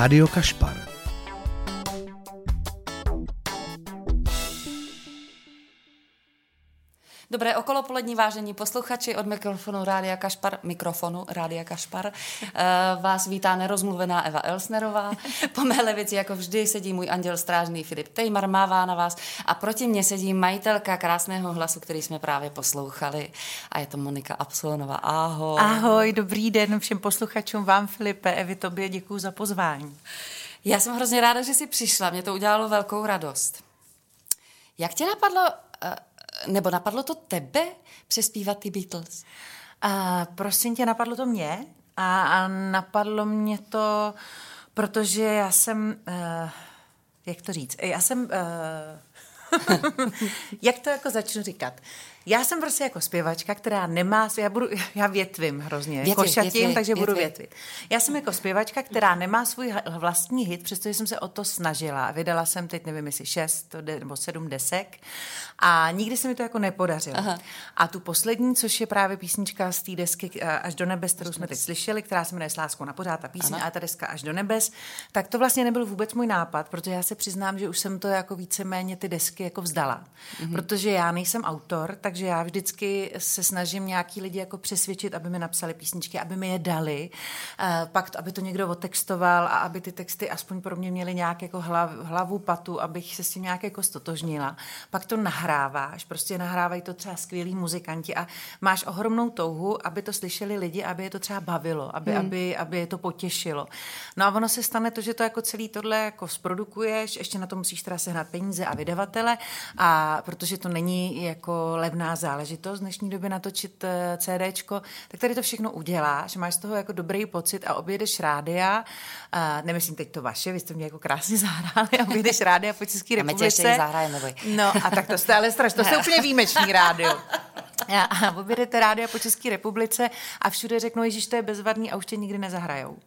Rádio Kašpar. Dobré okolopolední vážení posluchači od mikrofonu Rádia Kašpar, mikrofonu Rádia Kašpar. Uh, vás vítá nerozmluvená Eva Elsnerová. Po mé levici jako vždy sedí můj anděl strážný Filip Tejmar, mává na vás a proti mně sedí majitelka krásného hlasu, který jsme právě poslouchali a je to Monika Absolonová. Ahoj. Ahoj, dobrý den všem posluchačům, vám Filipe, Evi, tobě děkuji za pozvání. Já jsem hrozně ráda, že jsi přišla, mě to udělalo velkou radost. Jak tě napadlo nebo napadlo to tebe přespívat ty Beatles? A prosím tě, napadlo to mě a, a napadlo mě to, protože já jsem, uh, jak to říct, já jsem, uh, jak to jako začnu říkat, já jsem prostě jako zpěvačka, která nemá, já, budu, já větvím hrozně, větvi, košatím, větvi, takže větvi. budu větvit. Já jsem jako zpěvačka, která nemá svůj vlastní hit, přestože jsem se o to snažila. Vydala jsem teď, nevím, jestli šest nebo sedm desek a nikdy se mi to jako nepodařilo. Aha. A tu poslední, což je právě písnička z té desky eh, Až do nebes, kterou jsme teď slyšeli, která se jmenuje S láskou na pořád, ta písně a ta deska Až do nebes, tak to vlastně nebyl vůbec můj nápad, protože já se přiznám, že už jsem to jako víceméně ty desky jako vzdala. Mm-hmm. Protože já nejsem autor, takže takže já vždycky se snažím nějaký lidi jako přesvědčit, aby mi napsali písničky, aby mi je dali, uh, pak aby to někdo otextoval a aby ty texty aspoň pro mě měly nějak jako hlav, hlavu patu, abych se s tím nějak jako stotožnila. Pak to nahráváš, prostě nahrávají to třeba skvělí muzikanti a máš ohromnou touhu, aby to slyšeli lidi, aby je to třeba bavilo, aby, hmm. aby, aby je to potěšilo. No a ono se stane to, že to jako celý tohle jako zprodukuješ, ještě na to musíš teda sehnat peníze a vydavatele, a protože to není jako levná záležitost v dnešní době natočit eh, CDčko, tak tady to všechno uděláš, máš z toho jako dobrý pocit a objedeš rádia, uh, nemyslím teď to vaše, vy jste mě jako krásně zahráli, objedeš rádia po České republice. A my zahrajeme, No a tak to jste ale strašně, to jste úplně výjimečný rádio. A objedete rádia po České republice a všude řeknou, že to je bezvadný a už tě nikdy nezahrajou.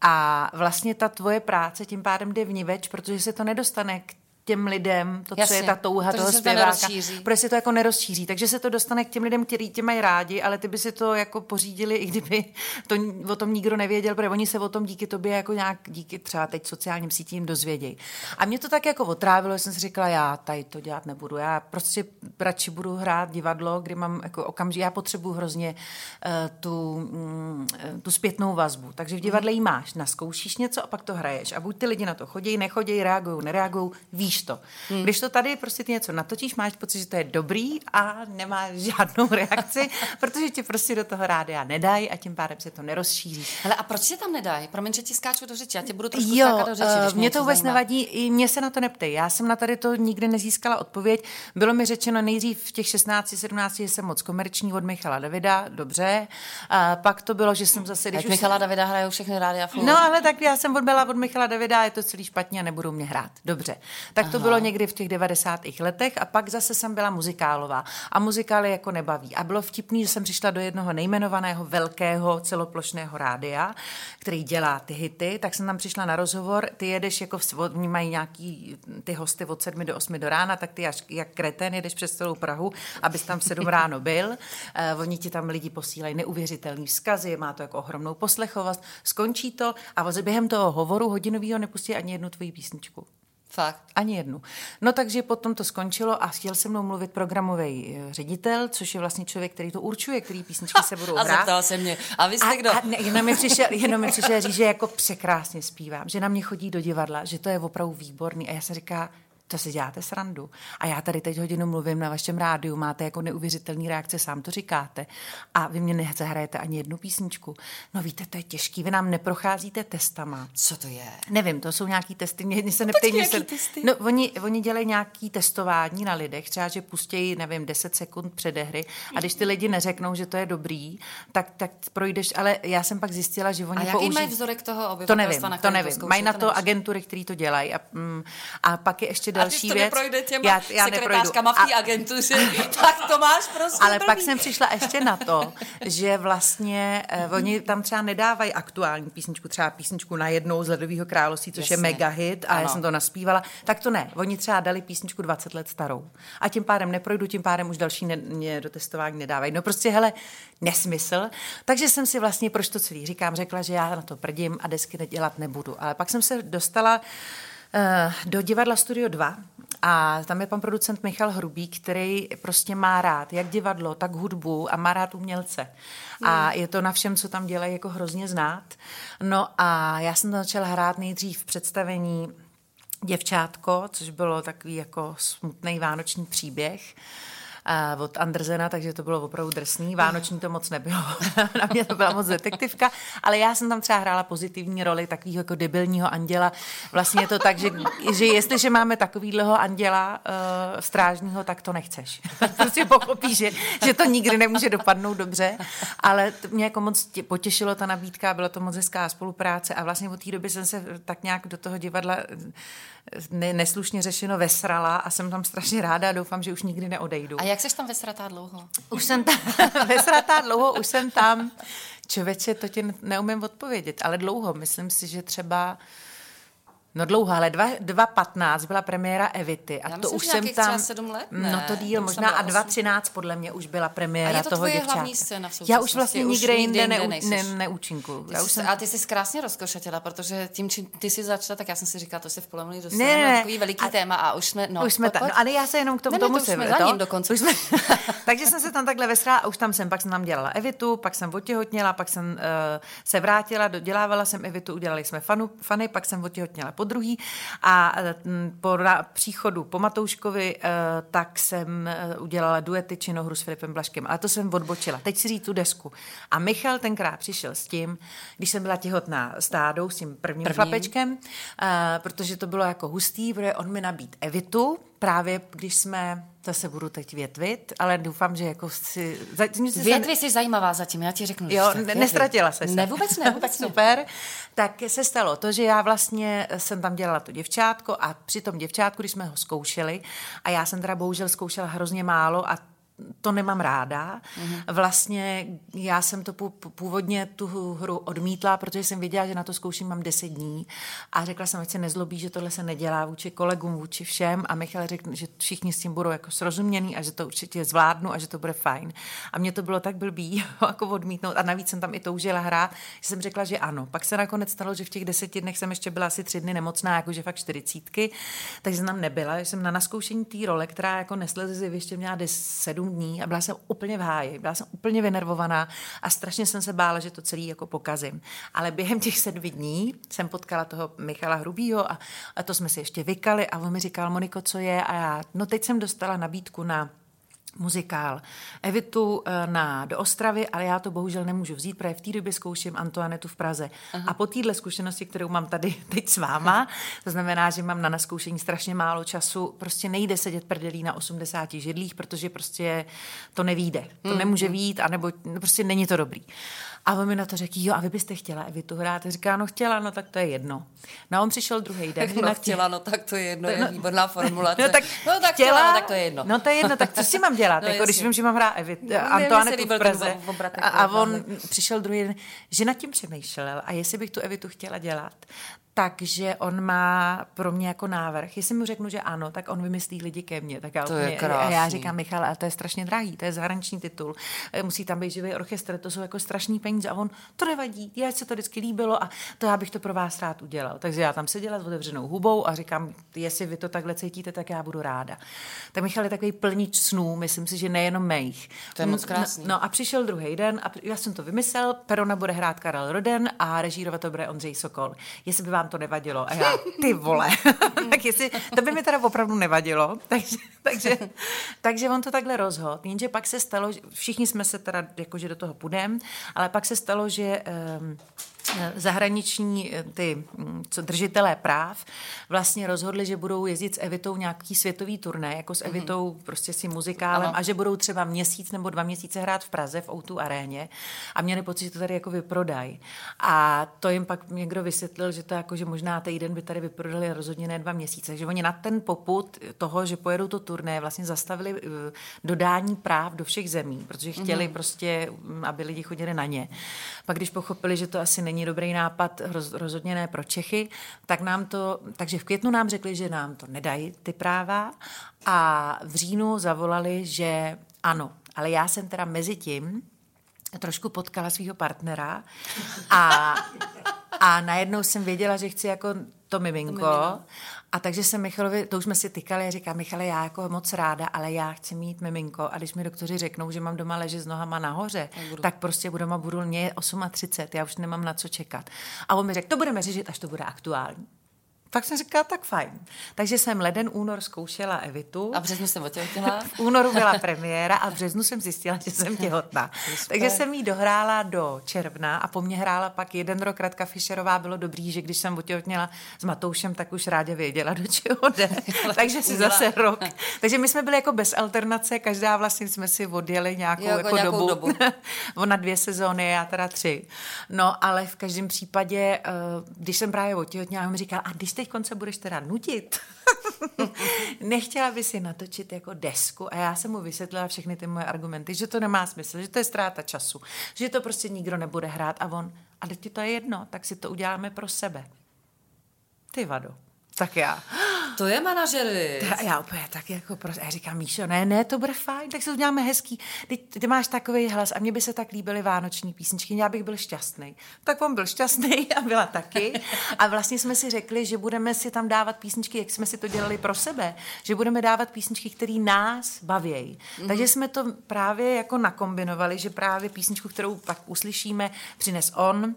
A vlastně ta tvoje práce tím pádem jde vniveč, protože se to nedostane k těm lidem, to, Jasně, co je ta touha to, toho zpěváka, protože se to jako nerozšíří. Takže se to dostane k těm lidem, kteří tě mají rádi, ale ty by si to jako pořídili, i kdyby to o tom nikdo nevěděl, protože oni se o tom díky tobě jako nějak, díky třeba teď sociálním sítím dozvědějí. A mě to tak jako otrávilo, jsem si říkala, já tady to dělat nebudu. Já prostě radši budu hrát divadlo, kdy mám jako okamžik, já potřebuji hrozně uh, tu, um, tu zpětnou vazbu. Takže v divadle jí máš, naskoušíš něco a pak to hraješ. A buď ty lidi na to chodí, nechodí, reagují, nereagují, víš vidíš to. Hmm. Když to tady prostě ty něco natočíš, máš pocit, že to je dobrý a nemáš žádnou reakci, protože ti prostě do toho rádia nedají a tím pádem se to nerozšíří. Ale a proč se tam nedají? Promiň, že ti skáču do řeči, já tě budu trošku jo, do řeči. Uh, mě to vůbec zajímá. nevadí, i mě se na to neptej. Já jsem na tady to nikdy nezískala odpověď. Bylo mi řečeno nejdřív v těch 16, 17, že jsem moc komerční od Michala Davida, dobře. A pak to bylo, že jsem zase... Když Michala Davida hrajou všechny rádia No ale tak já jsem odbyla od Michala Davida, je to celý špatně a nebudou mě hrát. Dobře. Tak Aha. to bylo někdy v těch 90. letech a pak zase jsem byla muzikálová. A muzikály jako nebaví. A bylo vtipný, že jsem přišla do jednoho nejmenovaného velkého celoplošného rádia, který dělá ty hity, tak jsem tam přišla na rozhovor, ty jedeš jako, v, oni mají nějaký ty hosty od 7 do 8 do rána, tak ty až jak kreten jedeš přes celou Prahu, abys tam v 7 ráno byl. Uh, oni ti tam lidi posílají neuvěřitelný vzkazy, má to jako ohromnou poslechovost, skončí to a během toho hovoru hodinového nepustí ani jednu tvoji písničku. Fakt? Ani jednu. No takže potom to skončilo a chtěl se mnou mluvit programový eh, ředitel, což je vlastně člověk, který to určuje, který písničky se budou hrát. A zeptal se mě, a vy jste a, kdo? A ne, jenom mi přišel, jenom mi přišel říct, že jako překrásně zpívám, že na mě chodí do divadla, že to je opravdu výborný. A já se říká, to si děláte srandu. A já tady teď hodinu mluvím na vašem rádiu, máte jako neuvěřitelný reakce, sám to říkáte. A vy mě nezahrajete ani jednu písničku. No víte, to je těžký, vy nám neprocházíte testama. Co to je? Nevím, to jsou nějaký testy, mě, mě se neptej, se... testy? No, oni, oni dělají nějaký testování na lidech, třeba, že pustějí, nevím, 10 sekund předehry a když ty lidi neřeknou, že to je dobrý, tak, tak projdeš, ale já jsem pak zjistila, že oni a jaký použij... mají vzorek toho To nevím, to nevím. Mají na to, to agentury, které to dělají a, mm, a pak je ještě další to věc. neprojde těma já, já sekretářkama v té agentuře, tak to máš prostě Ale první. pak jsem přišla ještě na to, že vlastně uh, oni tam třeba nedávají aktuální písničku, třeba písničku na jednou z Ledového království, což Jasně. je mega hit a ano. já jsem to naspívala. Tak to ne, oni třeba dali písničku 20 let starou. A tím pádem neprojdu, tím pádem už další ne, mě do testování nedávají. No prostě, hele, nesmysl. Takže jsem si vlastně, proč to celý říkám, řekla, že já na to prdím a desky nedělat nebudu. Ale pak jsem se dostala do divadla Studio 2 a tam je pan producent Michal Hrubý, který prostě má rád jak divadlo, tak hudbu a má rád umělce. A hmm. je to na všem, co tam dělají, jako hrozně znát. No a já jsem začala hrát nejdřív v představení Děvčátko, což bylo takový jako smutný vánoční příběh od Andersena, takže to bylo opravdu drsný. Vánoční to moc nebylo. Na mě to byla moc detektivka, ale já jsem tam třeba hrála pozitivní roli takového jako debilního anděla. Vlastně je to tak, že, že jestliže máme takovýhleho anděla uh, strážního, tak to nechceš. prostě pochopíš, že, že to nikdy nemůže dopadnout dobře, ale mě jako moc potěšilo ta nabídka, byla to moc hezká spolupráce a vlastně od té doby jsem se tak nějak do toho divadla ne, neslušně řešeno vesrala a jsem tam strašně ráda a doufám, že už nikdy neodejdu. A jak jsi tam vesratá dlouho? Už jsem tam vesratá dlouho, už jsem tam. Čověče, to ti neumím odpovědět, ale dlouho. Myslím si, že třeba No dlouho, ale 2.15 byla premiéra Evity a Já to myslím, už jsem tam... sedm let, ne? No to díl, možná a 2.13 podle mě už byla premiéra a je to toho děvčátka. hlavní scéna v Já už vlastně už nikde jinde ne, ne, neúčinkuju. Ty jsem... A ty jsi krásně rozkošatila, protože tím, čím ty jsi začala, tak já jsem si říkala, to se v polemlí dostala ne, ne, takový veliký a, téma a už jsme... No, už jsme tam, no, ale já se jenom k tomu, ne, tomu ne, to jsme za ním dokonce. jsme, takže jsem se tam takhle vesrala a už tam jsem, pak jsem tam dělala Evitu, pak jsem otěhotněla, pak jsem uh, se vrátila, dodělávala jsem Evitu, udělali jsme fany, pak jsem otěhotněla po druhý a mm, po příchodu po Matouškovi, eh, tak jsem eh, udělala duety činohru s Filipem Blaškem, ale to jsem odbočila. Teď si říct tu desku. A Michal tenkrát přišel s tím, když jsem byla těhotná s Tádou, s tím prvním, chlapečkem, eh, protože to bylo jako hustý, protože on mi nabít Evitu, právě když jsme, zase budu teď větvit, ale doufám, že jako si... Zatím si Větvi jsi zajímavá zatím, já ti řeknu. Jo, ne, nestratila se. Ne, vůbec ne, vůbec tak super. Tak se stalo to, že já vlastně jsem tam dělala to děvčátko a při tom děvčátku, když jsme ho zkoušeli, a já jsem teda bohužel zkoušela hrozně málo a to nemám ráda. Mm-hmm. Vlastně já jsem to původně tu hru odmítla, protože jsem věděla, že na to zkouším mám 10 dní a řekla jsem, ať se nezlobí, že tohle se nedělá vůči kolegům, vůči všem a Michal řekl, že všichni s tím budou jako srozuměný a že to určitě zvládnu a že to bude fajn. A mě to bylo tak blbý jako odmítnout a navíc jsem tam i toužila hrát, že jsem řekla, že ano. Pak se nakonec stalo, že v těch deseti dnech jsem ještě byla asi tři dny nemocná, jakože fakt čtyřicítky, takže jsem tam nebyla. Jsem na naskoušení té role, která jako nesleze ještě měla 7 dní a byla jsem úplně v háji, byla jsem úplně vynervovaná a strašně jsem se bála, že to celý jako pokazím. Ale během těch sedmi dní jsem potkala toho Michala Hrubýho a, a to jsme si ještě vykali a on mi říkal, Moniko, co je? A já, no teď jsem dostala nabídku na muzikál Evitu eh, na, do Ostravy, ale já to bohužel nemůžu vzít, protože v té době zkouším Antoanetu v Praze. Aha. A po téhle zkušenosti, kterou mám tady teď s váma, to znamená, že mám na naskoušení strašně málo času, prostě nejde sedět prdelí na 80 židlích, protože prostě to nevíde. To hmm. nemůže vít, anebo prostě není to dobrý. A on mi na to řekl, jo, a vy byste chtěla Evitu hrát? A říká, no chtěla, no tak to je jedno. No a on přišel druhý den. No chtěla, no tak to je jedno, je no, výborná formulace. No tak, no, tak chtěla, chtěla, no, tak to je jedno. No to je jedno, tak co si mám dělat, no, jako, když vím, že mám hrát Evit, no, Antoanetu v Praze. A, a on přišel druhý den, že nad tím přemýšlel a jestli bych tu Evitu chtěla dělat, takže on má pro mě jako návrh. Jestli mu řeknu, že ano, tak on vymyslí lidi ke mně. Tak já, to je a já říkám, Michal, ale to je strašně drahý, to je zahraniční titul. Musí tam být živý orchestr, to jsou jako strašní peníze. A on, to nevadí, já se to vždycky líbilo a to já bych to pro vás rád udělal. Takže já tam seděla s otevřenou hubou a říkám, jestli vy to takhle cítíte, tak já budu ráda. Tak Michal je takový plnič snů, myslím si, že nejenom mých. To je moc krásný. No, no a přišel druhý den a já jsem to vymyslel, Perona bude hrát Karel Roden a režírovat to bude Ondřej Sokol. Jestli by vám to nevadilo. A já, ty vole. tak jestli, to by mi teda opravdu nevadilo. takže, takže, takže on to takhle rozhodl. Jenže pak se stalo, všichni jsme se teda jakože do toho půjdem, ale pak se stalo, že um, zahraniční eh, ty mm, co držitelé práv vlastně rozhodli, že budou jezdit s Evitou nějaký světový turné, jako s mhm. Evitou mm-hmm. prostě si muzikálem ano. a že budou třeba měsíc nebo dva měsíce hrát v Praze v Outu aréně a měli pocit, že to tady jako vyprodají. A to jim pak někdo vysvětlil, že to jako, že možná týden by tady vyprodali rozhodně ne dva měsíce. že oni na ten poput toho, že pojedou to turné, vlastně zastavili eh, dodání práv do všech zemí, protože chtěli mm-hmm. prostě, mm, aby lidi chodili na ně. Pak když pochopili, že to asi není dobrý nápad, roz, rozhodně ne pro Čechy, tak nám to, takže v květnu nám řekli, že nám to nedají ty práva a v říjnu zavolali, že ano, ale já jsem teda mezi tím trošku potkala svého partnera a, a najednou jsem věděla, že chci jako to miminko. To miminko. A takže jsem Michalovi, to už jsme si tykali a říkám, Michale, já jako moc ráda, ale já chci mít miminko. A když mi doktoři řeknou, že mám doma ležet s nohama nahoře, tak, tak prostě budu doma, budu mě 38, já už nemám na co čekat. A on mi řekl, to budeme řešit, až to bude aktuální. Tak jsem říkala, tak fajn. Takže jsem leden, únor zkoušela Evitu. A v březnu jsem otěhotněla. v únoru byla premiéra a v březnu jsem zjistila, že jsem těhotná. Takže jsem jí dohrála do června a po mně hrála pak jeden rok Radka Fischerová. Bylo dobrý, že když jsem otěhotněla s Matoušem, tak už rádi věděla, do čeho jde. Takže si zase rok. Takže my jsme byli jako bez alternace, každá vlastně jsme si odjeli nějakou, jo, jako, jako dobu. dobu. Ona dvě sezóny, já teda tři. No, ale v každém případě, eh, když jsem právě otěhotněla, mi říkala, a když teď konce budeš teda nutit. Nechtěla by si natočit jako desku a já jsem mu vysvětlila všechny ty moje argumenty, že to nemá smysl, že to je ztráta času, že to prostě nikdo nebude hrát a on, ale ti to je jedno, tak si to uděláme pro sebe. Ty vado. Tak já. To je manažery. Já úplně tak jako, prostě, já říkám, Míšo, ne, ne, to bude fajn, tak se uděláme hezký. Ty, ty máš takový hlas a mně by se tak líbily vánoční písničky, já bych byl šťastný. Tak on byl šťastný a byla taky. A vlastně jsme si řekli, že budeme si tam dávat písničky, jak jsme si to dělali pro sebe, že budeme dávat písničky, které nás baví. Mm-hmm. Takže jsme to právě jako nakombinovali, že právě písničku, kterou pak uslyšíme, přines on,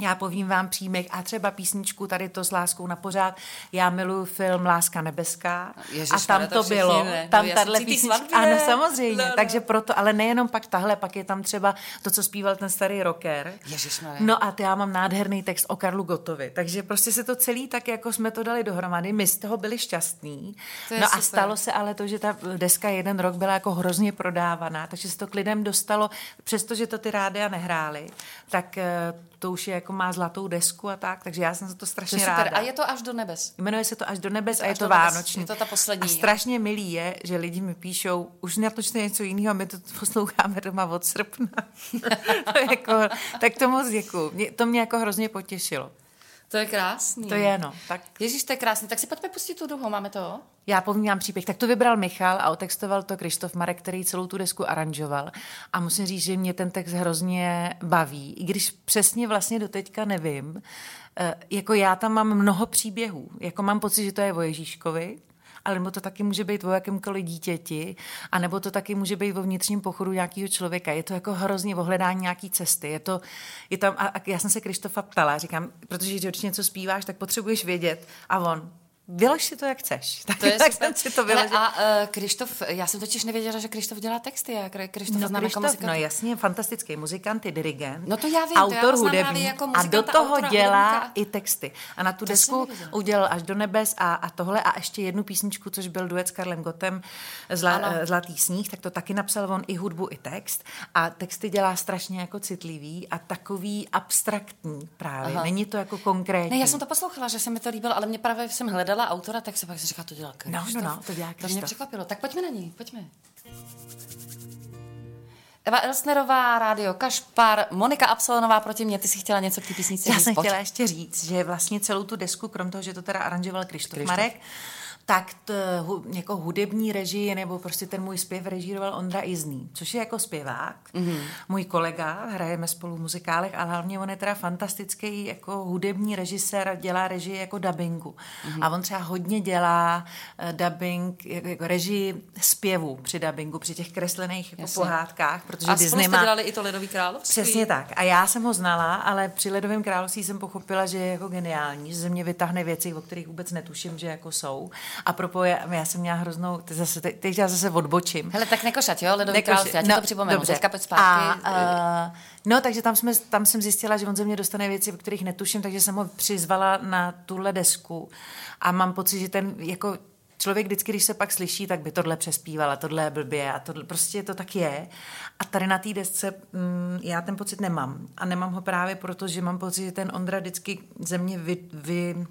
já povím vám přímek a třeba písničku tady to s láskou na pořád. Já miluji film Láska nebeská Ježiš, a tam to, to bylo. Ne. Tam no, tahle písnička. Ano, samozřejmě. No, no. Takže proto, ale nejenom pak tahle, pak je tam třeba to, co zpíval ten starý rocker. Ježiš, no a já mám nádherný text o Karlu Gotovi. Takže prostě se to celý tak, jako jsme to dali dohromady. My z toho byli šťastní. To no super. a stalo se ale to, že ta deska jeden rok byla jako hrozně prodávaná, takže se to k lidem dostalo, přestože to ty rádia nehrály, tak eh, to už je jako má zlatou desku a tak, takže já jsem za to strašně to ráda. A je to až do nebes. Jmenuje se to až do nebes je a je to vánoční. Je to ta poslední. A strašně milý je, že lidi mi píšou, už natočte něco jiného, my to posloucháme doma od srpna. to jako, tak to moc děkuju. Mě, to mě jako hrozně potěšilo. To je krásný. To je, no. Tak... Ježíš, to je krásný. Tak si pojďme pustit tu druhou, máme to? Já povím příběh. Tak to vybral Michal a otextoval to Krištof Marek, který celou tu desku aranžoval. A musím říct, že mě ten text hrozně baví. I když přesně vlastně do teďka nevím, eh, jako já tam mám mnoho příběhů. Jako mám pocit, že to je o Ježíškovi, ale nebo to taky může být o jakémkoliv dítěti, a nebo to taky může být o vnitřním pochodu nějakého člověka. Je to jako hrozně ohledání nějaký cesty. Je to, je tam, a, a já jsem se Krištofa ptala, říkám, protože když něco zpíváš, tak potřebuješ vědět. A on, Vylož si to, jak chceš. Tak, to je tak jsem si to vyložil. A uh, Krištof, já jsem totiž nevěděla, že Krištof dělá texty. Já Krištof no, znám Krištof, jako No jasně, fantastický muzikant, i dirigent. No to já vím, autor to já hudební. Jako a do toho autora, dělá hudebníka. i texty. A na tu to desku udělal až do nebes a, a tohle a ještě jednu písničku, což byl duet s Karlem Gotem, Zla, uh, Zlatý sníh, tak to taky napsal on i hudbu, i text. A texty dělá strašně jako citlivý a takový abstraktní právě. Aha. Není to jako konkrétní. Ne, já jsem to poslouchala, že se mi to líbilo, ale mě právě jsem hledala autora, tak se pak říkala, to dělá Krištof. No, no, no, to dělá Krištof. To mě překvapilo. Tak pojďme na ní, pojďme. Eva Elsnerová, Rádio Kašpar, Monika Absolonová proti mě. Ty si chtěla něco k té písnici Já jsem chtěla ještě říct, že vlastně celou tu desku, krom toho, že to teda aranžoval Krištof Marek, tak to, jako hudební režii nebo prostě ten můj zpěv režíroval Ondra Izný, což je jako zpěvák. Mm-hmm. Můj kolega, hrajeme spolu v muzikálech, ale hlavně on je teda fantastický jako hudební režisér, dělá režii jako dubbingu. Mm-hmm. A on třeba hodně dělá uh, dubbing, jako, jako režii zpěvu při dubbingu, při těch kreslených jako pohádkách, protože a Disney má... dělali i to Ledový království. Přesně tak. A já jsem ho znala, ale při Ledovém království jsem pochopila, že je jako geniální, že ze mě vytáhne věci, o kterých vůbec netuším, že jako jsou A propo, já, já jsem měla hroznou, teď, zase, teď, teď já zase odbočím. Hele, tak nekošat, jo, Ledový království, já ti no, to připomenu, dobře. teďka pojď zpátky. A, uh, no, takže tam, jsme, tam jsem zjistila, že on ze mě dostane věci, o kterých netuším, takže jsem ho přizvala na tuhle desku a mám pocit, že ten jako člověk vždycky, když se pak slyší, tak by tohle přespívala, tohle je blbě a tohle, prostě to tak je. A tady na té desce mm, já ten pocit nemám. A nemám ho právě proto, že mám pocit, že ten Ondra vždycky ze mě vy, vy,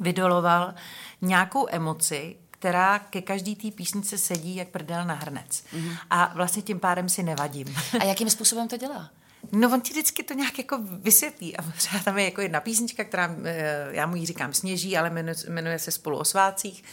vydoloval nějakou emoci, která ke každý té písnice sedí jak prdel na hrnec. Mm-hmm. A vlastně tím pádem si nevadím. A jakým způsobem to dělá? No on ti vždycky to nějak jako vysvětlí. A třeba tam je jako jedna písnička, která, eh, já mu ji říkám Sněží, ale jmenuje, se Spolu o svácích.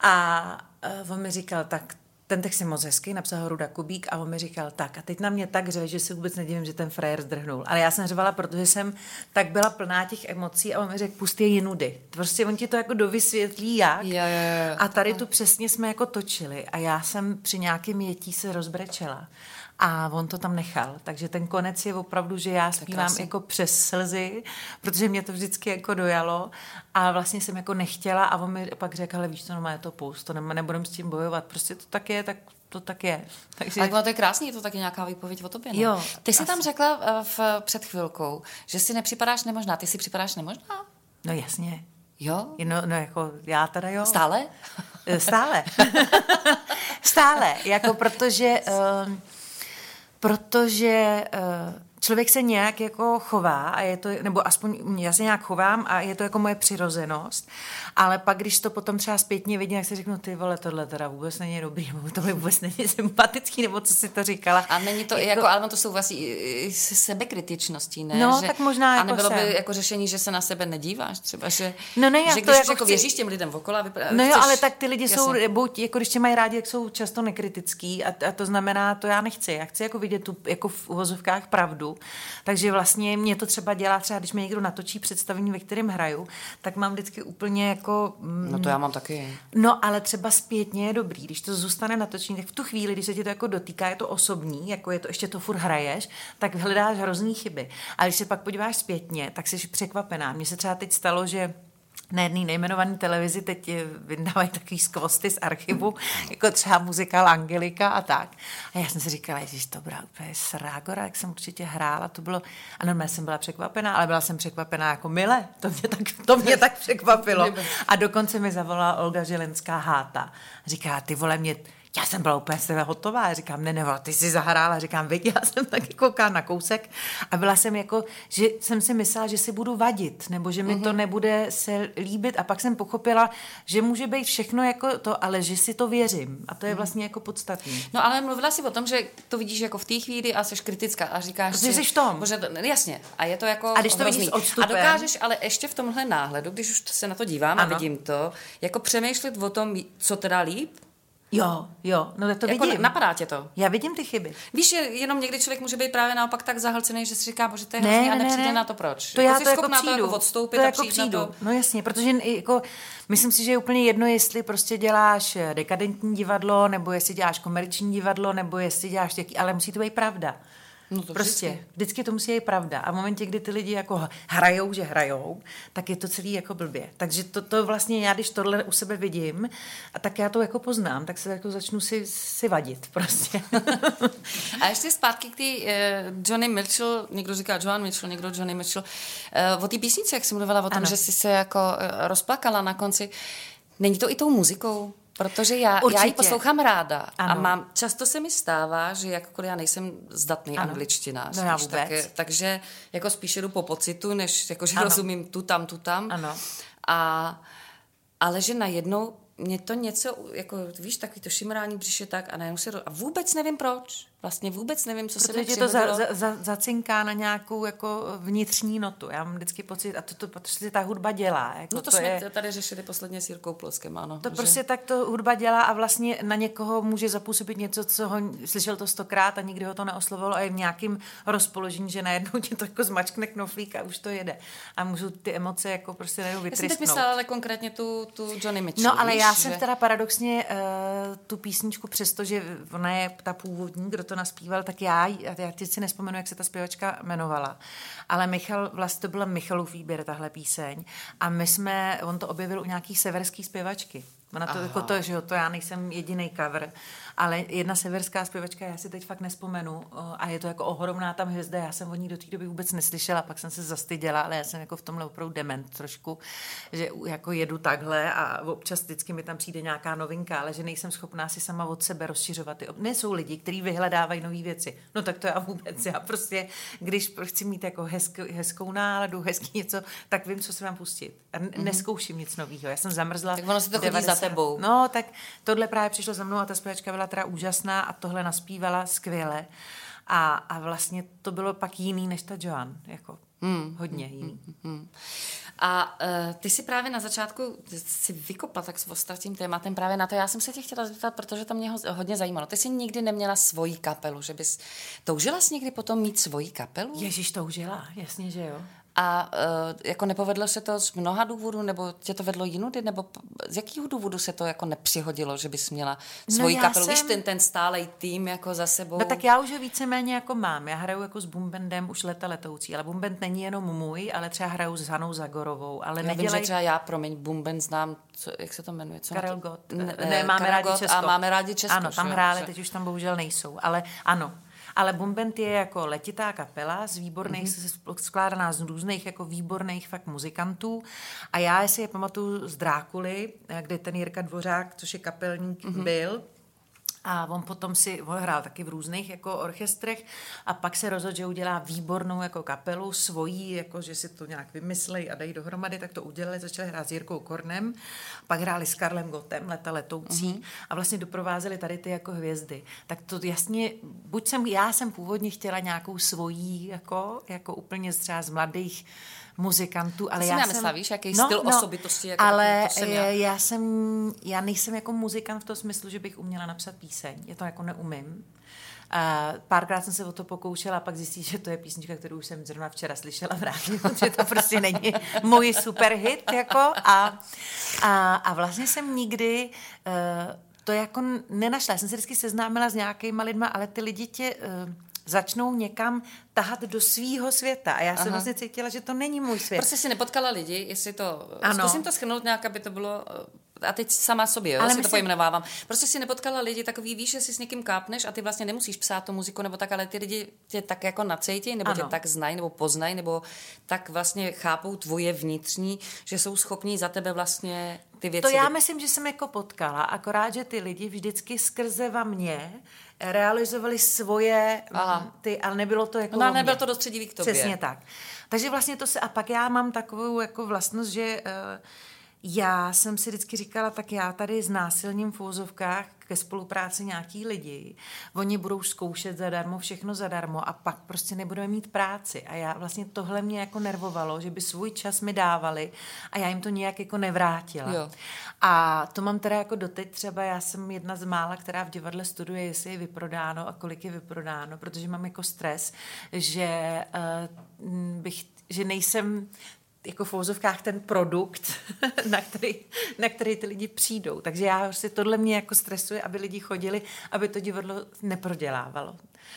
A uh, on mi říkal, tak ten text je moc hezký, napsal ho Ruda Kubík a on mi říkal, tak a teď na mě tak řve, že si vůbec nedivím, že ten frajer zdrhnul. Ale já jsem řvala, protože jsem tak byla plná těch emocí a on mi řekl, pust je jinudy. Prostě on ti to jako dovysvětlí jak. Jo, jo, jo. A tady tu přesně jsme jako točili a já jsem při nějakém jetí se rozbrečela. A on to tam nechal. Takže ten konec je opravdu, že já zpívám jako přes slzy, protože mě to vždycky jako dojalo a vlastně jsem jako nechtěla a on mi pak řekl, ale víš co, no má to pust, to ne, nebudem s tím bojovat, prostě to tak je, tak to tak je. Takže... Ale to je krásný, je to taky nějaká výpověď o tobě. Ne? Jo, ty jsi asi. tam řekla eh, v, před chvilkou, že si nepřipadáš nemožná. Ty si připadáš nemožná? No jasně. Jo? No, no jako já teda jo. Stále? Eh, stále. Stále, jako protože... Uh, protože uh, člověk se nějak jako chová a je to, nebo aspoň já se nějak chovám a je to jako moje přirozenost, ale pak, když to potom třeba zpětně vidím, jak si řeknu, ty vole, tohle teda vůbec není dobrý, nebo to vůbec není sympatický, nebo co si to říkala. A není to jako, jako ale to souvisí i s sebekritičností, ne? No, že, tak možná A nebylo jako by jako řešení, že se na sebe nedíváš třeba, že, no ne, že když jako, jako chci... věříš těm lidem okolo, vypadá, No jo, chceš, ale tak ty lidi jasně. jsou, buď, jako když tě mají rádi, jak jsou často nekritický a, a to znamená, to já nechci. Já chci jako vidět tu, jako v uvozovkách pravdu takže vlastně mě to třeba dělá, třeba když mi někdo natočí představení, ve kterém hraju, tak mám vždycky úplně jako... Mm, no to já mám taky. No ale třeba zpětně je dobrý, když to zůstane natočení, tak v tu chvíli, když se ti to jako dotýká, je to osobní, jako je to ještě to furt hraješ, tak hledáš hrozný chyby. A když se pak podíváš zpětně, tak jsi překvapená. Mně se třeba teď stalo, že na jedné nejmenované televizi teď vydávají takový skvosty z archivu, jako třeba muzikál Angelika a tak. A já jsem si říkala, že to byla úplně srágora, jak jsem určitě hrála, to bylo, a normálně jsem byla překvapená, ale byla jsem překvapená jako mile, to mě tak, to mě tak překvapilo. A dokonce mi zavolala Olga Želenská háta. Říká, ty vole, mě já jsem byla úplně sebe hotová. Já říkám, ne, ne, ty jsi zahrála. Říkám, vidí, já jsem taky kouká na kousek. A byla jsem jako, že jsem si myslela, že si budu vadit, nebo že mi mm-hmm. to mhm. nebude se líbit. A pak jsem pochopila, že může být všechno jako to, ale že si to věřím. A to je mhm. vlastně jako podstatný. No ale mluvila si o tom, že to vidíš jako v té chvíli a jsi kritická a říkáš si, jsi v tom. Bože, jasně. A je to jako A když to vidíš A dokážeš ale ještě v tomhle náhledu, když už se na to dívám ano. a vidím to, jako přemýšlet o tom, co teda líp, Jo, jo, no to jako vidím. Napadá tě to? Já vidím ty chyby. Víš, jenom někdy člověk může být právě naopak tak zahlcený, že si říká, že to je ne, ne, a nepřijde ne, ne. na to proč. To jako já to jako přijdu. To jako odstoupit to a jako přijdu. to. No jasně, protože jako, myslím si, že je úplně jedno, jestli prostě děláš dekadentní divadlo, nebo jestli děláš komerční divadlo, nebo jestli děláš jaký, ale musí to být pravda. No to prostě vždycky. vždycky to musí být pravda. A v momentě, kdy ty lidi jako hrajou, že hrajou, tak je to celý jako blbě. Takže to, to vlastně já, když tohle u sebe vidím, a tak já to jako poznám, tak se jako začnu si, si vadit prostě. a ještě zpátky k té uh, Johnny Mitchell, někdo říká Joan Mitchell, někdo Johnny Mitchell, uh, o té písnice, jak jsem mluvila o tom, ano. že jsi se jako uh, rozplakala na konci. Není to i tou muzikou? Protože já, já ji poslouchám ráda ano. a mám, často se mi stává, že jakkoliv já nejsem zdatný ano. angličtinář, no já vůbec. Tak, takže jako spíš jdu po pocitu, než jako, že ano. rozumím tu tam, tu tam. Ano. A, ale že najednou mě to něco, jako víš, takový to šimrání břiše tak a najednou se, a vůbec nevím proč. Vlastně vůbec nevím, co Protože se mi to za, za, za, zacinká na nějakou jako vnitřní notu. Já mám vždycky pocit, a to, to protože ta hudba dělá. Jako no to, to jsme je, tady řešili posledně s Jirkou Ploskem, ano. To že... prostě tak to hudba dělá a vlastně na někoho může zapůsobit něco, co ho slyšel to stokrát a nikdy ho to neoslovilo a je v nějakým rozpoložení, že najednou ti to jako zmačkne knoflík a už to jede. A můžu ty emoce jako prostě najednou vytrysnout. Já jsem teď myslela ale konkrétně tu, tu Johnny Mitchell. No ale víš, já že... jsem teda paradoxně uh, tu písničku, přestože ona je ta původní, kdo to naspíval, tak já, já teď si nespomenu, jak se ta zpěvačka jmenovala, ale Michal, vlastně to byl Michalův výběr, tahle píseň. A my jsme, on to objevil u nějaký severský zpěvačky. Ona to, jako to, že jo, to já nejsem jediný cover, ale jedna severská zpěvačka, já si teď fakt nespomenu, a je to jako ohromná tam hvězda, já jsem o ní do té doby vůbec neslyšela, pak jsem se zastyděla, ale já jsem jako v tomhle opravdu dement trošku, že jako jedu takhle a občas vždycky mi tam přijde nějaká novinka, ale že nejsem schopná si sama od sebe rozšiřovat. Ne jsou lidi, kteří vyhledávají nové věci. No tak to já vůbec, já prostě, když chci mít jako hezkou, hezkou náladu, hezký něco, tak vím, co se mám pustit. A mm-hmm. neskouším nic nového. Já jsem zamrzla. Tak ono se to chodí za tebou. No, tak tohle právě přišlo za mnou a ta zpěvačka byla teda úžasná a tohle naspívala skvěle. A, a vlastně to bylo pak jiný než ta Joan, jako hmm. hodně jiný. Hmm. Hmm. A uh, ty si právě na začátku si vykopla tak s ostatním tématem právě na to. Já jsem se tě chtěla zeptat, protože to mě ho, hodně zajímalo. Ty jsi nikdy neměla svoji kapelu, že bys toužila jsi někdy potom mít svoji kapelu? Ježíš toužila, jasně, že jo. A uh, jako nepovedlo se to z mnoha důvodů, nebo tě to vedlo jinudy, nebo z jakého důvodu se to jako nepřihodilo, že bys měla no svoji no kapelu, jsem... víš, ten, ten stálej tým jako za sebou? No tak já už ho víceméně jako mám. Já hraju jako s Bumbendem už leta letoucí, ale Bumbend není jenom můj, ale třeba hraju s Hanou Zagorovou. Ale já nedělej... vím, že třeba já, promiň, Bumbend znám, co, jak se to jmenuje? Co Karel Gott. Ne, ne, máme Karel rádi Česko. A máme rádi Česko. Ano, tam hráli, teď už tam bohužel nejsou, ale ano, ale Bombent je jako letitá kapela z výborných, mm-hmm. skládaná z různých jako výborných fakt muzikantů. A já si je pamatuju z Drákuly, kde ten Jirka Dvořák, což je kapelník, mm-hmm. byl a on potom si on hrál taky v různých jako orchestrech a pak se rozhodl, že udělá výbornou jako kapelu, svojí, jako že si to nějak vymyslej a dají dohromady, tak to udělali, začali hrát s Jirkou Kornem, pak hráli s Karlem Gotem, leta letoucí mm-hmm. a vlastně doprovázeli tady ty jako hvězdy. Tak to jasně, buď jsem, já jsem původně chtěla nějakou svojí, jako, jako úplně třeba z mladých muzikantů, ale to já jsem... víš, jaký no, styl no, osobitosti, jako ale to jsem já. já. jsem, já nejsem jako muzikant v tom smyslu, že bych uměla napsat píseň, je to jako neumím. Uh, párkrát jsem se o to pokoušela a pak zjistit, že to je písnička, kterou jsem zrovna včera slyšela v rádiu, že to prostě není můj super hit, jako a, a, a vlastně jsem nikdy uh, to jako nenašla. Já jsem se vždycky seznámila s nějakýma lidma, ale ty lidi tě uh, začnou někam tahat do svýho světa. A já jsem Aha. vlastně cítila, že to není můj svět. Prostě si nepotkala lidi, jestli to... Ano. Zkusím to schrnout nějak, aby to bylo a teď sama sobě, jo, Ale si myslím... to pojmenovávám. Prostě si nepotkala lidi takový, víš, že si s někým kápneš a ty vlastně nemusíš psát tu muziku nebo tak, ale ty lidi tě tak jako nacejtí, nebo ano. tě tak znají, nebo poznají, nebo tak vlastně chápou tvoje vnitřní, že jsou schopní za tebe vlastně ty věci... To já myslím, že jsem jako potkala, akorát, že ty lidi vždycky skrze va mě realizovali svoje Aha. ty, ale nebylo to jako No, nebylo to dostředivý k tobě. Přesně tak. Takže vlastně to se, a pak já mám takovou jako vlastnost, že uh, já jsem si vždycky říkala, tak já tady znásilním v úzovkách ke spolupráci nějaký lidi. Oni budou zkoušet zadarmo, všechno zadarmo a pak prostě nebudeme mít práci. A já vlastně tohle mě jako nervovalo, že by svůj čas mi dávali a já jim to nějak jako nevrátila. Jo. A to mám teda jako doteď třeba, já jsem jedna z mála, která v divadle studuje, jestli je vyprodáno a kolik je vyprodáno, protože mám jako stres, že uh, bych že nejsem jako v vozovkách ten produkt, na který, na který ty lidi přijdou. Takže já si tohle mě jako stresuje, aby lidi chodili, aby to divadlo neprodělávalo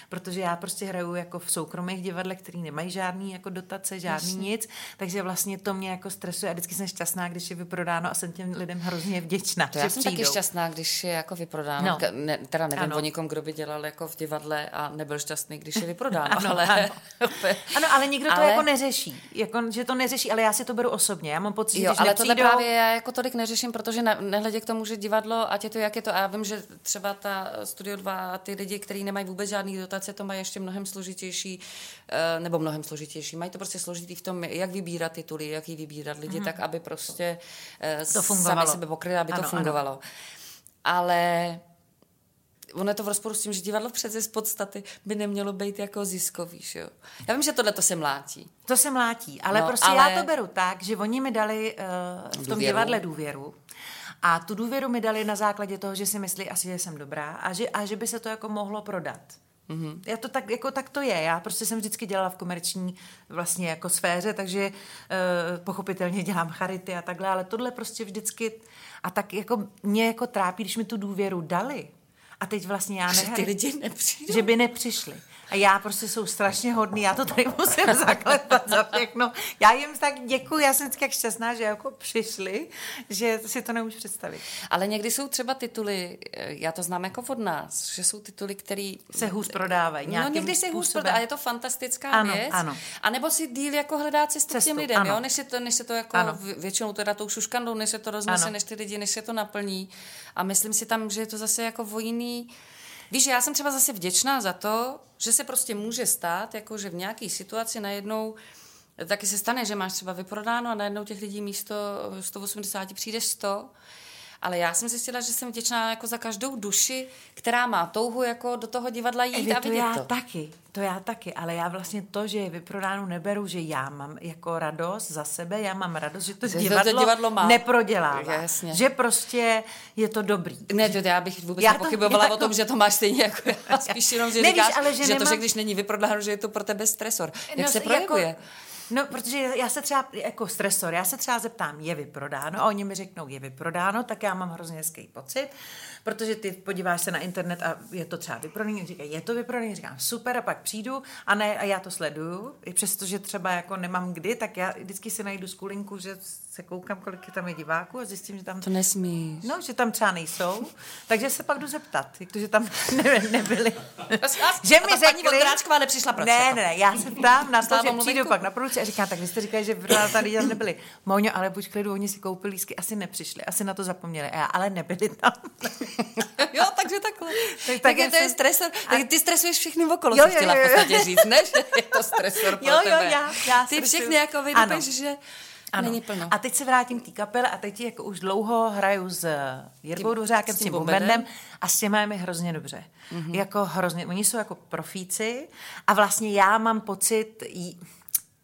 protože já prostě hraju jako v soukromých divadlech, který nemají žádný jako dotace, žádný Jasně. nic, takže vlastně to mě jako stresuje a vždycky jsem šťastná, když je vyprodáno a jsem těm lidem hrozně vděčná. To já jsem přijdou. taky šťastná, když je jako vyprodáno. No. Ne, teda nevím ano. o někom, kdo by dělal jako v divadle a nebyl šťastný, když je vyprodáno. ano, ale... Ano. ano, ale nikdo ale... to jako neřeší. Jako, že to neřeší, ale já si to beru osobně. Já mám pocit, jo, že ale nepřijdou... tohle právě já jako tolik neřeším, protože ne, nehledě k tomu, že divadlo, ať je to jak je to. A já vím, že třeba ta Studio 2 a ty lidi, kteří nemají vůbec žádný dotace, to mají ještě mnohem složitější, eh, nebo mnohem složitější. Mají to prostě složitý v tom, jak vybírat tituly, jak ji vybírat lidi, mm-hmm. tak aby prostě eh, to fungovalo. sami sebe pokryli, aby ano, to fungovalo. Ano. Ale ono je to v rozporu s tím, že divadlo přece z podstaty by nemělo být jako ziskový, že jo? Já vím, že tohle to se mlátí. To se mlátí, ale no, prostě ale... já to beru tak, že oni mi dali uh, v tom důvěru. divadle důvěru. A tu důvěru mi dali na základě toho, že si myslí asi, že jsem dobrá a že, a že by se to jako mohlo prodat. Mm-hmm. Já to tak, jako tak to je. Já prostě jsem vždycky dělala v komerční vlastně jako sféře, takže uh, pochopitelně dělám charity a takhle, ale tohle prostě vždycky a tak jako mě jako trápí, když mi tu důvěru dali. A teď vlastně já nehraju. Že ty lidi nepřijdou. Že by nepřišli. A já prostě jsou strašně hodný, já to tady musím zaklepat za všechno. Já jim tak děkuji, já jsem tak šťastná, že jako přišli, že si to nemůžu představit. Ale někdy jsou třeba tituly, eh, já to znám jako od nás, že jsou tituly, které se hůř prodávají. No někdy se hůř prodávají, a je to fantastická ano, věc. Ano. A nebo si díl jako hledá cestu, cestu těm lidem, ano. jo? Než, se to, než se to jako ano. většinou teda tou šuškandou, než se to roznese, než ty lidi, než se to naplní. A myslím si tam, že je to zase jako vojný Víš, já jsem třeba zase vděčná za to, že se prostě může stát, jako že v nějaké situaci najednou taky se stane, že máš třeba vyprodáno a najednou těch lidí místo 180 přijde 100 ale já jsem zjistila, že jsem vděčná jako za každou duši, která má touhu jako do toho divadla jít Evi, a vidět to. já to. taky, to já taky, ale já vlastně to, že je vyprodáno, neberu, že já mám jako radost za sebe, já mám radost, že to, že divadlo, to divadlo má. neprodělává. Jasně. Že prostě je to dobrý. Ne, to já bych vůbec já nepochybovala to, o tom, že to máš stejně jako já. Spíš jenom, že Nevíš, říkáš, ale že, že nemám... to, že když není vyprodáno, že je to pro tebe stresor. Jak no, se projevuje? Jako, No, protože já se třeba, jako stresor, já se třeba zeptám, je vyprodáno? A oni mi řeknou, je vyprodáno, tak já mám hrozně hezký pocit protože ty podíváš se na internet a je to třeba vyprodaný, říkají, je to vyprodaný, říkám, super, a pak přijdu a ne, a já to sleduju, i přesto, že třeba jako nemám kdy, tak já vždycky si najdu skulinku, že se koukám, kolik je tam je diváků a zjistím, že tam... To nesmíš. No, že tam třeba nejsou, takže se pak jdu zeptat, jak to, že tam ne, nebyli. že mi řekli... Paní Vondráčková nepřišla proč? Ne, ne, ne, já se ptám na to, že přijdu pak na produkci a říkám, tak vy jste říkali, že tady tam nebyli. Moňo, ale buď klidu, oni si koupili lísky, asi nepřišli, asi na to zapomněli, a já, ale nebyli tam. jo, takže takhle. Tak, tak je to je stresor. A... Tak ty stresuješ všechny okolo, jo, jo, chtěla jo, jo. v podstatě říct, ne? Že je to stresor pro jo, jo, tebe. Já, já ty všechny jako vydupeš, že... Ano. Není plno. A teď se vrátím k té kapele a teď jako už dlouho hraju s Jirkou Dvořákem, s tím Bombendem a s těmi je mi hrozně dobře. Mm-hmm. Jako hrozně, oni jsou jako profíci a vlastně já mám pocit, jí,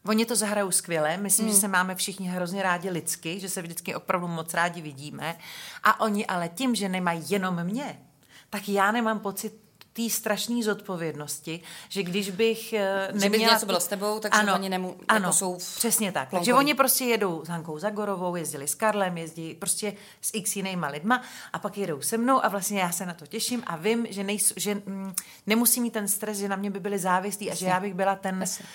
Oni to zahrajou skvěle, myslím, mm. že se máme všichni hrozně rádi lidsky, že se vždycky opravdu moc rádi vidíme. A oni ale tím, že nemají jenom mě, tak já nemám pocit té strašné zodpovědnosti, že když bych neměla... Že by něco bylo s tebou, takže ano, oni nemu, jako ano, jsou přesně tak. Takže oni prostě jedou s Hankou Zagorovou, jezdili s Karlem, jezdí prostě s x jinýma lidma a pak jedou se mnou a vlastně já se na to těším a vím, že, nejsou, že mm, nemusí mít ten stres, že na mě by byli závislí a že já bych byla ten... Jasně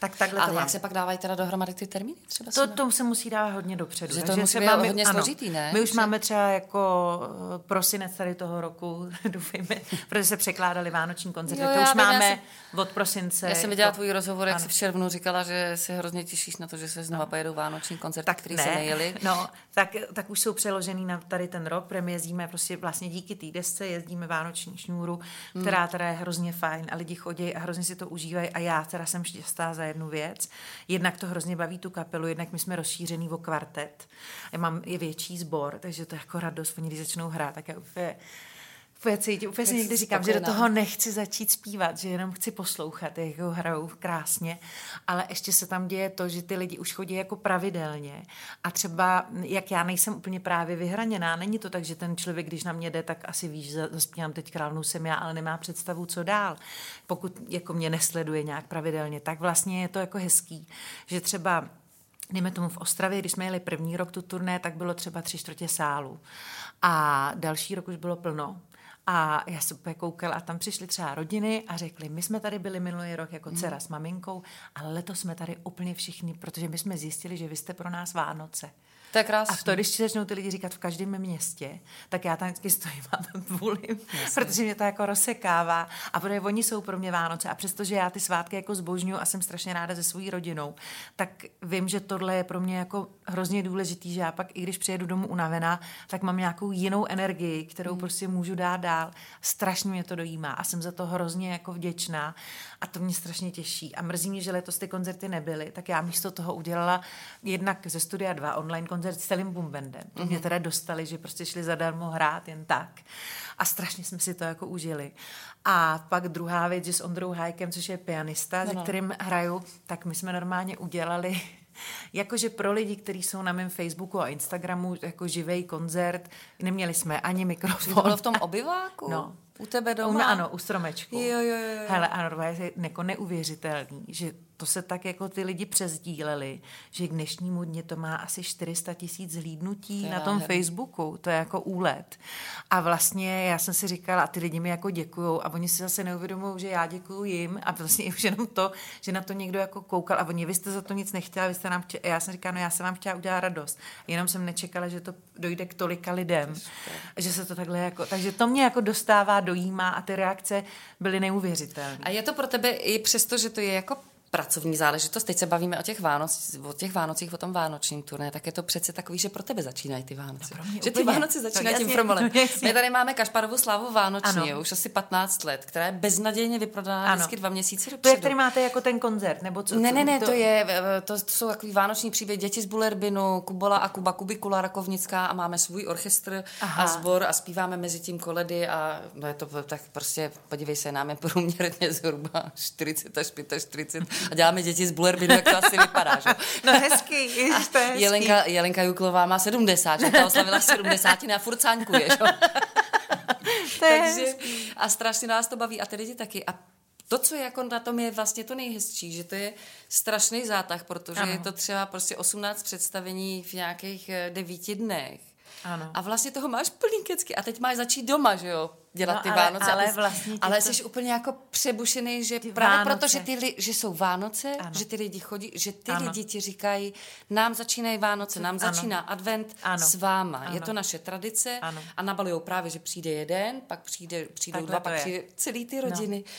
tak takhle A to jak se pak dávají teda dohromady ty termíny? Třeba to, to se musí dávat hodně dopředu. Že to musí být máme, hodně složitý, ne? My už že... máme třeba jako eh, prosinec tady toho roku, doufejme, protože se překládali vánoční koncerty. Jo, to už máme jsem, od prosince. Já jsem viděla jako, tvůj rozhovor, jak jsi v červnu říkala, že se hrozně těšíš na to, že se znova no. pojedou vánoční koncerty, tak který ne. se nejeli. No, tak, tak už jsou přeložený na tady ten rok, protože my jezdíme prostě vlastně díky té desce, jezdíme vánoční šňůru, hmm. která teda je hrozně fajn a lidi chodí a hrozně si to užívají a já teda jsem šťastná za jednu věc, Jednak to hrozně baví tu kapelu, jednak my jsme rozšířený o kvartet. Já mám je větší sbor, takže to je jako radost, oni když začnou hrát, tak je úplně úplně cítím, úplně si někdy říkám, spokojená. že do toho nechci začít zpívat, že jenom chci poslouchat, jak ho hrajou krásně, ale ještě se tam děje to, že ty lidi už chodí jako pravidelně a třeba, jak já nejsem úplně právě vyhraněná, není to tak, že ten člověk, když na mě jde, tak asi víš, zaspívám teď králnou jsem já, ale nemá představu, co dál. Pokud jako mě nesleduje nějak pravidelně, tak vlastně je to jako hezký, že třeba Dejme tomu v Ostravě, když jsme jeli první rok tu turné, tak bylo třeba tři čtvrtě sálu. A další rok už bylo plno. A já jsem úplně koukala a tam přišly třeba rodiny a řekli, my jsme tady byli minulý rok jako dcera mm. s maminkou, ale letos jsme tady úplně všichni, protože my jsme zjistili, že vy jste pro nás Vánoce. To je krásný. A to, když začnou ty lidi říkat v každém městě, tak já tam vždycky stojím a volím, protože mě to jako rozsekává. A protože oni jsou pro mě Vánoce a přestože já ty svátky jako zbožňuju a jsem strašně ráda se svojí rodinou, tak vím, že tohle je pro mě jako hrozně důležitý, že já pak, i když přijedu domů unavená, tak mám nějakou jinou energii, kterou hmm. prostě můžu dát dál. Strašně mě to dojímá a jsem za to hrozně jako vděčná a to mě strašně těší. A mrzí mě, že letos ty koncerty nebyly, tak já místo toho udělala jednak ze Studia 2 online koncert s celým bumbendem. Mm-hmm. Mě teda dostali, že prostě šli zadarmo hrát jen tak. A strašně jsme si to jako užili. A pak druhá věc, že s Ondrou Hajkem, což je pianista, no, no. se kterým hraju, tak my jsme normálně udělali Jakože pro lidi, kteří jsou na mém Facebooku a Instagramu, jako živý koncert, neměli jsme ani mikrofon. Bylo v tom obyváku? No, U tebe doma? U, ano, u stromečku. Jo, jo, jo. Hele, ano, je jako neuvěřitelný, že to se tak jako ty lidi přezdíleli, že k dnešnímu dně to má asi 400 tisíc zhlídnutí na tom herný. Facebooku. To je jako úlet. A vlastně já jsem si říkala, a ty lidi mi jako děkují a oni si zase neuvědomují, že já děkuju jim a vlastně už jenom to, že na to někdo jako koukal a oni, vy jste za to nic nechtěla, vy jste nám chtěla, já jsem říkala, no já jsem vám chtěla udělat radost. Jenom jsem nečekala, že to dojde k tolika lidem. Že se to takhle jako, takže to mě jako dostává, dojímá a ty reakce byly neuvěřitelné. A je to pro tebe i přesto, že to je jako pracovní záležitost. Teď se bavíme o těch, Vánoc, o těch Vánocích, o tom vánočním turné, tak je to přece takový, že pro tebe začínají ty Vánoce. No že ty Vánoce začínají tím promolem. My tady máme Kašparovu slávu Vánoční, už asi 15 let, která je beznadějně vyprodaná vždycky dva měsíce dopředu. To je, který máte jako ten koncert, nebo co? Ne, ne, ne, to, to je, to, to jsou takový vánoční příběh děti z Bulerbinu, Kubola a Kuba Kubikula Rakovnická a máme svůj orchestr Aha. a sbor a zpíváme mezi tím koledy a no je to tak prostě, podívej se, nám je průměrně zhruba 40 až 45 a děláme děti z Bullerbinu, jak to asi vypadá, že? No hezký, ježiš, to je hezký. Jelenka, Jelenka Juklová má 70, že ta oslavila 70 na furcáňkuje, že? Takže, a strašně nás to baví a ty lidi taky. A to, co je jako na tom je vlastně to nejhezčí, že to je strašný zátah, protože ano. je to třeba prostě 18 představení v nějakých eh, devíti dnech. Ano. A vlastně toho máš plný kecky. A teď máš začít doma, že jo? Dělat no, ty ale, Vánoce. Ale, vlastně ale to... jsi úplně jako přebušený, že ty právě Vánoce. proto, že, ty li, že jsou Vánoce, ano. že ty lidi chodí, že ty ano. lidi ti říkají, nám začínají Vánoce, nám ano. začíná advent ano. s váma. Ano. Je to naše tradice ano. a nabalují právě, že přijde jeden, pak přijde, přijdou Takhle dva, pak přijde celý ty rodiny. No.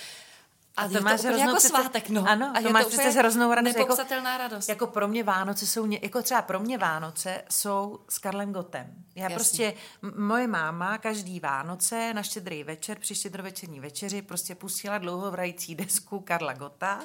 A, a to máš to hroznou jako svátek, no. Ano, a to máš přece hroznou radost. Jako, radost. Jako pro mě Vánoce jsou, jako třeba pro mě Vánoce jsou s Karlem Gotem. Já Jasně. prostě, moje máma každý Vánoce na štědrý večer, při štědrovečerní večeři prostě pustila dlouhovrající desku Karla Gota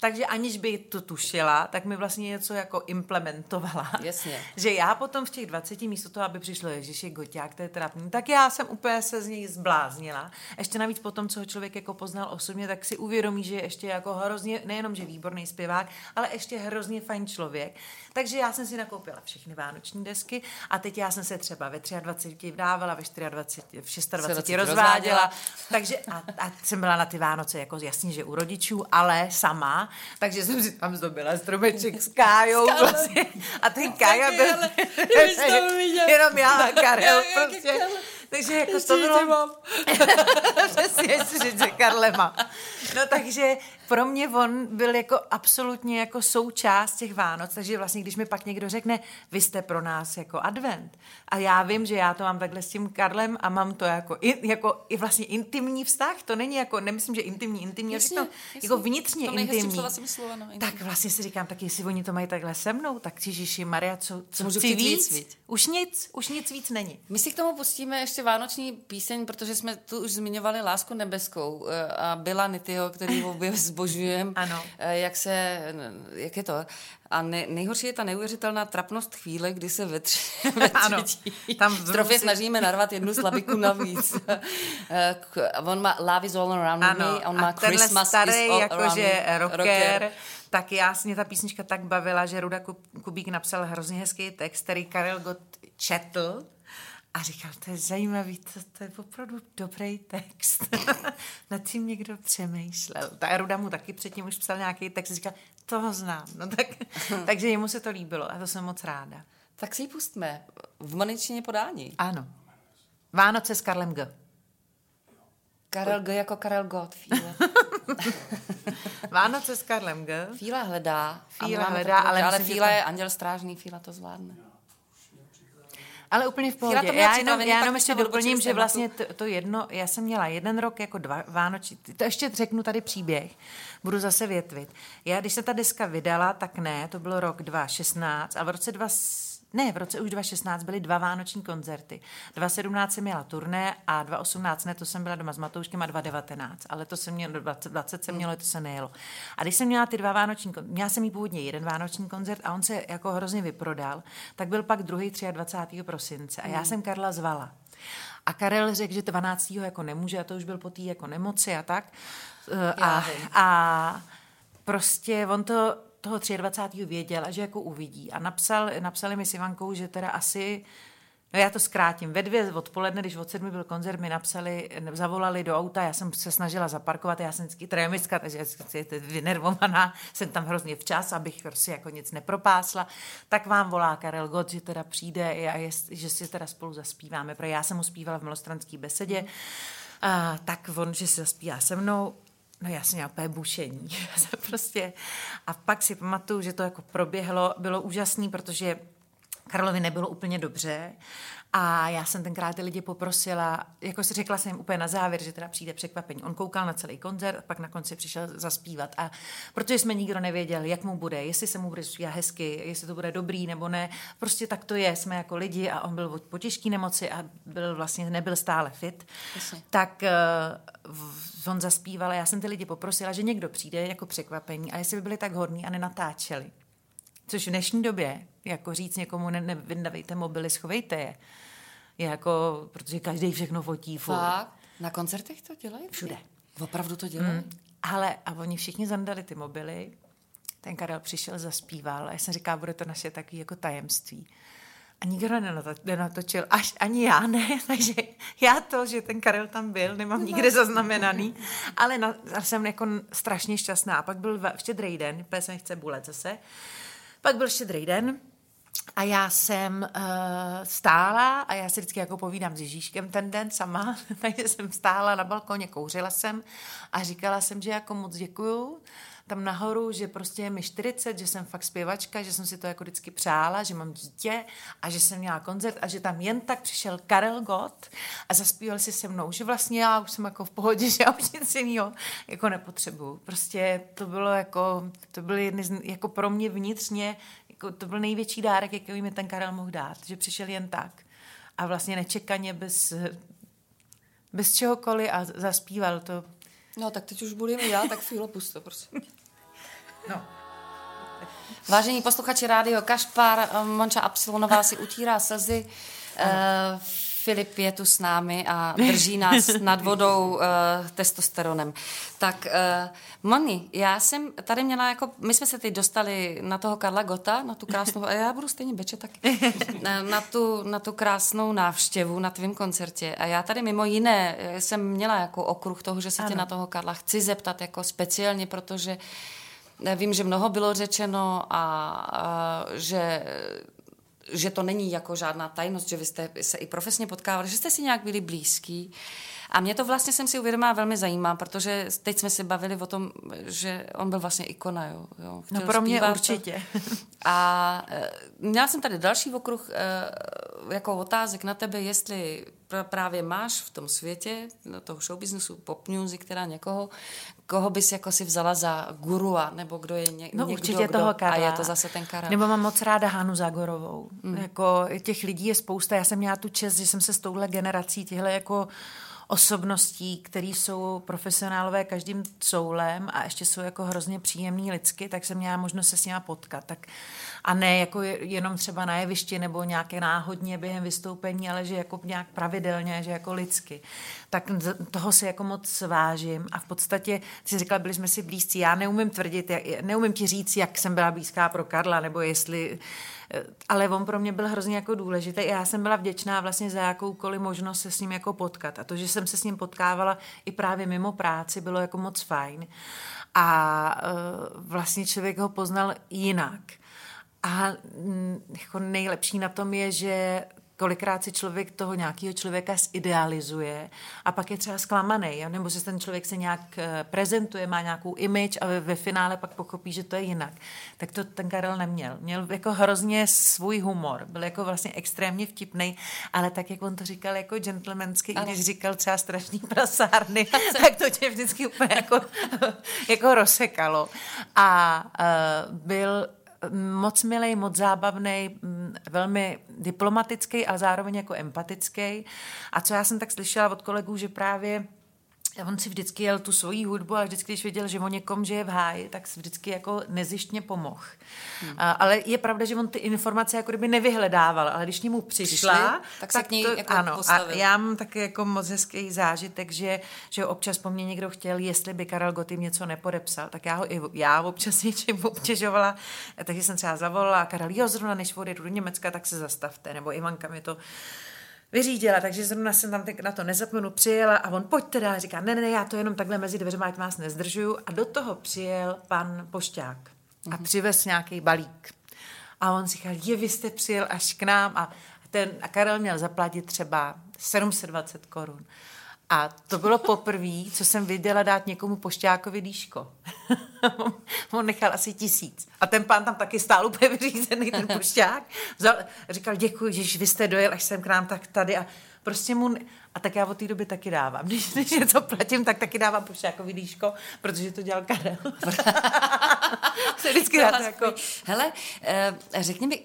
takže aniž by to tušila, tak mi vlastně něco jako implementovala. Jasně. Že já potom v těch 20 místo toho, aby přišlo Ježiši Goťák, to je trapný, tak já jsem úplně se z něj zbláznila. Ještě navíc potom, co ho člověk jako poznal osobně, tak si uvědomí, že je ještě jako hrozně, nejenom, že výborný zpěvák, ale ještě hrozně fajn člověk. Takže já jsem si nakoupila všechny vánoční desky a teď já jsem se třeba ve 23 vdávala, ve 24, v 26 rozváděla. Takže a, a, jsem byla na ty Vánoce jako jasně, že u rodičů, ale sama takže jsem si tam zdobila stromeček s Kájou vlastně. A ten Kája byl... Jenom já a Karel prostě. Takže jako to bylo... Přesně, že Karlema. No takže pro mě on byl jako absolutně jako součást těch Vánoc, takže vlastně, když mi pak někdo řekne, vy jste pro nás jako advent a já vím, že já to mám takhle s tím Karlem a mám to jako, i, jako i vlastně intimní vztah, to není jako, nemyslím, že intimní, intimní, jasně, to, jasně. jako vnitřně to intimní. Slova slova, no, intimní. Tak vlastně si říkám, tak jestli oni to mají takhle se mnou, tak Ježíši Maria, co, co Můžu chci víc? víc? Už nic, už nic víc není. My si k tomu pustíme ještě vánoční píseň, protože jsme tu už zmiňovali Lásku nebeskou eh, a byla Nityho, který obě zbožujem, ano. Eh, jak se, jak je to, a ne, nejhorší je ta neuvěřitelná trapnost chvíle, kdy se ve, tři, ve třetí tam strofě si... snažíme narvat jednu slabiku navíc. Eh, on má Love is all around ano. me, on má Christmas starý, is all jakože rocker, rocker, tak já mě ta písnička tak bavila, že Ruda Kubík napsal hrozně hezký text, který Karel Gott četl a říkal, to je zajímavý, to, to je opravdu dobrý text. Nad tím někdo přemýšlel. Ta Ruda mu taky předtím už psal nějaký text, říkal, toho znám. No tak, takže jemu se to líbilo a to jsem moc ráda. Tak si ji pustme v maničině podání. Ano. Vánoce s Karlem G. Karel G jako Karel Gott, Fíle. Vánoce s Karlem G. Fíla hledá. Fíla hledá, ale, ale Fíla to... je anděl strážný, Fíla to zvládne. Ale úplně v pohodě. Já jenom, já jenom ještě doplním, že vlastně to, to jedno, já jsem měla jeden rok jako dva Vánoční, to ještě řeknu tady příběh, budu zase větvit. Já, když se ta deska vydala, tak ne, to bylo rok 2016 a v roce 2 ne, v roce už 2016 byly dva vánoční koncerty. 2017 jsem měla turné a 2018 ne, to jsem byla doma s Matouškem a 2019, ale to jsem měla, 20, 20 jsem měla, to se nejelo. A když jsem měla ty dva vánoční, měla jsem jí původně jeden vánoční koncert a on se jako hrozně vyprodal, tak byl pak druhý 23. prosince a já hmm. jsem Karla zvala. A Karel řekl, že 12. jako nemůže a to už byl po té jako nemoci a tak. A, a prostě on to toho 23. věděl a že jako uvidí. A napsal, napsali mi s Ivankou, že teda asi No já to zkrátím. Ve dvě odpoledne, když od sedmi byl koncert, mi napsali, zavolali do auta, já jsem se snažila zaparkovat, já jsem vždycky tremistka, takže jsem vynervovaná, jsem tam hrozně včas, abych prostě jako nic nepropásla. Tak vám volá Karel Gott, že teda přijde a je, že si teda spolu zaspíváme, protože já jsem mu zpívala v Malostranské besedě, a, tak on, že se zaspívá se mnou, No já jsem měla bušení. prostě. A pak si pamatuju, že to jako proběhlo, bylo úžasný, protože Karlovi nebylo úplně dobře a já jsem tenkrát ty lidi poprosila, jako si řekla jsem úplně na závěr, že teda přijde překvapení. On koukal na celý koncert a pak na konci přišel zaspívat. A protože jsme nikdo nevěděl, jak mu bude, jestli se mu bude zpívat hezky, jestli to bude dobrý nebo ne, prostě tak to je, jsme jako lidi a on byl po těžké nemoci a byl vlastně, nebyl stále fit, Jasně. tak uh, on zaspíval a já jsem ty lidi poprosila, že někdo přijde jako překvapení a jestli by byli tak hodní a nenatáčeli. Což v dnešní době, jako říct někomu, ne, mobily, schovejte je. je jako, protože každý všechno fotí. Fakt? Na koncertech to dělají? Všude. Opravdu to dělají? Mm. Ale a oni všichni zandali ty mobily. Ten Karel přišel, zaspíval a já jsem říkala, bude to naše takový jako tajemství. A nikdo nenatočil, až ani já ne, takže já to, že ten Karel tam byl, nemám nikde zaznamenaný, ale na, jsem jako strašně šťastná. A pak byl štědrý den, protože jsem chce bulet zase, pak byl štědrý den a já jsem uh, stála a já si vždycky jako povídám s Ježíškem ten den sama, takže jsem stála na balkoně, kouřila jsem a říkala jsem, že jako moc děkuju tam nahoru, že prostě je mi 40, že jsem fakt zpěvačka, že jsem si to jako vždycky přála, že mám dítě a že jsem měla koncert a že tam jen tak přišel Karel Gott a zaspíval si se mnou, že vlastně já už jsem jako v pohodě, že já už nic jiného jako nepotřebuju. Prostě to bylo jako, to byly jako pro mě vnitřně, jako to byl největší dárek, jaký mi ten Karel mohl dát, že přišel jen tak a vlastně nečekaně bez, bez čehokoliv a zaspíval to. No tak teď už budu já, tak chvíli pusto, prosím. No. Vážení posluchači rádio Kašpar, Monča Absilonová si utírá slzy. Uh, Filip je tu s námi a drží nás nad vodou uh, testosteronem. Tak, uh, Moni, já jsem tady měla jako, my jsme se teď dostali na toho Karla Gota, na tu krásnou, a já budu stejně beče tak, na, na, tu, na tu krásnou návštěvu na tvém koncertě. A já tady mimo jiné jsem měla jako okruh toho, že se ano. tě na toho Karla chci zeptat jako speciálně, protože Vím, že mnoho bylo řečeno a, a že že to není jako žádná tajnost, že vy jste se i profesně potkávali, že jste si nějak byli blízký. A mě to vlastně jsem si uvědomila velmi zajímá, protože teď jsme si bavili o tom, že on byl vlastně ikona. Jo, jo. no pro mě určitě. A e, měla jsem tady další okruh e, jako otázek na tebe, jestli právě máš v tom světě no, toho showbiznesu, pop music, teda někoho, koho bys jako si vzala za gurua, nebo kdo je ně, no, někdo, určitě kdo, toho Karla. A je to zase ten Karel. Nebo mám moc ráda Hanu Zagorovou. Mm. Jako těch lidí je spousta. Já jsem měla tu čest, že jsem se s touhle generací těchto jako osobností, které jsou profesionálové každým soulem a ještě jsou jako hrozně příjemný lidsky, tak jsem měla možnost se s nimi potkat. Tak, a ne jako jenom třeba na jevišti nebo nějaké náhodně během vystoupení, ale že jako nějak pravidelně, že jako lidsky. Tak toho si jako moc vážím a v podstatě si říkala, byli jsme si blízcí. Já neumím tvrdit, neumím ti říct, jak jsem byla blízká pro Karla, nebo jestli ale on pro mě byl hrozně jako důležitý. Já jsem byla vděčná vlastně za jakoukoliv možnost se s ním jako potkat. A to, že jsem se s ním potkávala i právě mimo práci, bylo jako moc fajn. A uh, vlastně člověk ho poznal jinak. A mm, jako nejlepší na tom je, že kolikrát si člověk toho nějakého člověka zidealizuje a pak je třeba zklamaný, nebo že ten člověk se nějak eh, prezentuje, má nějakou image a ve, ve finále pak pochopí, že to je jinak. Tak to ten Karel neměl. Měl jako hrozně svůj humor, byl jako vlastně extrémně vtipný, ale tak, jak on to říkal jako gentlemanský, když říkal třeba strašný prasárny, tak to tě vždycky úplně jako, jako rozsekalo. A uh, byl moc milý, moc zábavný, mm, velmi diplomatický a zároveň jako empatický. A co já jsem tak slyšela od kolegů, že právě a on si vždycky jel tu svoji hudbu a vždycky, když viděl, že o někom, že je v háji, tak si vždycky jako nezištně pomohl. Hmm. A, ale je pravda, že on ty informace jako kdyby nevyhledával, ale když němu přišla, Přišli, tak se k ní to, jako ano, postavil. a já mám taky jako moc hezký zážitek, že, že občas po mně někdo chtěl, jestli by Karel Gotým něco nepodepsal, tak já ho i já občas něčím obtěžovala, takže jsem třeba zavolala a Karel, jo, zrovna než odjedu do Německa, tak se zastavte, nebo Ivanka mi to vyřídila, takže zrovna jsem tam na to nezapomenu, přijela a on pojď teda, říká, ne, ne, ne, já to jenom takhle mezi dveřma, ať vás nezdržuju a do toho přijel pan Pošťák a přivez nějaký balík. A on říkal, je, vy jste přijel až k nám a ten a Karel měl zaplatit třeba 720 korun. A to bylo poprvé, co jsem viděla dát někomu pošťákovi dýško. on, nechal asi tisíc. A ten pán tam taky stál úplně vyřízený, ten pošťák. Vzal, říkal, děkuji, že vy jste dojel, až jsem k nám, tak tady. A prostě mu... A tak já od té doby taky dávám. Když, když to platím, tak taky dávám pošťákovi dýško, protože to dělal Karel. se vždycky dá to jako... Hele, eh, řekni mi,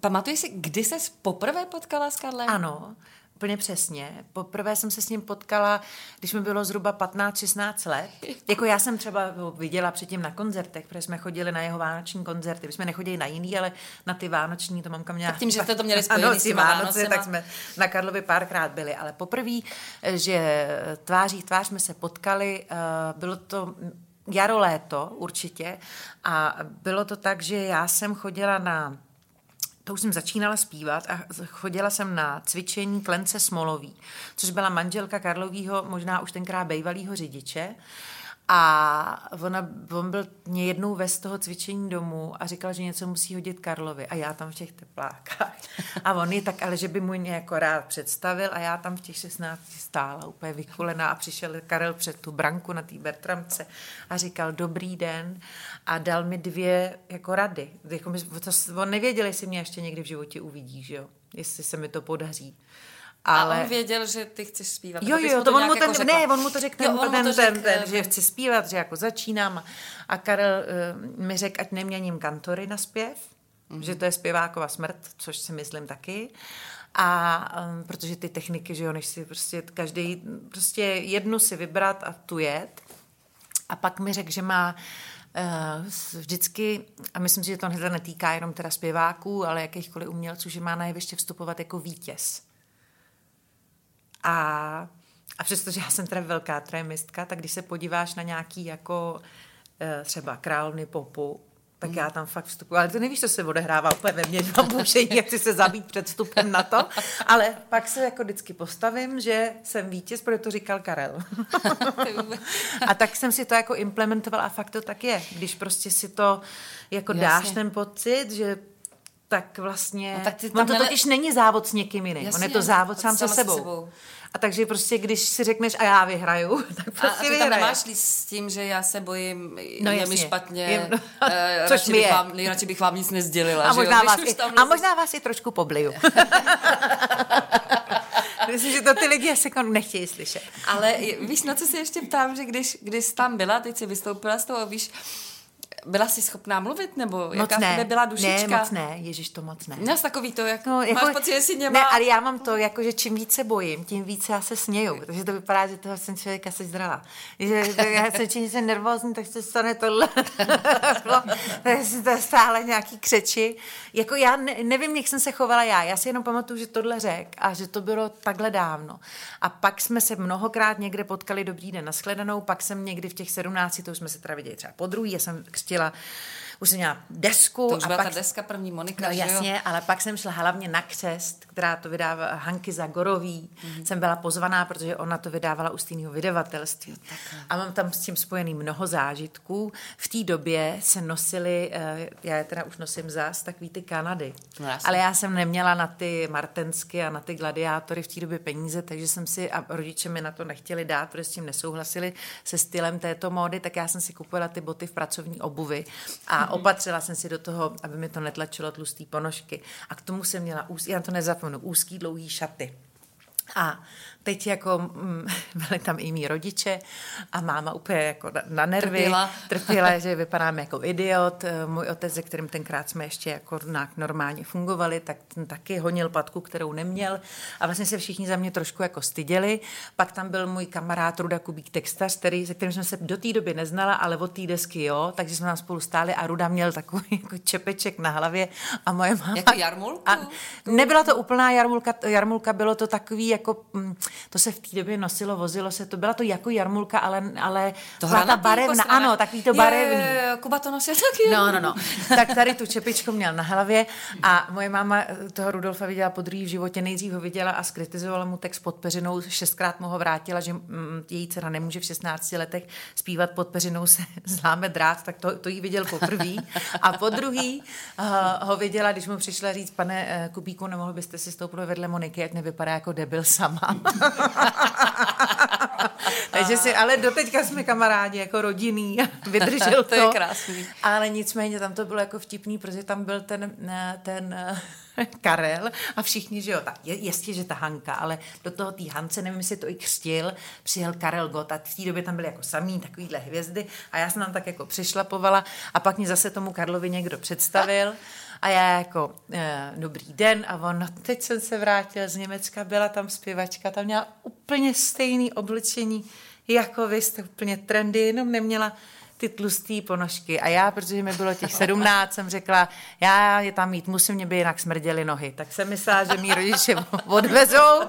pamatuješ si, kdy ses poprvé potkala s Karlem? Ano, úplně přesně. Poprvé jsem se s ním potkala, když mi bylo zhruba 15-16 let. Jako já jsem třeba ho viděla předtím na koncertech, protože jsme chodili na jeho vánoční koncerty. My jsme nechodili na jiný, ale na ty vánoční, to mamka měla. Tak tím, že jste to měli spojený ano, s Vánoce, Vánocema. tak jsme na Karlovi párkrát byli. Ale poprvé, že tváří v tvář jsme se potkali, eh, bylo to jaro, léto určitě. A bylo to tak, že já jsem chodila na to už jsem začínala zpívat a chodila jsem na cvičení Klence Smolový, což byla manželka Karlovýho, možná už tenkrát bejvalýho řidiče. A ona, on byl mě jednou ve z toho cvičení domů a říkal, že něco musí hodit Karlovi. A já tam v těch teplákách. A on je tak, ale že by mu mě jako rád představil a já tam v těch 16 stála úplně vykulená a přišel Karel před tu branku na té Bertramce a říkal dobrý den a dal mi dvě jako rady. Jako my, to, on nevěděl, jestli mě ještě někdy v životě uvidí, že jo? Jestli se mi to podaří. Ale... A on věděl, že ty chceš zpívat. Jo, jo, to on mu jako to, řekla. ne, on mu to řekl ten, Jo, on mu ten, to ten, řekl, ten, eh, že chci zpívat, že jako začínám. A Karel uh, mi řekl, ať neměním kantory na zpěv, mm. že to je zpěvákova smrt, což si myslím taky. A um, protože ty techniky, že jo, než si prostě každý, prostě jednu si vybrat a tu jet. A pak mi řekl, že má uh, vždycky, a myslím si, že to netýká jenom teda zpěváků, ale jakýchkoliv umělců, že má na jeviště vstupovat jako vítěz. A, a přestože já jsem teda velká trémistka, tak když se podíváš na nějaký jako eh, třeba královny popu, tak já tam fakt vstupuji. Ale ty nevíš, co se odehrává úplně ve mně, mám boušení, jak chci se zabít před vstupem na to. Ale pak se jako vždycky postavím, že jsem vítěz, protože to říkal Karel. a tak jsem si to jako implementovala a fakt to tak je. Když prostě si to jako Jasně. dáš ten pocit, že tak vlastně... No, tak ty on to nele- totiž není závod s někým jiným. on je to Jasně, závod sám se sebou. sebou. A takže prostě, když si řekneš a já vyhraju, tak A, prostě a ty tam nemáš s tím, že já se bojím, No no, je mi jasně. špatně, Je- no, eh, což radši, bych je. vám, radši bych vám nic nezdělila. a možná, vás i, a možná vás i trošku pobliju. Myslím, že to ty lidi asi jako nechtějí slyšet. Ale víš, na co se ještě ptám, že když, když jsi tam byla, teď jsi vystoupila z toho, víš, byla jsi schopná mluvit, nebo Moc jaká v ne. tebe byla dušička? Ne, moc ne, ježiš, to moc ne. Měl jsi takový to, jak No, jako, máš pocit, že si něma... Ne, ale já mám to, jako, že čím více bojím, tím více já se směju. Takže to vypadá, že toho jsem člověka se zdrala. Že to, já se čím jsem nervózní, tak se stane tohle. To je stále nějaký křeči. Jako já ne, nevím, jak jsem se chovala já. Já si jenom pamatuju, že tohle řek a že to bylo takhle dávno. A pak jsme se mnohokrát někde potkali dobrý den nashledanou, pak jsem někdy v těch 17, to už jsme se teda viděli třeba po druhý, já jsem zjistila. Už jsem měla desku. To už a byla pak ta deska první Monika, No že jo? jasně, ale pak jsem šla hlavně na křest, která to vydává Hanky Zagorový. Mm-hmm. Jsem byla pozvaná, protože ona to vydávala u stejného vydavatelství. A mám tam s tím spojený mnoho zážitků. V té době se nosily, eh, já je teda už nosím zás, takový ty Kanady. No jasně. ale já jsem neměla na ty martensky a na ty gladiátory v té době peníze, takže jsem si, a rodiče mi na to nechtěli dát, protože s tím nesouhlasili se stylem této módy, tak já jsem si kupovala ty boty v pracovní obuvi a opatřila jsem si do toho, aby mi to netlačilo tlustý ponožky. A k tomu jsem měla, úz, já to nezapomenu, úzký dlouhý šaty. A teď jako mm, byli tam i mý rodiče a máma úplně jako na, na nervy. Trpěla. Trpěla, že vypadám jako idiot. Eh, Můj otec, se kterým tenkrát jsme ještě jako normálně fungovali, tak ten taky honil patku, kterou neměl. A vlastně se všichni za mě trošku jako styděli. Pak tam byl můj kamarád Ruda Kubík textař, který, se kterým jsem se do té doby neznala, ale od té desky jo, takže jsme tam spolu stáli a Ruda měl takový jako čepeček na hlavě a moje máma... Jako jarmulku? A nebyla to úplná jarmulka, jarmulka, bylo to takový jako, mm, to se v té době nosilo, vozilo se, to byla to jako jarmulka, ale, ale To ta barevná, jako ano, takový to barevný. jo, jo, Kuba to nosil taky. No, no, no. Tak tady tu čepičku měl na hlavě a moje máma toho Rudolfa viděla po druhý v životě. Nejdřív ho viděla a skritizovala mu text pod peřinou. Šestkrát mu ho vrátila, že mm, její dcera nemůže v 16 letech zpívat pod peřinou se zláme drát, tak to, to jí viděl poprvé. A po druhý uh, ho viděla, když mu přišla říct, pane uh, Kubíku, nemohl byste si stoupnout vedle Moniky, ať nevypadá jako debil sama. Takže si, ale doteďka jsme kamarádi, jako rodinný, vydržel to. To je krásný. Ale nicméně tam to bylo jako vtipný, protože tam byl ten, eh, ten eh, Karel a všichni, že jo, tak je, jistě, že ta Hanka, ale do toho té Hance, nevím, jestli to i křtil, přijel Karel Gott a v té době tam byly jako samý takovýhle hvězdy a já jsem tam tak jako přišlapovala a pak mě zase tomu Karlovi někdo představil a já jako, e, dobrý den a on, no, teď jsem se vrátil z Německa, byla tam zpěvačka, tam měla úplně stejný oblečení, jako vy jste úplně trendy, jenom neměla ty tlustý ponožky. A já, protože mi bylo těch 17, jsem řekla, já je tam mít musím, mě by jinak smrděly nohy. Tak jsem myslela, že mý rodiče odvezou.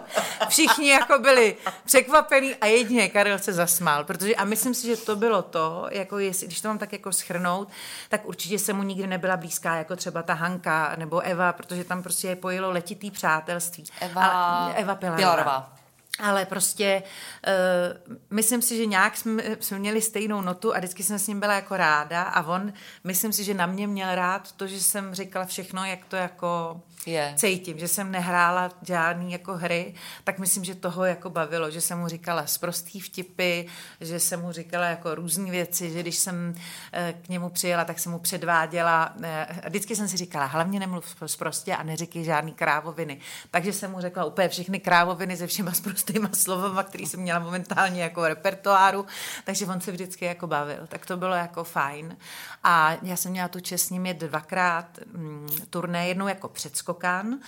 Všichni jako byli překvapení a jedině Karel se zasmál. Protože, a myslím si, že to bylo to, jako jestli, když to mám tak jako schrnout, tak určitě se mu nikdy nebyla blízká, jako třeba ta Hanka nebo Eva, protože tam prostě je pojilo letitý přátelství. Eva, Eva Pilarová. Pilarová. Ale prostě uh, myslím si, že nějak jsme, jsme měli stejnou notu a vždycky jsem s ním byla jako ráda a on, myslím si, že na mě měl rád to, že jsem říkala všechno, jak to jako Je. cítím, že jsem nehrála žádný jako hry, tak myslím, že toho jako bavilo, že jsem mu říkala sprostý vtipy, že jsem mu říkala jako různé věci, že když jsem eh, k němu přijela, tak jsem mu předváděla, eh, vždycky jsem si říkala, hlavně nemluv sprostě a neříkej žádný krávoviny. Takže jsem mu řekla úplně všechny krávoviny se všema sprostýma slovama, který jsem měla momentálně jako repertoáru, takže on se vždycky jako bavil. Tak to bylo jako fajn. A já jsem měla tu čest s ním dvakrát mm, turné, jednou jako předskokan,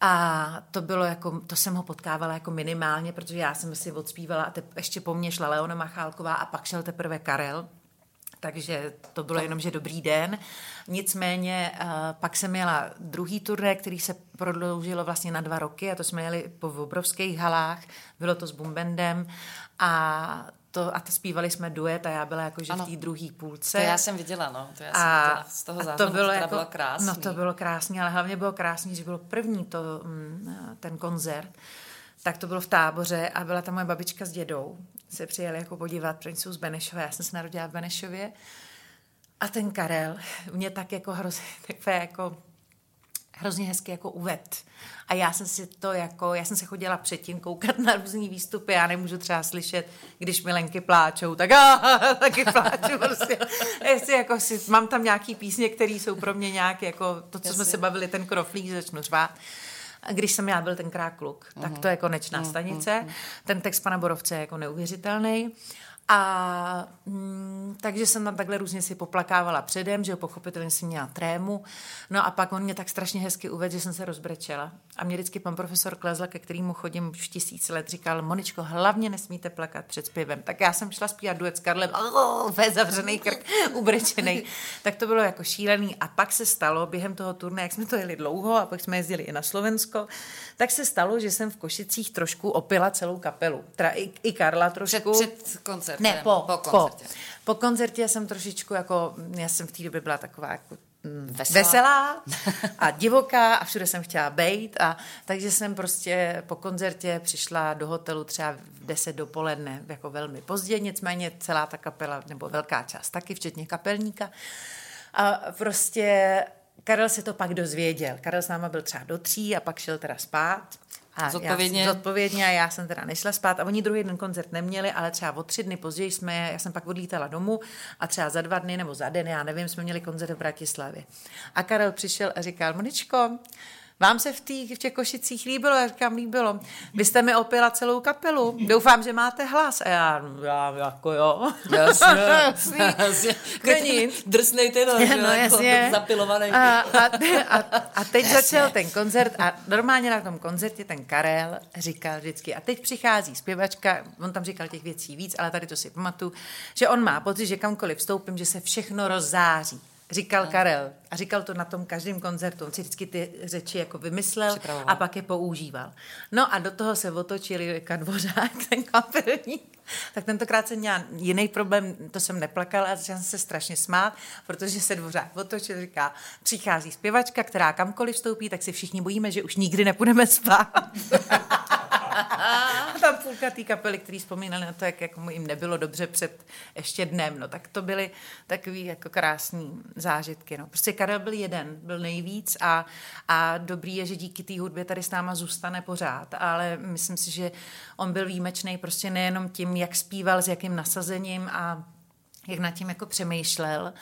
a to bylo jako, to jsem ho potkávala jako minimálně, protože já jsem si odspívala a te, ještě po mně šla Leona Machálková a pak šel teprve Karel. Takže to bylo jenom, že dobrý den. Nicméně uh, pak jsem měla druhý turné, který se prodloužilo vlastně na dva roky a to jsme jeli po obrovských halách, bylo to s Bumbendem a to, a to zpívali jsme duet a já byla jakože v Ano. té druhé půlce. To já jsem viděla, no. To já jsem A, viděla z toho a záznamu, to bylo, jako, bylo krásný. No to bylo krásný, ale hlavně bylo krásný, že bylo první to, mm, ten koncert, tak to bylo v táboře a byla tam moje babička s dědou. Se přijeli jako podívat, protože jsou z Benešova, já jsem se narodila v Benešově. A ten Karel mě tak jako hrozně, takové jako hrozně hezky jako uved. A já jsem si to jako, já jsem se chodila předtím koukat na různý výstupy, já nemůžu třeba slyšet, když milenky pláčou, tak ah, taky pláču prostě. Jestli jako si, mám tam nějaký písně, které jsou pro mě nějak jako to, co jsme Jasně. se bavili, ten kroflík, začnu řvát. Když jsem já byl tenkrát kluk, tak to je konečná stanice. Ten text pana Borovce je jako neuvěřitelný. A mm, takže jsem tam takhle různě si poplakávala předem, že jo, pochopitelně jsem měla trému. No a pak on mě tak strašně hezky uvedl, že jsem se rozbrečela. A mě vždycky pan profesor Klezla, ke kterému chodím už tisíc let, říkal, Moničko, hlavně nesmíte plakat před zpěvem. Tak já jsem šla zpívat duet s Karlem, ve zavřený krk, ubrečený. tak to bylo jako šílený. A pak se stalo během toho turné, jak jsme to jeli dlouho a pak jsme jezdili i na Slovensko, tak se stalo, že jsem v Košicích trošku opila celou kapelu. Teda i, i Karla trošku. Před, před koncertem. Ne, po, po po, koncertě. po koncertě jsem trošičku jako, já jsem v té době byla taková jako mm, Veselá. veselá. a divoká a všude jsem chtěla bejt a takže jsem prostě po koncertě přišla do hotelu třeba v 10 dopoledne, jako velmi pozdě, nicméně celá ta kapela, nebo velká část taky, včetně kapelníka. A prostě Karel se to pak dozvěděl. Karel s náma byl třeba do tří a pak šel teda spát. A Zodpovědně? Já, zodpovědně a já jsem teda nešla spát a oni druhý den koncert neměli, ale třeba o tři dny později jsme, já jsem pak odlítala domů a třeba za dva dny nebo za den, já nevím, jsme měli koncert v Bratislavě. A Karel přišel a říkal, Moničko, vám se v, tý, v těch košicích líbilo? Já říkám, líbilo. Vy jste mi opila celou kapelu. Doufám, že máte hlas. A já, já jako jo. Jasně, jasně. Není. Drsnej tenor, No, že jo, jako jasně. zapilovaný. A, a, a, a teď začal ten koncert a normálně na tom koncertě ten Karel říkal vždycky, a teď přichází zpěvačka, on tam říkal těch věcí víc, ale tady to si pamatuju, že on má pocit, že kamkoliv vstoupím, že se všechno rozzáří. Říkal Karel. A říkal to na tom každém koncertu. On si vždycky ty řeči jako vymyslel a pak je používal. No a do toho se otočili Jirka Dvořák, ten kapelník. Tak tentokrát jsem měla jiný problém, to jsem neplakala a začala jsem se strašně smát, protože se Dvořák otočil, říká, přichází zpěvačka, která kamkoliv vstoupí, tak si všichni bojíme, že už nikdy nepůjdeme spát. A tam půlka té kapely, který vzpomínali na to, jak, jak mu jim nebylo dobře před ještě dnem, no tak to byly takový jako krásný zážitky, no. Prostě Karel byl jeden, byl nejvíc a, a dobrý je, že díky té hudbě tady s náma zůstane pořád, ale myslím si, že on byl výjimečný prostě nejenom tím, jak zpíval, s jakým nasazením a jak nad tím jako přemýšlel,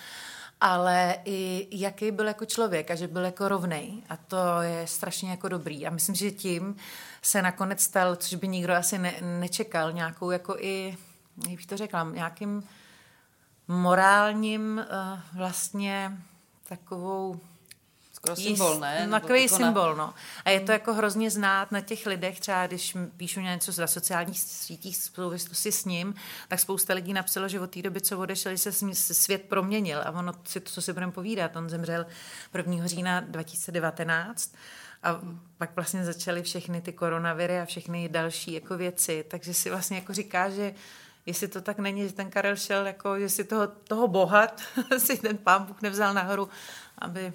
ale i jaký byl jako člověk a že byl jako rovnej. A to je strašně jako dobrý. A myslím, že tím se nakonec stal, což by nikdo asi ne, nečekal, nějakou jako i, jak bych to řekla, nějakým morálním uh, vlastně takovou Skoro symbol, ne? Takový ikona. symbol, no. A je to jako hrozně znát na těch lidech, třeba když píšu něco na sociálních sítích v souvislosti s ním, tak spousta lidí napsalo, že od té doby, co odešel, že se svět proměnil. A ono, si to, co si budeme povídat, on zemřel 1. října 2019 a pak vlastně začaly všechny ty koronaviry a všechny další jako věci, takže si vlastně jako říká, že jestli to tak není, že ten Karel šel, jako, že si toho, toho boha si ten pán Bůh nevzal nahoru, aby,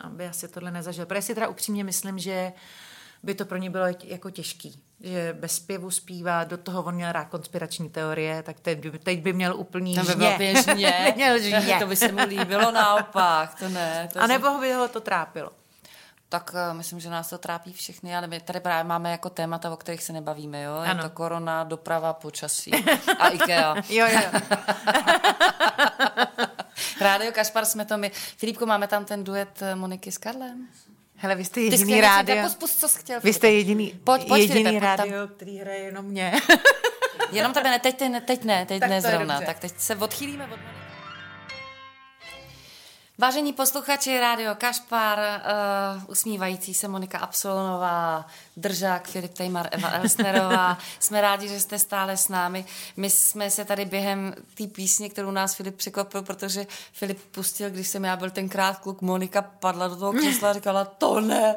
aby asi tohle nezažil. Protože si teda upřímně myslím, že by to pro ně bylo jako těžký. Že bez zpěvu zpívá, do toho on měl rád konspirační teorie, tak teď, by- teď by měl úplný To by žně. bylo běžně. žně. to by se mu líbilo naopak, to ne. To A nebo by ho to trápilo. Tak uh, myslím, že nás to trápí všechny, ale my tady právě máme jako témata, o kterých se nebavíme, jo? Je Ano. to korona, doprava, počasí a IKEA. Jo, jo. Rádio Kašpar jsme to my. Filipko, máme tam ten duet eh, Moniky s Karlem? Hele, vy jste jediný rádio. tak Pust, co jsi chtěl. Vy jste jediný, Pojď, pojď, jediný Filipe, pojď tam. rádio, který hraje jenom mě. Jenom tebe ne, teď, teď, teď ne, teď Tak ne zrovna. Tak teď se odchýlíme od Moniky. Vážení posluchači Rádio Kašpar, uh, usmívající se Monika Absolonová, Držák, Filip Tejmar, Eva Elsnerová. jsme rádi, že jste stále s námi. My jsme se tady během té písně, kterou nás Filip překvapil, protože Filip pustil, když jsem já byl tenkrát kluk, Monika padla do toho křesla a říkala, to ne.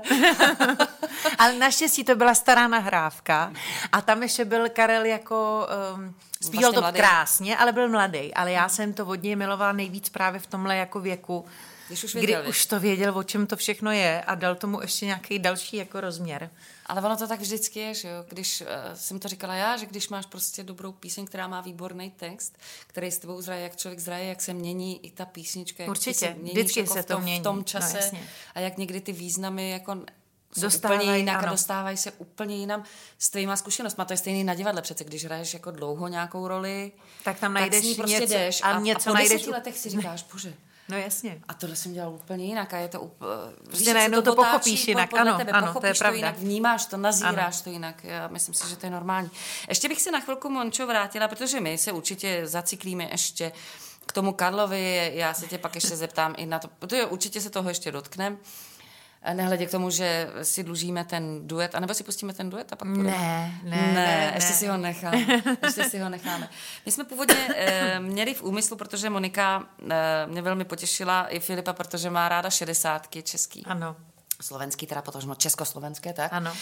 Ale naštěstí to byla stará nahrávka a tam ještě byl Karel jako... Um, zpíval Vlastně to mladý. krásně, ale byl mladý. Ale já jsem to od něj milovala nejvíc právě v tomhle jako věku, Když už kdy už to věděl, o čem to všechno je a dal tomu ještě nějaký další jako rozměr. Ale ono to tak vždycky je, že jo? Když uh, jsem to říkala já, že když máš prostě dobrou píseň, která má výborný text, který s tebou zraje, jak člověk zraje, jak se mění i ta písnička, jak Určitě, se měníš vždycky jako se v to tom, mění, v tom no čase jasně. a jak někdy ty významy jako Dostávají, úplně jinak ano. a dostávají se úplně jinam s tvýma zkušenostmi. To je stejný na divadle přece, když hraješ jako dlouho nějakou roli, Tak tam tak najdeš s ní prostě něco- jdeš a a, něco a po najdeš deseti letech si říkáš, bože, No jasně. a tohle jsem dělal úplně jinak a je to úplně... Prostě najednou to pochopíš jinak, podle ano, tebe, ano, to je pochopíš to, pravda. jinak, vnímáš to, nazíráš to jinak. Já myslím si, že to je normální. Ještě bych se na chvilku, Mončo, vrátila, protože my se určitě zaciklíme ještě k tomu Karlovi, já se tě pak ještě zeptám i na to, protože určitě se toho ještě dotkneme. Nehledě k tomu, že si dlužíme ten duet, anebo si pustíme ten duet a pak půjdeme. Ne, ne, ne, ne, ještě ne. si ho necháme. Ještě si ho necháme. My jsme původně e, měli v úmyslu, protože Monika e, mě velmi potěšila, i Filipa, protože má ráda šedesátky český. Ano. Slovenský, teda potom československé, tak? Ano.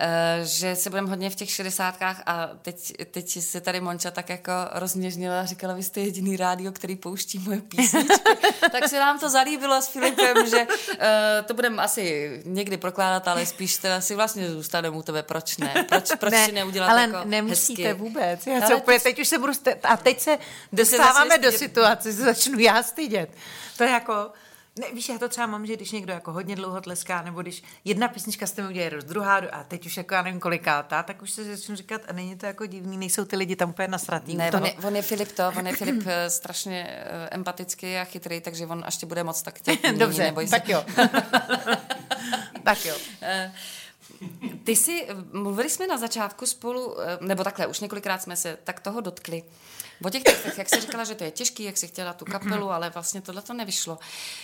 E, že se budeme hodně v těch šedesátkách a teď, teď se tady Monča tak jako rozměžnila a říkala, vy jste jediný rádio, který pouští moje písničky. tak se nám to zalíbilo s Filipem, že e, to budeme asi někdy prokládat, ale spíš teda si vlastně zůstaneme u tebe, proč ne? Proč, proč ne, si neudělat ale jako nemusíte hezky? vůbec. Já Ale se úplně, teď už se budu, a teď se dostáváme do situace, že začnu já stydět. To je jako, ne, víš, já to třeba mám, že když někdo jako hodně dlouho tleská, nebo když jedna písnička s mi udělá roz, druhá, a teď už jako já nevím kolikátá, tak už se začnu říkat, a není to jako divný, nejsou ty lidi tam úplně nasratý. Ne, on je, on je Filip to, on je Filip eh, strašně eh, empatický a chytrý, takže on až tě bude moc tak tě Dobře, neboj se. tak jo. tak jo. Ty jsi, mluvili jsme na začátku spolu, nebo takhle, už několikrát jsme se tak toho dotkli. O těch textech, jak jsi říkala, že to je těžký, jak jsi chtěla tu kapelu, ale vlastně tohle to nevyšlo.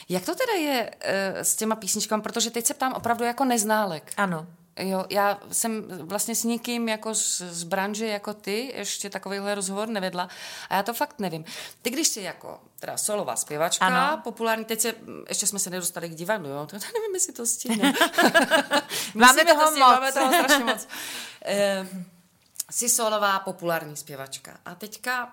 Jak to teda je uh, s těma písničkami, protože teď se ptám opravdu jako neználek. Ano. Jo, já jsem vlastně s nikým jako z, z branže jako ty ještě takovýhle rozhovor nevedla a já to fakt nevím. Ty, když jsi jako teda solová zpěvačka, ano. populární, teď se, ještě jsme se nedostali k divadlu, jo, to nevím, jestli to stihne. máme toho to moc. Máme toho strašně moc. E, jsi solová populární zpěvačka a teďka,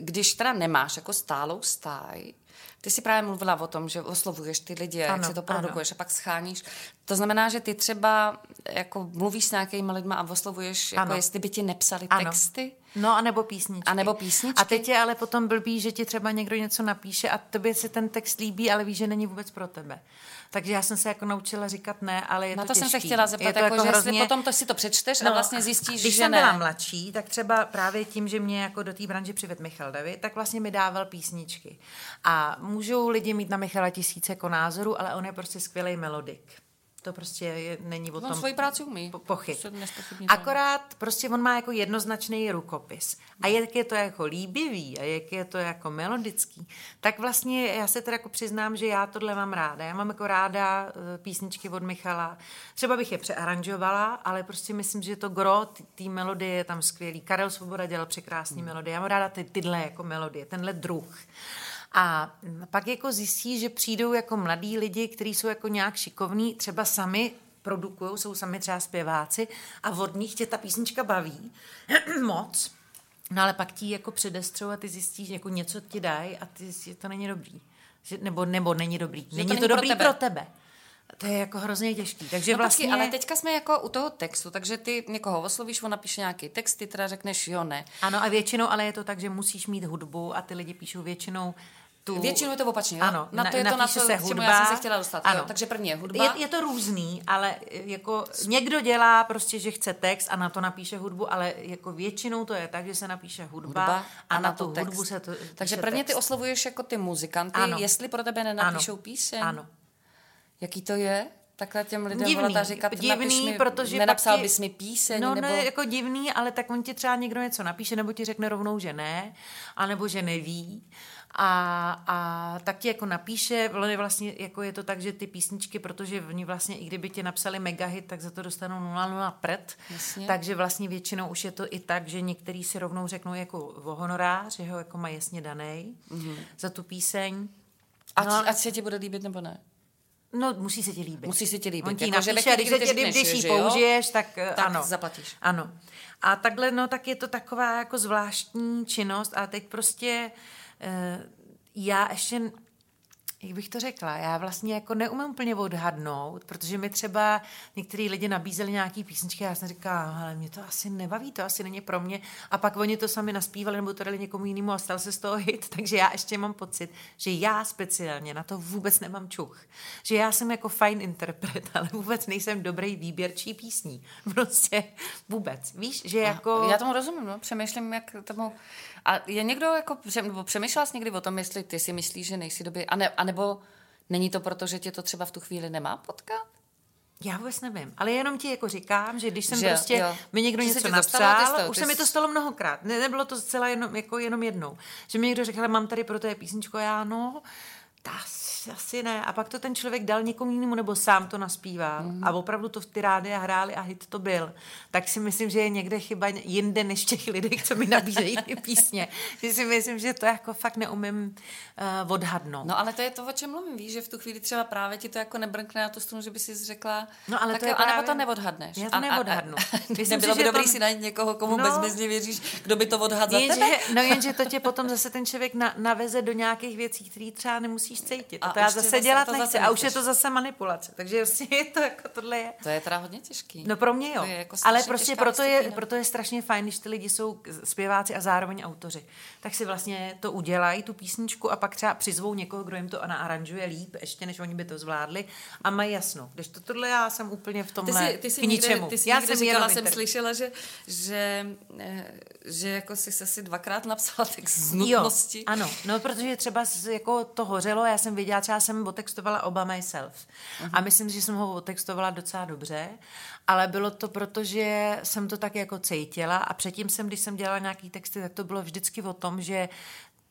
když teda nemáš jako stálou stáj, ty jsi právě mluvila o tom, že oslovuješ ty lidi, ano, jak si to produkuješ ano. a pak scháníš. To znamená, že ty třeba jako mluvíš s nějakými lidmi a oslovuješ, jako jestli by ti nepsali ano. texty? No, a nebo písničky. A nebo písničky. A teď je ale potom blbý, že ti třeba někdo něco napíše a tobě se ten text líbí, ale víš, že není vůbec pro tebe. Takže já jsem se jako naučila říkat ne, ale je Na to, to těžký. jsem se chtěla zeptat, jako, jako že hrozně... jestli potom to si to přečteš no, a vlastně zjistíš, když že jsem ne. byla mladší, tak třeba právě tím, že mě jako do té branže přived Michal David, tak vlastně mi dával písničky. A můžou lidi mít na Michala tisíce jako názorů, ale on je prostě skvělý melodik. To prostě je, není o on tom svoji práci umí. Po, pochyb. Akorát prostě on má jako jednoznačný rukopis. A jak je to jako líbivý a jak je to jako melodický, tak vlastně já se teda jako přiznám, že já tohle mám ráda. Já mám jako ráda eh, písničky od Michala. Třeba bych je přearanžovala, ale prostě myslím, že to gro, té melodie je tam skvělý. Karel Svoboda dělal překrásný hmm. melodie. Já mám ráda ty, tyhle jako melodie, tenhle druh. A pak jako zjistí, že přijdou jako mladí lidi, kteří jsou jako nějak šikovní, třeba sami produkují, jsou sami třeba zpěváci a od nich tě ta písnička baví moc. No ale pak ti jako předestřou a ty zjistíš, že jako něco ti dají a ty že to není dobrý. Že, nebo, nebo není dobrý. Že není to, není to dobrý pro tebe. pro tebe. To je jako hrozně těžký. Takže no vlastně... Ale teďka jsme jako u toho textu, takže ty někoho oslovíš, on napíše nějaký text, ty teda řekneš jo, ne. Ano a většinou, ale je to tak, že musíš mít hudbu a ty lidi píšou většinou tu... Většinou je to opačně, Ano, na to je to, na to, se hudba. já jsem se chtěla dostat. Ano. Jo, takže první je hudba. Je, je to různý, ale jako někdo dělá prostě, že chce text a na to napíše hudbu, ale jako většinou to je tak, že se napíše hudba, hudba a, a na, na tu text. hudbu se to Takže prvně text. ty oslovuješ jako ty muzikanty, ano. jestli pro tebe nenapíšou ano. píseň. Ano. Jaký to je? Takhle těm lidem divný, volat a říkat, divný, mi, protože nenapsal ti, bys mi píseň, no, nebo... No, jako divný, ale tak on ti třeba někdo něco napíše, nebo ti řekne rovnou, že ne, anebo že neví. A, a tak ti jako napíše, vlastně jako je to tak, že ty písničky, protože oni vlastně, i kdyby ti napsali megahit, tak za to dostanou 0,0 pret. Jasně. Takže vlastně většinou už je to i tak, že některý si rovnou řeknou jako o honorář, že ho jako má jasně daný mm-hmm. za tu píseň. Ať, no, ať se ti bude líbit nebo ne? No, musí se ti líbit. Musí se ti líbit. On ti jako, napíše, když, se tě, když ji použiješ, tak, tak ano. zaplatíš. Ano. A takhle, no, tak je to taková jako zvláštní činnost a teď prostě uh, já ještě jak bych to řekla, já vlastně jako neumím úplně odhadnout, protože mi třeba některý lidi nabízeli nějaký písničky a já jsem říkala, ale mě to asi nebaví, to asi není pro mě. A pak oni to sami naspívali nebo to dali někomu jinému a stal se z toho hit, takže já ještě mám pocit, že já speciálně na to vůbec nemám čuch. Že já jsem jako fajn interpret, ale vůbec nejsem dobrý výběrčí písní. Prostě vůbec. Víš, že jako... Já tomu rozumím, no. přemýšlím, jak tomu a je někdo jako, nebo přemýšlela jsi někdy o tom, jestli ty si myslíš, že nejsi dobrý, a ne, anebo není to proto, že tě to třeba v tu chvíli nemá potkat? Já vůbec nevím, ale jenom ti jako říkám, že když jsem že, prostě jo. mi někdo že něco napsal, už se mi to stalo mnohokrát, ne, nebylo to zcela jenom, jako jenom jednou, že mi někdo řekl, mám tady pro to je písničko, já no, ta asi ne. A pak to ten člověk dal někomu jinému, nebo sám to naspíval. Mm. A opravdu to v ty rádia hráli a hit to byl. Tak si myslím, že je někde chyba jinde než těch lidí, co mi nabízejí ty písně. že si myslím, že to jako fakt neumím uh, odhadnout. No ale to je to, o čem mluvím. Víš, že v tu chvíli třeba právě ti to jako nebrnkne na tu strunu, že by si řekla, no, ale tak to je jo, právě... anebo to neodhadneš. Já to neodhadnu. Myslím Nebylo by dobrý to... si najít někoho, komu no, bezmezně věříš, kdo by to odhadl za tebe? no jenže to tě potom zase ten člověk na, naveze do nějakých věcí, které třeba nemusíš cítit. A, a to já zase zase dělat nechci. A už je to zase manipulace. Takže vlastně je to jako tohle je. To je teda hodně těžký. No pro mě jo. je jako Ale prostě proto je, proto je strašně fajn, když ty lidi jsou zpěváci a zároveň autoři. Tak si vlastně to udělají, tu písničku a pak třeba přizvou někoho, kdo jim to naaranžuje líp, ještě než oni by to zvládli a mají jasno. Když to tohle já jsem úplně v tomhle ty jsi, ty jsi k ničemu. Někde, ty jsi já jsem říkala, jsem slyšela, že, že, eh, že jako jsi asi dvakrát napsala text z nutnosti. Jo, ano, no protože třeba jako to hořelo, já jsem věděla, třeba jsem otextovala oba myself. Uh-huh. A myslím, že jsem ho otextovala docela dobře, ale bylo to proto, že jsem to tak jako cítila a předtím jsem, když jsem dělala nějaký texty, tak to bylo vždycky o tom, že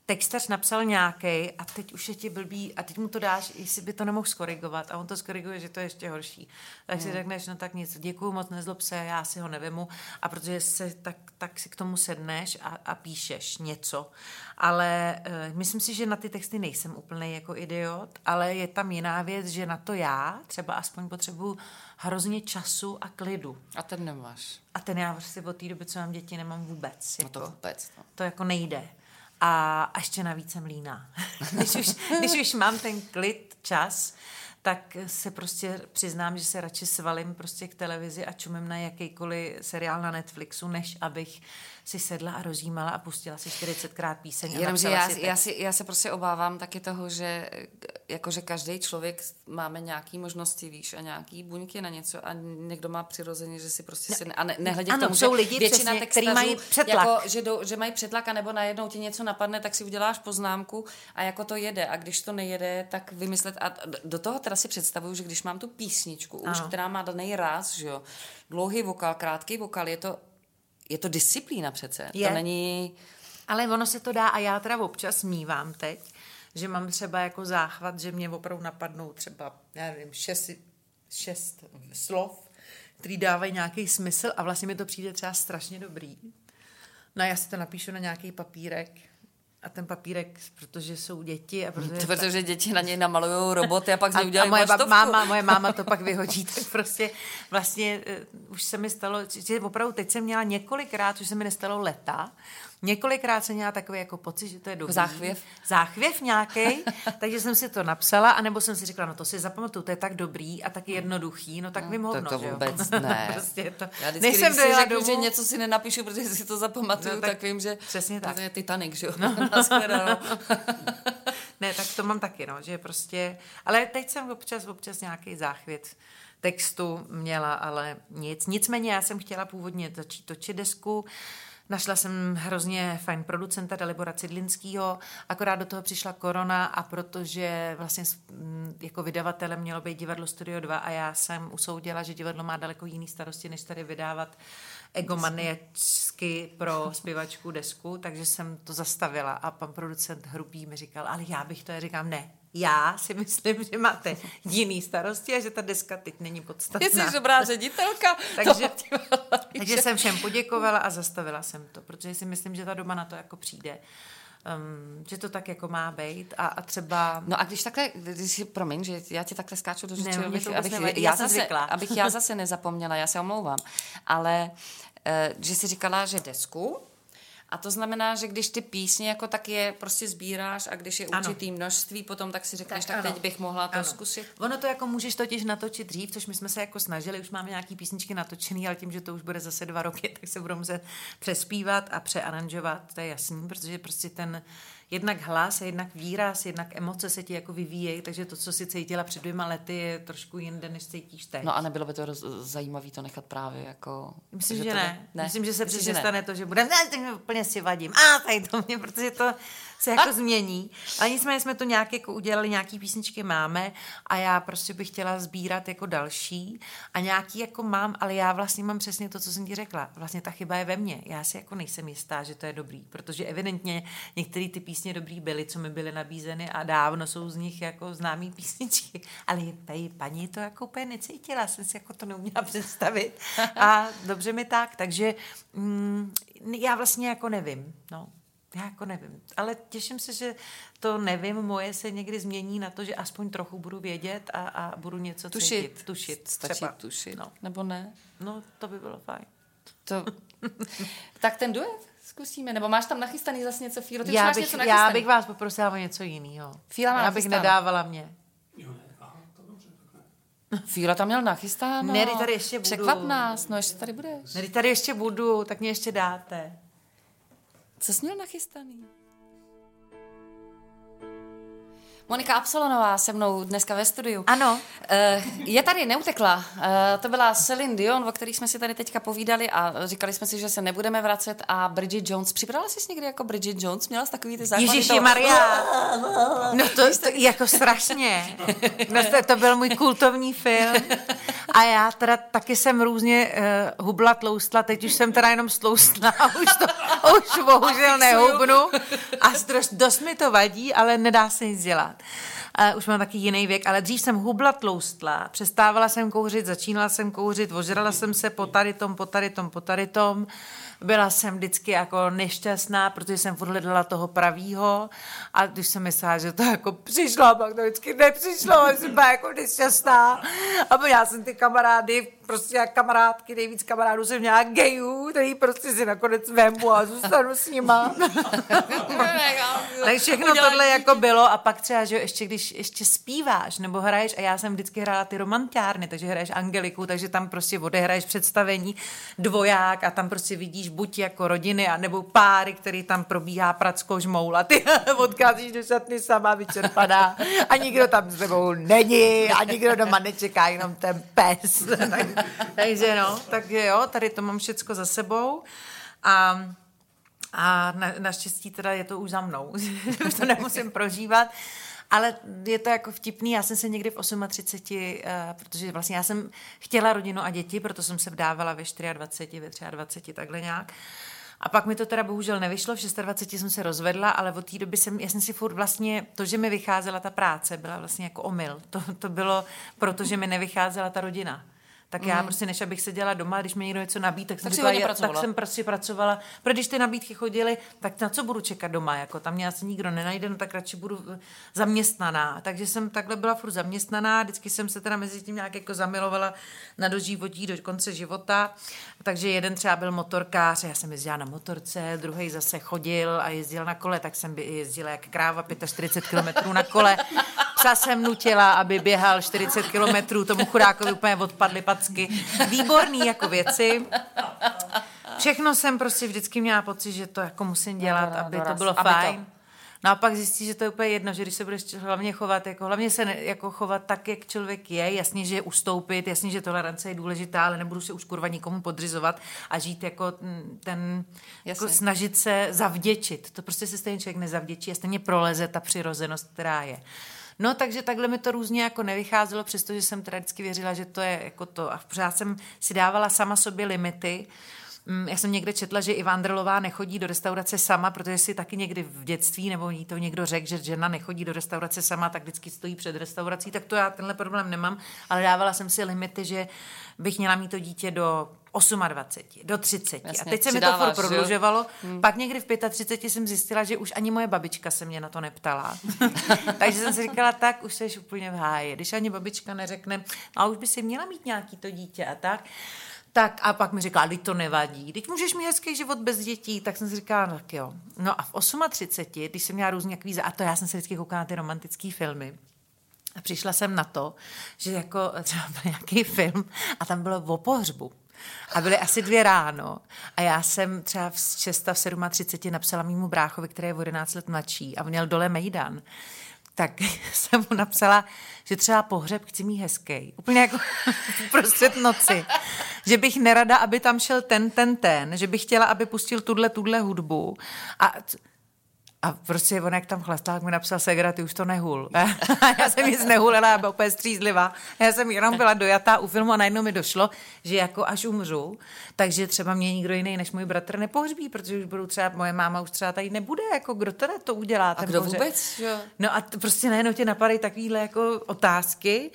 textař napsal nějaký a teď už je ti blbý a teď mu to dáš, jestli by to nemohl skorigovat a on to skoriguje, že to je ještě horší. Tak si hmm. řekneš, no tak nic, děkuju moc, nezlob se, já si ho nevemu a protože se tak, tak si k tomu sedneš a, a píšeš něco. Ale uh, myslím si, že na ty texty nejsem úplný jako idiot, ale je tam jiná věc, že na to já třeba aspoň potřebuji hrozně času a klidu. A ten nemáš. A ten já prostě od té doby, co mám děti, nemám vůbec. Jako, no to vůbec. No. To jako nejde. A, ještě navíc jsem líná. když, už, když už mám ten klid, čas, tak se prostě přiznám, že se radši svalím prostě k televizi a čumím na jakýkoliv seriál na Netflixu, než abych si sedla a rozjímala a pustila si 40krát píseň. Jenomže já, já, si, já se prostě obávám taky toho, že jakože každý člověk máme nějaký možnosti, víš, a nějaký buňky na něco a někdo má přirozeně, že si prostě si ne, a ne, nehledě ano, k tomu, jsou že lidi, většina přesně, který mají přetlak. Jako, že, do, že mají přetlak a nebo najednou ti něco napadne, tak si uděláš poznámku a jako to jede a když to nejede, tak vymyslet a do toho teda si představuju, že když mám tu písničku, už, která má daný ráz, že jo, dlouhý vokál, krátký vokál, je to je to disciplína přece. Je. To není... Ale ono se to dá a já teda občas mívám teď, že mám třeba jako záchvat, že mě opravdu napadnou třeba, já nevím, šest, šest slov, který dávají nějaký smysl a vlastně mi to přijde třeba strašně dobrý. No já si to napíšu na nějaký papírek a ten papírek, protože jsou děti. A protože, protože děti na něj namalují roboty a pak z něj udělají a moje, máma, moje máma to pak vyhodí, tak prostě vlastně uh, už se mi stalo, že opravdu teď jsem měla několikrát, už se mi nestalo leta, Několikrát jsem měla takový jako pocit, že to je dobrý. Záchvěv? Záchvěv nějaký, takže jsem si to napsala, anebo jsem si řekla, no to si zapamatuju, to je tak dobrý a tak jednoduchý, no tak no, vím hovno, to, to vůbec jo? ne. prostě to. Já vždycky, Nejsem když si řeknu, domů... že něco si nenapíšu, protože si to zapamatuju, no, tak, tak, vím, že přesně tak. to je Titanic, že jo? No. ne, tak to mám taky, no, že prostě, ale teď jsem občas, občas nějaký záchvět textu měla, ale nic. Nicméně já jsem chtěla původně začít točit desku, Našla jsem hrozně fajn producenta Dalibora Cidlinskýho, akorát do toho přišla korona a protože vlastně jako vydavatelem mělo být divadlo Studio 2 a já jsem usoudila, že divadlo má daleko jiný starosti, než tady vydávat egomaniačsky pro zpěvačku desku, takže jsem to zastavila a pan producent Hrubý mi říkal, ale já bych to, já říkám, ne, já si myslím, že máte jiný starosti a že ta deska teď není podstatná. Jsi dobrá ředitelka. takže, takže jsem všem poděkovala a zastavila jsem to, protože si myslím, že ta doba na to jako přijde. Um, že to tak jako má být a, a třeba... No a když takhle, když si, promiň, že já ti takhle skáču do řeči, ne, abych, abych, abych, já zase, abych já zase nezapomněla, já se omlouvám, ale uh, že jsi říkala, že desku, a to znamená, že když ty písně jako tak je prostě sbíráš a když je určitý ano. množství, potom tak si řekneš, tak, tak teď bych mohla to ano. zkusit. Ono to jako můžeš totiž natočit dřív, což my jsme se jako snažili, už máme nějaký písničky natočený, ale tím, že to už bude zase dva roky, tak se budou muset přespívat a přearanžovat, to je jasný, protože prostě ten jednak hlas, jednak výraz, jednak emoce se ti jako vyvíjejí, takže to, co si cítila před dvěma lety, je trošku jinde, než cítíš teď. No a nebylo by to roz, zajímavé to nechat právě jako... Myslím, že, že ne. ne. Myslím, že se přesně stane to, že budeme, ne, úplně si vadím. A tady to mě, protože to se jako změní. Ale nicméně jsme to nějak jako udělali, nějaký písničky máme a já prostě bych chtěla sbírat jako další a nějaký jako mám, ale já vlastně mám přesně to, co jsem ti řekla. Vlastně ta chyba je ve mně. Já si jako nejsem jistá, že to je dobrý, protože evidentně některé ty písně dobrý byly, co mi byly nabízeny a dávno jsou z nich jako známý písničky. Ale tady paní to jako úplně necítila, jsem si jako to neuměla představit. A dobře mi tak, takže mm, já vlastně jako nevím. No. Já jako nevím, ale těším se, že to nevím, moje se někdy změní na to, že aspoň trochu budu vědět a, a budu něco tušit. cítit. Tušit. Stačí třeba. tušit, no. nebo ne? No, to by bylo fajn. To... tak ten duet zkusíme, nebo máš tam nachystaný zase něco, Fílo? Ty já, bych, něco já bych vás poprosila o něco jiného. Fíla má Já bych nedávala mě. Fíla tam měl nachystáno. Ne, tady ještě budu. Překvap nás, no ještě tady budeš. Ne, tady ještě budu, tak mě ještě dáte. Co jsi měl nachystaný? Monika Absolonová se mnou dneska ve studiu. Ano. Eh, je tady, neutekla. Eh, to byla Celine Dion, o který jsme si tady teďka povídali a říkali jsme si, že se nebudeme vracet a Bridget Jones. Připadala jsi někdy jako Bridget Jones? Měla jsi takový ty základy Ježíši Maria. No to, to jako strašně. No to, to byl můj kultovní film. A já teda taky jsem různě uh, hubla, tloustla, teď už jsem teda jenom stloustla a už to už bohužel nehubnu. A dost, dost mi to vadí, ale nedá se nic dělat. Uh, už mám taky jiný věk, ale dřív jsem hubla, tloustla, přestávala jsem kouřit, začínala jsem kouřit, ožrala jsem se po tady tom, po tady tom, po tady tom. Byla jsem vždycky jako nešťastná, protože jsem hledala toho pravýho a když jsem myslela, že to jako přišlo, pak to vždycky nepřišlo, jsem byla jako nešťastná. A já jsem ty kamarády, prostě jak kamarádky, nejvíc kamarádů jsem měla gejů, který prostě si nakonec vemu a zůstanu s nima. tak všechno tohle jako bylo a pak třeba, že ještě když ještě zpíváš nebo hraješ a já jsem vždycky hrála ty romantiárny, takže hraješ Angeliku, takže tam prostě odehraješ představení dvoják a tam prostě vidíš buď jako rodiny, a nebo páry, který tam probíhá pracko žmoul a ty odcházíš do šatny sama vyčerpaná a nikdo tam s tebou není a nikdo doma nečeká, jenom ten pes. takže no, takže jo, tady to mám všecko za sebou a a na, naštěstí teda je to už za mnou, už to nemusím prožívat. Ale je to jako vtipný, já jsem se někdy v 38, uh, eh, protože vlastně já jsem chtěla rodinu a děti, proto jsem se vdávala ve 24, ve 23, takhle nějak. A pak mi to teda bohužel nevyšlo, v 26 jsem se rozvedla, ale od té doby jsem, já jsem si furt vlastně, to, že mi vycházela ta práce, byla vlastně jako omyl. To, to bylo proto, že mi nevycházela ta rodina tak mm. já prostě než abych seděla doma, když mi někdo něco nabít, tak jsem, tak, říkala, tak jsem prostě pracovala. Protože když ty nabídky chodily, tak na co budu čekat doma? Jako, tam mě asi nikdo nenajde, no tak radši budu eh, zaměstnaná. Takže jsem takhle byla furt zaměstnaná, vždycky jsem se teda mezi tím nějak jako zamilovala na doživotí do konce života. Takže jeden třeba byl motorkář, já jsem jezdila na motorce, druhý zase chodil a jezdil na kole, tak jsem jezdila jak kráva 45 km na kole. Psa jsem nutila, aby běhal 40 kilometrů, tomu chudákovi úplně odpadly packy. Výborný jako věci. Všechno jsem prostě vždycky měla pocit, že to jako musím dělat, no, aby to bylo aby fajn. To. No a pak zjistí, že to je úplně jedno, že když se budeš hlavně chovat, jako hlavně se ne, jako chovat tak, jak člověk je, jasně, že ustoupit, jasně, že tolerance je důležitá, ale nebudu se už kurva nikomu podřizovat a žít jako ten, jako snažit se zavděčit. To prostě se stejně člověk nezavděčí a stejně proleze ta přirozenost, která je. No, takže takhle mi to různě jako nevycházelo, přestože jsem teda vždycky věřila, že to je jako to. A pořád jsem si dávala sama sobě limity. Mm, já jsem někde četla, že Iva Andrelová nechodí do restaurace sama, protože si taky někdy v dětství, nebo jí to někdo řekl, že žena nechodí do restaurace sama, tak vždycky stojí před restaurací, tak to já tenhle problém nemám, ale dávala jsem si limity, že bych měla mít to dítě do 28, do 30. Jasně, a teď se mi to furt prodlužovalo. Hmm. Pak někdy v 35 jsem zjistila, že už ani moje babička se mě na to neptala. Takže jsem si říkala, tak už jsi úplně v háji. Když ani babička neřekne, a už by si měla mít nějaký to dítě a tak. Tak a pak mi říkala, teď to nevadí, teď můžeš mít hezký život bez dětí, tak jsem si říkala, tak jo. No a v 38, když jsem měla různě kvíze, a to já jsem se vždycky koukala na ty romantické filmy, a přišla jsem na to, že jako třeba byl nějaký film a tam bylo o pohřbu. A byly asi dvě ráno a já jsem třeba v 6 v 37 napsala mýmu bráchovi, který je o 11 let mladší a měl dole Mejdan tak jsem mu napsala, že třeba pohřeb chci mít hezký. Úplně jako prostřed noci. Že bych nerada, aby tam šel ten, ten, ten. Že bych chtěla, aby pustil tuhle, tuhle hudbu. A a prostě on, jak tam chlastal, mi napsal Segra, ty už to nehul. já jsem nic nehulila, já byla úplně střízlivá. Já jsem jenom byla dojatá u filmu a najednou mi došlo, že jako až umřu, takže třeba mě nikdo jiný než můj bratr nepohřbí, protože už budou třeba, moje máma už třeba tady nebude, jako kdo teda to udělá. A kdo pohřeb. vůbec? Jo. No a t- prostě najednou tě napadají takovýhle jako otázky.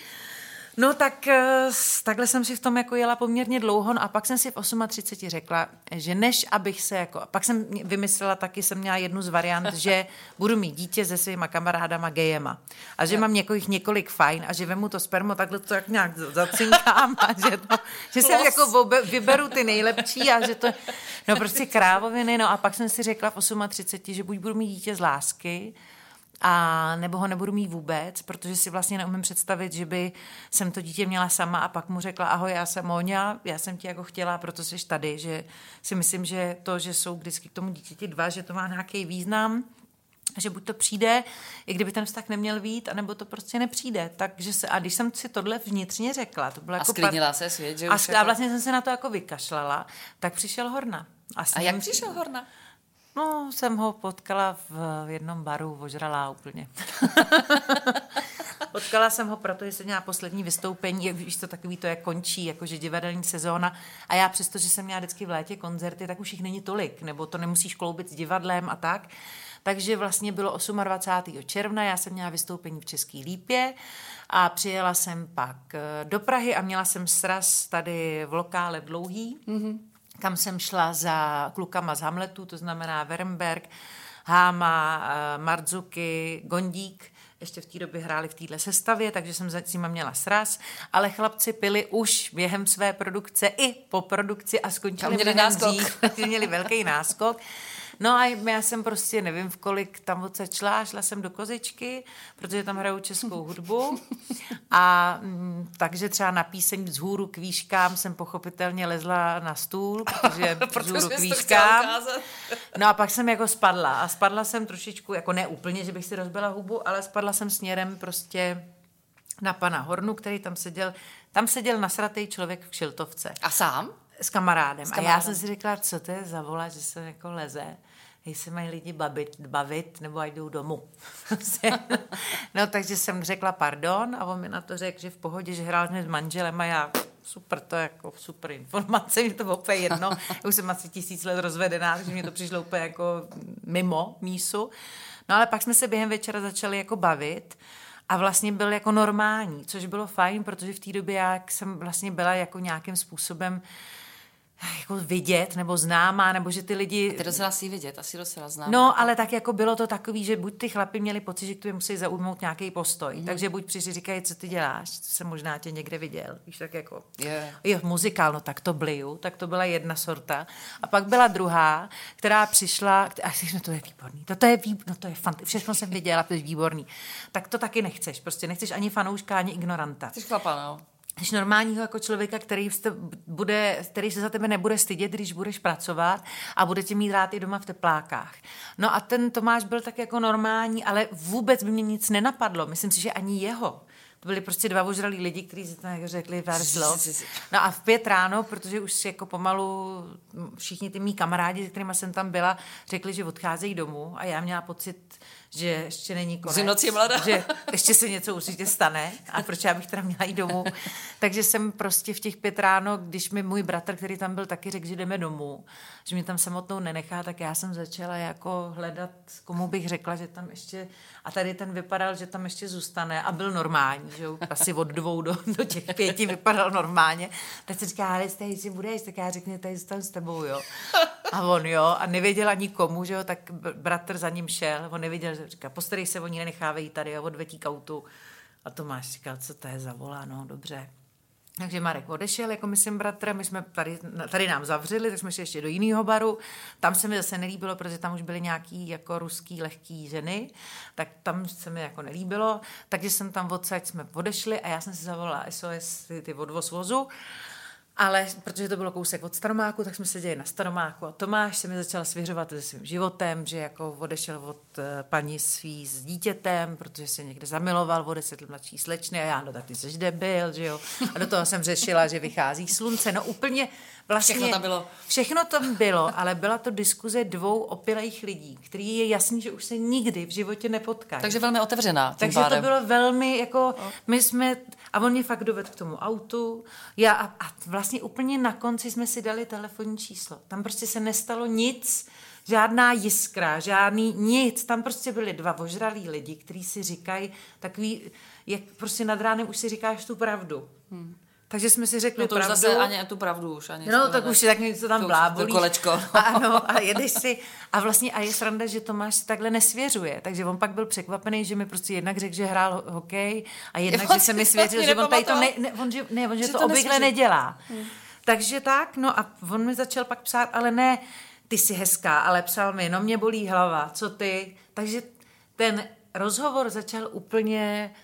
No tak eh, takhle jsem si v tom jako jela poměrně dlouho no a pak jsem si v 38 řekla, že než abych se jako, pak jsem vymyslela taky, jsem měla jednu z variant, že budu mít dítě se svýma kamarádama gejema a že jo. mám několik, několik fajn a že vemu to spermo, takhle to jak nějak zacinkám a že, to, že jsem jako vyberu ty nejlepší a že to, no prostě krávoviny, no a pak jsem si řekla v 38, že buď budu mít dítě z lásky, a nebo ho nebudu mít vůbec, protože si vlastně neumím představit, že by jsem to dítě měla sama a pak mu řekla, ahoj, já jsem Monia, já jsem ti jako chtěla, proto jsi tady, že si myslím, že to, že jsou vždycky k tomu dítěti dva, že to má nějaký význam. že buď to přijde, i kdyby ten vztah neměl být, anebo to prostě nepřijde. Takže se, a když jsem si tohle vnitřně řekla, to bylo a jako... sklidnila par... se svět, že a, už a jako... vlastně jsem se na to jako vykašlala, tak přišel Horna. A, a jak přišel Horna? No, jsem ho potkala v jednom baru, ožralá úplně. Potkala jsem ho, protože jsem měla poslední vystoupení, jak víš to takový to, jak končí, jakože divadelní sezóna. A já přesto, že jsem měla vždycky v létě koncerty, tak už jich není tolik, nebo to nemusíš kloubit s divadlem a tak. Takže vlastně bylo 28. června, já jsem měla vystoupení v České Lípě a přijela jsem pak eh, do Prahy a měla jsem sraz tady v lokále Dlouhý, mm-hmm. Kam jsem šla za klukama z Hamletu, to znamená Wernberg, Háma, eh, Marzuki, Gondík, ještě v té době hráli v téhle sestavě, takže jsem s nimi měla sraz, ale chlapci pili už během své produkce i po produkci a skončili měli náskok. Dřív, měli velký náskok. No a já jsem prostě nevím, v kolik tam odsaď šla, šla jsem do kozičky, protože tam hrajou českou hudbu a m, mm, takže třeba na píseň vzhůru k výškám jsem pochopitelně lezla na stůl, protože vzhůru k výškám. No a pak jsem jako spadla a spadla jsem trošičku, jako ne úplně, že bych si rozbila hubu, ale spadla jsem směrem prostě na pana Hornu, který tam seděl, tam seděl nasratý člověk v kšiltovce. A sám? S kamarádem. S kamarádem. A já jsem si řekla, co to je za vola, že se jako leze jestli se mají lidi bavit, bavit nebo jdou domů. no takže jsem řekla pardon a on mi na to řekl, že v pohodě, že hrál s manželem a já super, to je jako super informace, mi to úplně jedno. Už jsem asi tisíc let rozvedená, takže mi to přišlo úplně jako mimo mísu. No ale pak jsme se během večera začali jako bavit a vlastně byl jako normální, což bylo fajn, protože v té době jak jsem vlastně byla jako nějakým způsobem uh, jako vidět, nebo známá, nebo že ty lidi... A ty docela si vidět, asi docela známá. No, ale tak jako bylo to takový, že buď ty chlapi měli pocit, že k tobě musí zaujmout nějaký postoj, mm. takže buď přišli říkají, co ty děláš, co jsem možná tě někde viděl, víš, tak jako... Yeah. Jo, muzikál, no tak to bliju, tak to byla jedna sorta. A pak byla druhá, která přišla, a no to je výborný, to, to je výborný, no to je fant, všechno jsem viděla, to je výborný. Tak to taky nechceš, prostě nechceš ani fanouška, ani ignoranta. Chceš chlapa, no Jsi normálního jako člověka, který, bude, který se za tebe nebude stydět, když budeš pracovat a bude tě mít rád i doma v teplákách. No a ten Tomáš byl tak jako normální, ale vůbec by mě nic nenapadlo. Myslím si, že ani jeho. To byli prostě dva ožralí lidi, kteří si tam řekli pár slov. No a v pět ráno, protože už si jako pomalu všichni ty mý kamarádi, se kterými jsem tam byla, řekli, že odcházejí domů a já měla pocit, že ještě není konec. Že noc je mladá. Že ještě se něco určitě stane a proč já bych teda měla jít domů. Takže jsem prostě v těch pět ráno, když mi můj bratr, který tam byl, taky řekl, že jdeme domů, že mě tam samotnou nenechá, tak já jsem začala jako hledat, komu bych řekla, že tam ještě, a tady ten vypadal, že tam ještě zůstane a byl normální, že jo, asi od dvou do, do těch pěti vypadal normálně. Tak se říká, ale tady si budeš, tak já řeknu, tady zůstanu s tebou, jo. A on jo, a nevěděl ani komu, že jo, tak bratr za ním šel, on nevěděl, říká, postarej se, oni nenechávají tady a odvetí kautu. A Tomáš říkal, co to je za volá, no dobře. Takže Marek odešel jako myslím bratra, my jsme tady, tady nám zavřeli, tak jsme šli ještě do jiného baru. Tam se mi zase nelíbilo, protože tam už byly nějaký jako ruský lehký ženy, tak tam se mi jako nelíbilo. Takže jsem tam odsaď jsme odešli a já jsem si zavolala SOS ty, ty odvoz vozu ale protože to bylo kousek od Staromáku, tak jsme seděli na Staromáku a Tomáš se mi začal svěřovat se svým životem, že jako odešel od eh, paní svý s dítětem, protože se někde zamiloval o deset mladší slečny a já, no tak ty jsi byl, že jo. A do toho jsem řešila, že vychází slunce. No úplně vlastně... Všechno tam bylo. Všechno tam bylo, ale byla to diskuze dvou opilejch lidí, který je jasný, že už se nikdy v životě nepotkají. Takže velmi otevřená. Takže pádem. to bylo velmi jako, no. my jsme, a on mě fakt dovedl k tomu autu, já a, a vlastně úplně na konci jsme si dali telefonní číslo. Tam prostě se nestalo nic, žádná jiskra, žádný nic. Tam prostě byli dva ožralí lidi, kteří si říkají takový, jak prostě nad ránem už si říkáš tu pravdu. Hmm. Takže jsme si řekli no to pravdu. zase ani tu pravdu už. Ani no, tak už je tak něco tam blábolí. To kolečko. A, ano, a jedeš si. A vlastně a je sranda, že Tomáš se takhle nesvěřuje. Takže on pak byl překvapený, že mi prostě jednak řekl, že hrál hokej a jednak, že se mi svěřil, že on tady to ne, ne, on, že, ne, on, že, že to, to obvykle nedělá. Hmm. Takže tak, no a on mi začal pak psát, ale ne, ty jsi hezká, ale psal mi, no mě bolí hlava, co ty? Takže ten rozhovor začal úplně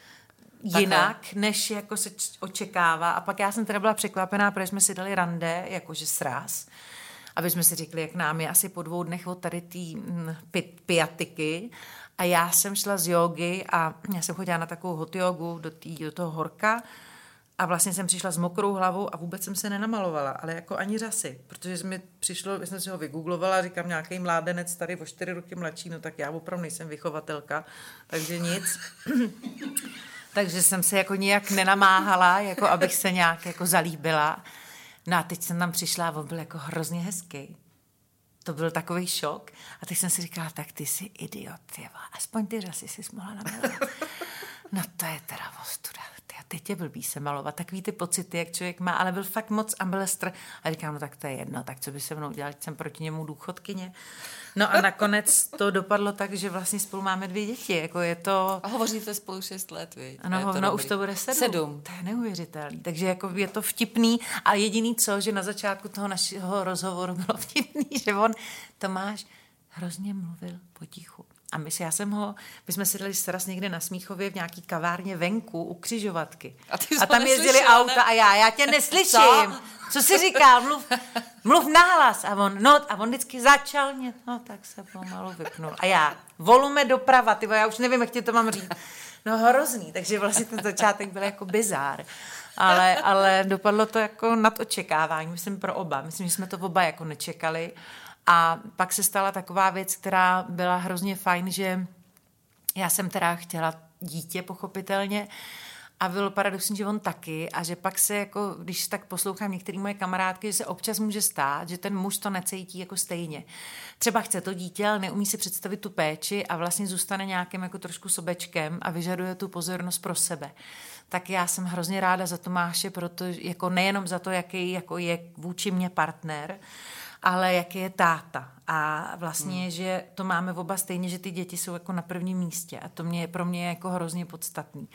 jinak, Takhle. než jako se očekává. A pak já jsem teda byla překvapená, protože jsme si dali rande, jakože sraz, aby jsme si řekli, jak nám je asi po dvou dnech od tady té mm, piatiky. A já jsem šla z jogy a já jsem chodila na takovou hot jogu do, tý, do toho horka a vlastně jsem přišla s mokrou hlavou a vůbec jsem se nenamalovala, ale jako ani řasy, protože mi přišlo, já jsem si ho vygooglovala, říkám nějaký mládenec tady o čtyři roky mladší, no tak já opravdu nejsem vychovatelka, takže nic. Takže jsem se jako nějak nenamáhala, jako abych se nějak jako zalíbila. No a teď jsem tam přišla a on byl jako hrozně hezký. To byl takový šok. A teď jsem si říkala, tak ty jsi idiot, těva. aspoň ty řasy jsi mohla namalovat. No to je teda ostuda. Teď je blbý se malovat. Takový ty pocity, jak člověk má, ale byl fakt moc ambelestr. A říkám, no tak to je jedno, tak co by se mnou dělal, jsem proti němu důchodkyně. No a nakonec to dopadlo tak, že vlastně spolu máme dvě děti. Jako je to... A hovoříte spolu šest let, vy? Ano, no, už to bude sedm. sedm. To je neuvěřitelný. Takže jako je to vtipný a jediný co, že na začátku toho našeho rozhovoru bylo vtipný, že on, Tomáš, hrozně mluvil potichu. A my, já jsem ho, my jsme si dali sraz někde na Smíchově v nějaký kavárně venku u křižovatky. A, a tam jezdili auta ne? a já, já tě neslyším. Co, Co jsi říkal? Mluv, mluv nahlas. A on, no, a on vždycky začal mě, no tak se pomalu vypnul. A já, volume doprava, ty já už nevím, jak ti to mám říct. No hrozný, takže vlastně ten začátek byl jako bizár. Ale, ale dopadlo to jako nad očekávání, myslím pro oba. Myslím, že jsme to oba jako nečekali. A pak se stala taková věc, která byla hrozně fajn, že já jsem teda chtěla dítě, pochopitelně, a bylo paradoxní, že on taky a že pak se jako, když tak poslouchám některé moje kamarádky, že se občas může stát, že ten muž to necítí jako stejně. Třeba chce to dítě, ale neumí si představit tu péči a vlastně zůstane nějakým jako trošku sobečkem a vyžaduje tu pozornost pro sebe. Tak já jsem hrozně ráda za Tomáše, protože jako nejenom za to, jaký jako je vůči mě partner, ale jaký je táta. A vlastně, hmm. že to máme v oba stejně, že ty děti jsou jako na prvním místě a to mě, pro mě je jako hrozně podstatný.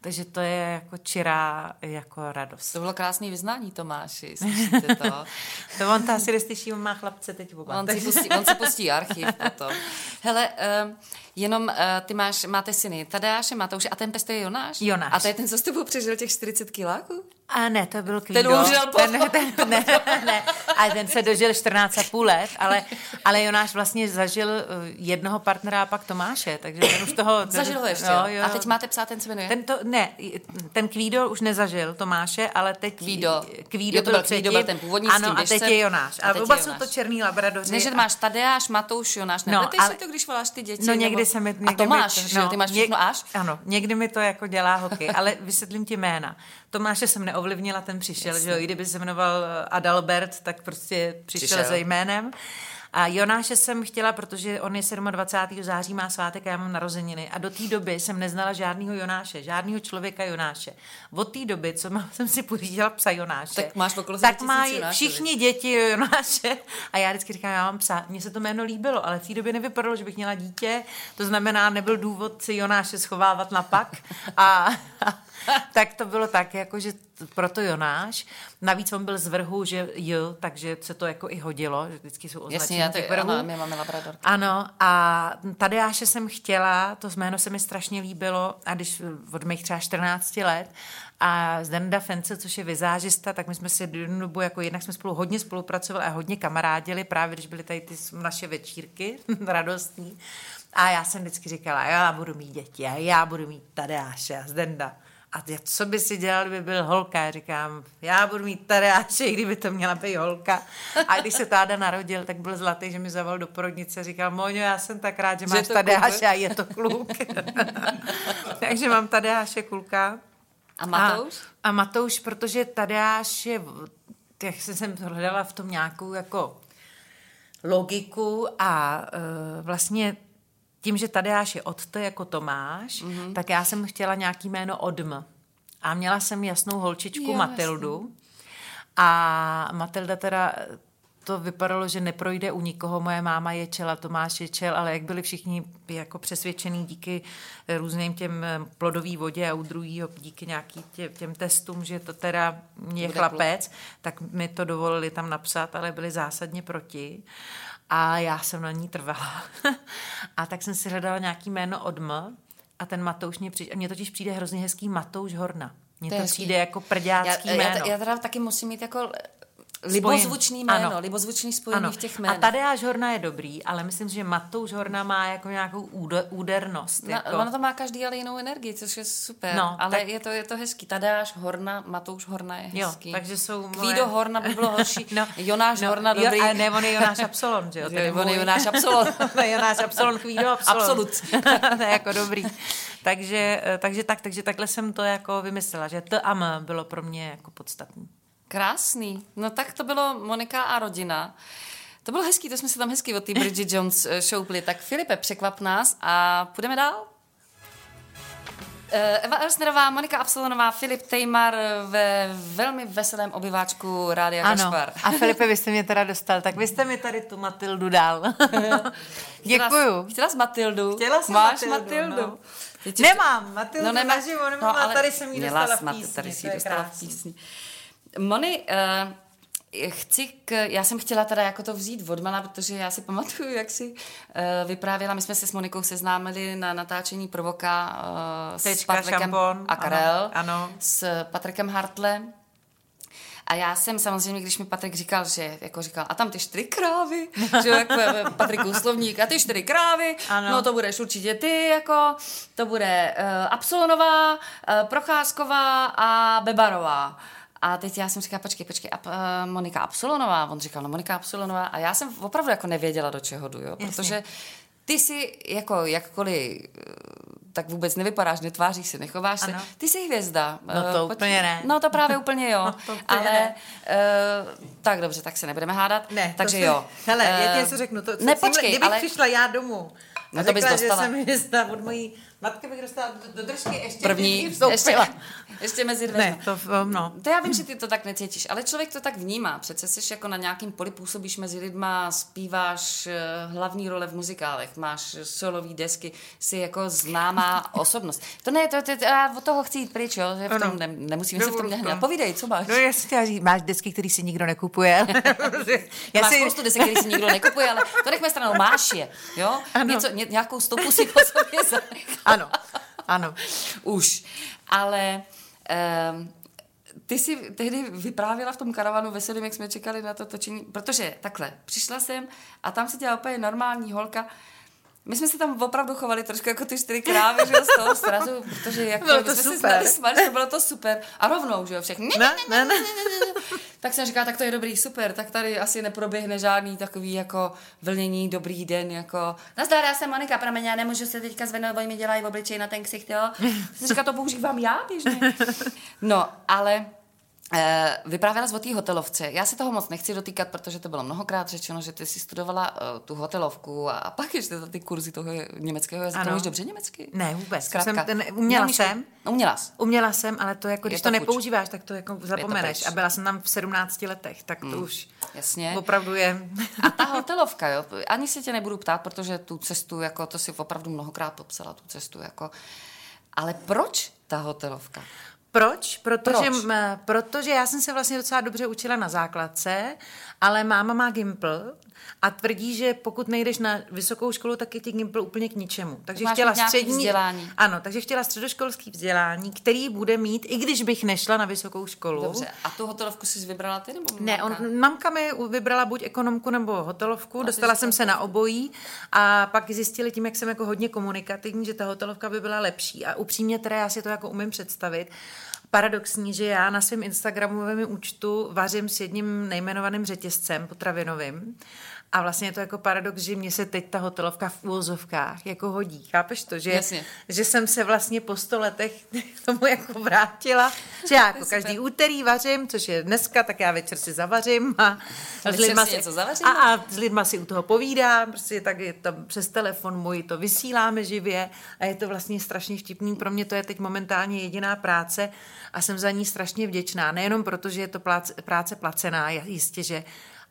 Takže to je jako čirá jako radost. To bylo krásný vyznání Tomáši, slyšíte to? to on to asi neslyší, on má chlapce teď oba. On, si pustí, on si pustí archiv potom. Hele, uh, jenom uh, ty máš, máte syny Tadeáše, Matouše a ten pes to je Jonáš? Jonáš. A to je ten, co s tebou přežil těch 40 kiláků? A ne, to byl Kvído. Ten umřel ten, ten, ne, ne, a ten se dožil 14,5 let, ale, ale Jonáš vlastně zažil eh, jednoho partnera a pak Tomáše, takže ten už toho... Zažil ho ještě, jo, jo. A teď máte psát, ten se jmenuje? Ten to, ne, ten Kvído už nezažil Tomáše, ale teď... Kvído. Kvído, jo, to byl, byl Kvído, byl ten původní Ano, a teď je Jonáš. A, a oba jsou to černý labradoři. Ne, že máš Tadeáš, Matouš, Jonáš. No, ale, si to, když voláš ty děti? No někdy se mi... Někdy a Tomáš, to, no, ty máš všechno až? Ano, někdy mi to jako dělá hokej, ale vysvětlím ti jména. Tomáše jsem neovlivnila, ten přišel, Jasně. že jo, i kdyby se jmenoval Adalbert, tak prostě přišel, přišel. za jménem. A Jonáše jsem chtěla, protože on je 27. září, má svátek a já mám narozeniny. A do té doby jsem neznala žádného Jonáše, žádného člověka Jonáše. Od té doby, co mám, jsem si pořídila psa Jonáše, tak, máš okolo tak mají všichni děti Jonáše. A já vždycky říkám, já mám psa. Mně se to jméno líbilo, ale v té době nevypadalo, že bych měla dítě. To znamená, nebyl důvod si Jonáše schovávat na pak. A, a tak to bylo tak, jako že proto Jonáš. Navíc on byl z vrhu, že jo, takže se to jako i hodilo, že vždycky jsou označení Jasně, já to, ano, my máme labrador. Ano, a Tadeáše jsem chtěla, to jméno se mi strašně líbilo a když od mých třeba 14 let a Zdenda Fence, což je vizážista, tak my jsme si jednu dobu, jako jednak jsme spolu hodně spolupracovali a hodně kamarádili, právě když byly tady ty naše večírky radostní. A já jsem vždycky říkala, já budu mít děti a já budu mít Tadeáše a Zdenda. A co by si dělal, kdyby byl holka? Já říkám, já budu mít tadeáče, kdyby to měla být holka. A když se táda narodil, tak byl zlatý, že mi zavolal do porodnice a říkal, Moňo, já jsem tak rád, že, máš tadeáše a je to kluk. Takže mám tadeáše kulka. A Matouš? A, a Matouš, protože Tadeáš je, jak jsem hledala v tom nějakou jako logiku a uh, vlastně tím, že Tadeáš je od to jako Tomáš, mm-hmm. tak já jsem chtěla nějaký jméno Odm. A měla jsem jasnou holčičku jo, Matildu. Jasný. A Matilda teda to vypadalo, že neprojde u nikoho. Moje máma je čela, Tomáš je čel, ale jak byli všichni jako přesvědčení díky různým těm plodový vodě a u druhýho díky nějakým tě, těm testům, že to teda je Bude chlapec, tak mi to dovolili tam napsat, ale byli zásadně proti. A já jsem na ní trvala. a tak jsem si hledala nějaký jméno od M a ten Matouš mě přijde, mně totiž přijde hrozně hezký Matouš Horna. Mně to, to přijde jako prďácký já, jméno. Já, já teda taky musím mít jako Libozvučný jméno, Ano. libozvučný spojení Ano. v těch A jménech. Tadeáš Horna je dobrý, ale myslím si, že Matouš Horna má jako nějakou úde, údernost. Na, Jako. Ono to má každý ale jinou energii, což je super. No, ale tak- je to, je to hezký. Tadeáš Horna, Matouš Horna je Jo, hezký. takže jsou moje- Kvído Horna by bylo horší. no, Jonáš no, Horna dobrý. Jo, a ne, on je Jonáš Absolon, že jo? Je, on je Jonáš Absolon. ne, Jonáš Absolon, Chvído Absolon. Absolut. to je jako dobrý. Takže, eh, takže tak, takže takhle jsem to jako vymyslela, že T a M bylo pro mě jako podstatný. Krásný. No tak to bylo Monika a rodina. To bylo hezký, to jsme se tam hezky od té Bridget Jones eh, šoupli. Tak Filipe, překvap nás a půjdeme dál? Eh, Eva Elsnerová, Monika Absolonová, Filip Tejmar ve velmi veselém obyváčku Rádia Ano, Kašpar. a Filipe, vy jste mě teda dostal, tak vy jste mi tady tu Matildu dal. Děkuju. Chtěla jsi Matildu? Chtěla jsem Máš Matildu, Matildu. no. Nemám, Matildu no, nemá, naživo, nemám, no, ale tady jsem ji dostala v písni, Tady si dostala v písni. Moni, uh, chci k, já jsem chtěla teda jako to vzít odmala, protože já si pamatuju, jak si uh, vyprávěla, my jsme se s Monikou seznámili na natáčení Provoka uh, s Tečka, Patrikem šampon, a Karel, ano, ano. s Patrikem Hartle. A já jsem samozřejmě, když mi Patrik říkal, že jako říkal, a tam ty čtyři krávy, že jo, jako Patrik slovník, a ty čtyři krávy, Ano. no to budeš určitě ty, jako, to bude uh, Absolonová, uh, Procházková a Bebarová. A teď já jsem říkala, počkej, počkej, a, uh, Monika Absolonová, on říkal, no Monika Absolonová, a já jsem opravdu jako nevěděla, do čeho jdu, jo, Jasně. protože ty si jako jakkoliv eh, tak vůbec nevypadáš, netváříš se, nechováš se. Ano. Ty jsi hvězda. No Eh, to pojď- úplně ne. No to právě úplně jo. No to úplně Ale ne. uh, tak dobře, tak se nebudeme hádat. Ne, takže si- jo. Hele, já ti Eh, něco řeknu. To, co ne, počkej, kdybych ale přišla já domů a No to bys řekla, dostala. že jsem hvězda od mojí matky, bych dostala do, do držky ještě první, ještě, ještě mezi dveřmi. Ne, to, no. To já vím, že ty to tak necítíš, ale člověk to tak vnímá. Přece jsi jako na nějakým poli působíš mezi lidma, zpíváš eh, hlavní role v muzikálech, máš solový desky, jsi jako známá osobnost. To ne, to, to, to já od toho chci jít pryč, jo? že v tom ne, nemusíme se v tom hned. tom. Povídej, co máš? No já si chtěla říct, máš desky, které si nikdo nekupuje. Já máš si... spoustu desek, který si nikdo nekupuje, ale to nechme stranou, máš je, jo? Ano. Něco, ně, nějakou stopu si po sobě zanechal. Ano, ano. Už. Ale um, ty si tehdy vyprávěla v tom karavanu veselým, jak jsme čekali na to točení, protože takhle, přišla jsem a tam se dělala úplně normální holka, my jsme se tam opravdu chovali trošku jako ty čtyři krávy, že jo, z toho strazu, protože jako Bylo my to jsme si super. znali smaž, to bylo to super. A rovnou, že jo, všechny. Ne, ne, ne. Tak jsem říkala, tak to je dobrý, super, tak tady asi neproběhne žádný takový jako vlnění, dobrý den, jako nazdar, já jsem Monika Prameň, já nemůžu se teďka zvednout, oni mi dělají obličej na ten ksicht, jo. Jsem říkala, to používám já běžně. No, ale vyprávěla jsi o té hotelovce. Já se toho moc nechci dotýkat, protože to bylo mnohokrát řečeno, že ty jsi studovala uh, tu hotelovku a, pak ještě ty kurzy toho německého jazyka. Ano. Umíš dobře německy? Ne, vůbec. Zkrátka. Jsem, ten, uměla Neumíš- jsem. Uměla jsi. Uměla jsem, ale to jako, když Je to, to nepoužíváš, tak to jako zapomeneš. pryč. A byla jsem tam v 17 letech, tak to už Jasně. opravdu je... A ta hotelovka, jo, ani se tě nebudu ptát, protože tu cestu, jako to si opravdu mnohokrát popsala, tu cestu, jako. Ale proč ta hotelovka? Proč? Protože, Proč? M, protože já jsem se vlastně docela dobře učila na základce, ale máma má Gimpl a tvrdí, že pokud nejdeš na vysokou školu, tak je ti Gimpl úplně k ničemu. Takže Máš chtěla střední vzdělání. Ano, takže chtěla středoškolský vzdělání, který bude mít, i když bych nešla na vysokou školu. Dobře, a tu hotelovku jsi vybrala ty nebo Ne, mamka? on, mamka mi vybrala buď ekonomku nebo hotelovku, A dostala jsem se na obojí a pak zjistili tím, jak jsem jako hodně komunikativní, že ta hotelovka by byla lepší a upřímně teda já si to jako umím představit. Paradoxní, že já na svém Instagramovém účtu vařím s jedním nejmenovaným řetězcem potravinovým a vlastně je to jako paradox, že mě se teď ta hotelovka v úvozovkách jako hodí. Chápeš to? Že, Jasně. že jsem se vlastně po sto letech k tomu jako vrátila, že já jako každý úterý vařím, což je dneska, tak já večer si zavařím a, a s lidma si něco zavaříme? a, a s lidma si u toho povídám, prostě tak je tam přes telefon můj to vysíláme živě a je to vlastně strašně vtipný. Pro mě to je teď momentálně jediná práce a jsem za ní strašně vděčná. Nejenom proto, že je to práce, práce placená, jistě, že,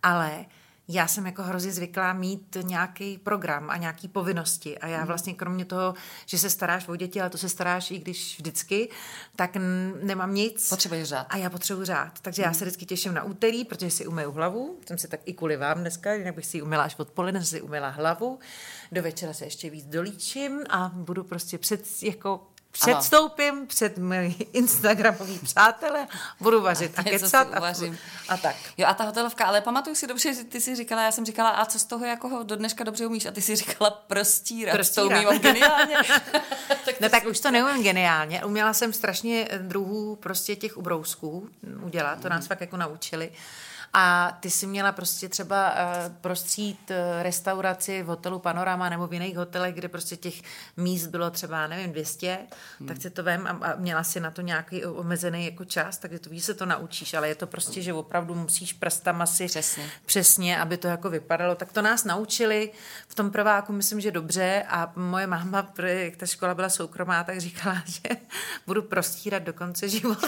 ale já jsem jako hrozně zvyklá mít nějaký program a nějaký povinnosti a Mhm. já vlastně kromě toho, že se staráš o děti, ale to se staráš i když vždycky, tak nemám nic. Potřebuješ řád. A já potřebuji řád. Takže já se vždycky těším na úterý, protože si umyju hlavu. Jsem si tak i kvůli vám dneska, jinak bych si ji umyla až odpoledne, jsem si umyla hlavu. Do večera se ještě víc dolíčím a budu prostě před, jako předstoupím ano. před moji Instagramový přátelé, budu vařit a, a kecat a, a tak. Jo a ta hotelovka, ale pamatuju si dobře, že ty si říkala, já jsem říkala, a co z toho jako do dneška dobře umíš? A ty si říkala prostírat. Prostírat. To geniálně. tak ne, tak už to neumím geniálně. Uměla jsem strašně druhů prostě těch ubrousků udělat, to nás fakt jako naučili. A ty si měla prostě třeba uh, prostřít uh, restauraci v hotelu Panorama nebo v jiných hotelech, kde prostě těch míst bylo třeba, nevím, 200, hmm. tak si to vem a, a měla si na to nějaký omezený jako čas, takže to víš, se to naučíš, ale je to prostě, že opravdu musíš prstama si přesně. přesně, aby to jako vypadalo. Tak to nás naučili v tom prváku, myslím, že dobře a moje máma, jak ta škola byla soukromá, tak říkala, že budu prostírat do konce života.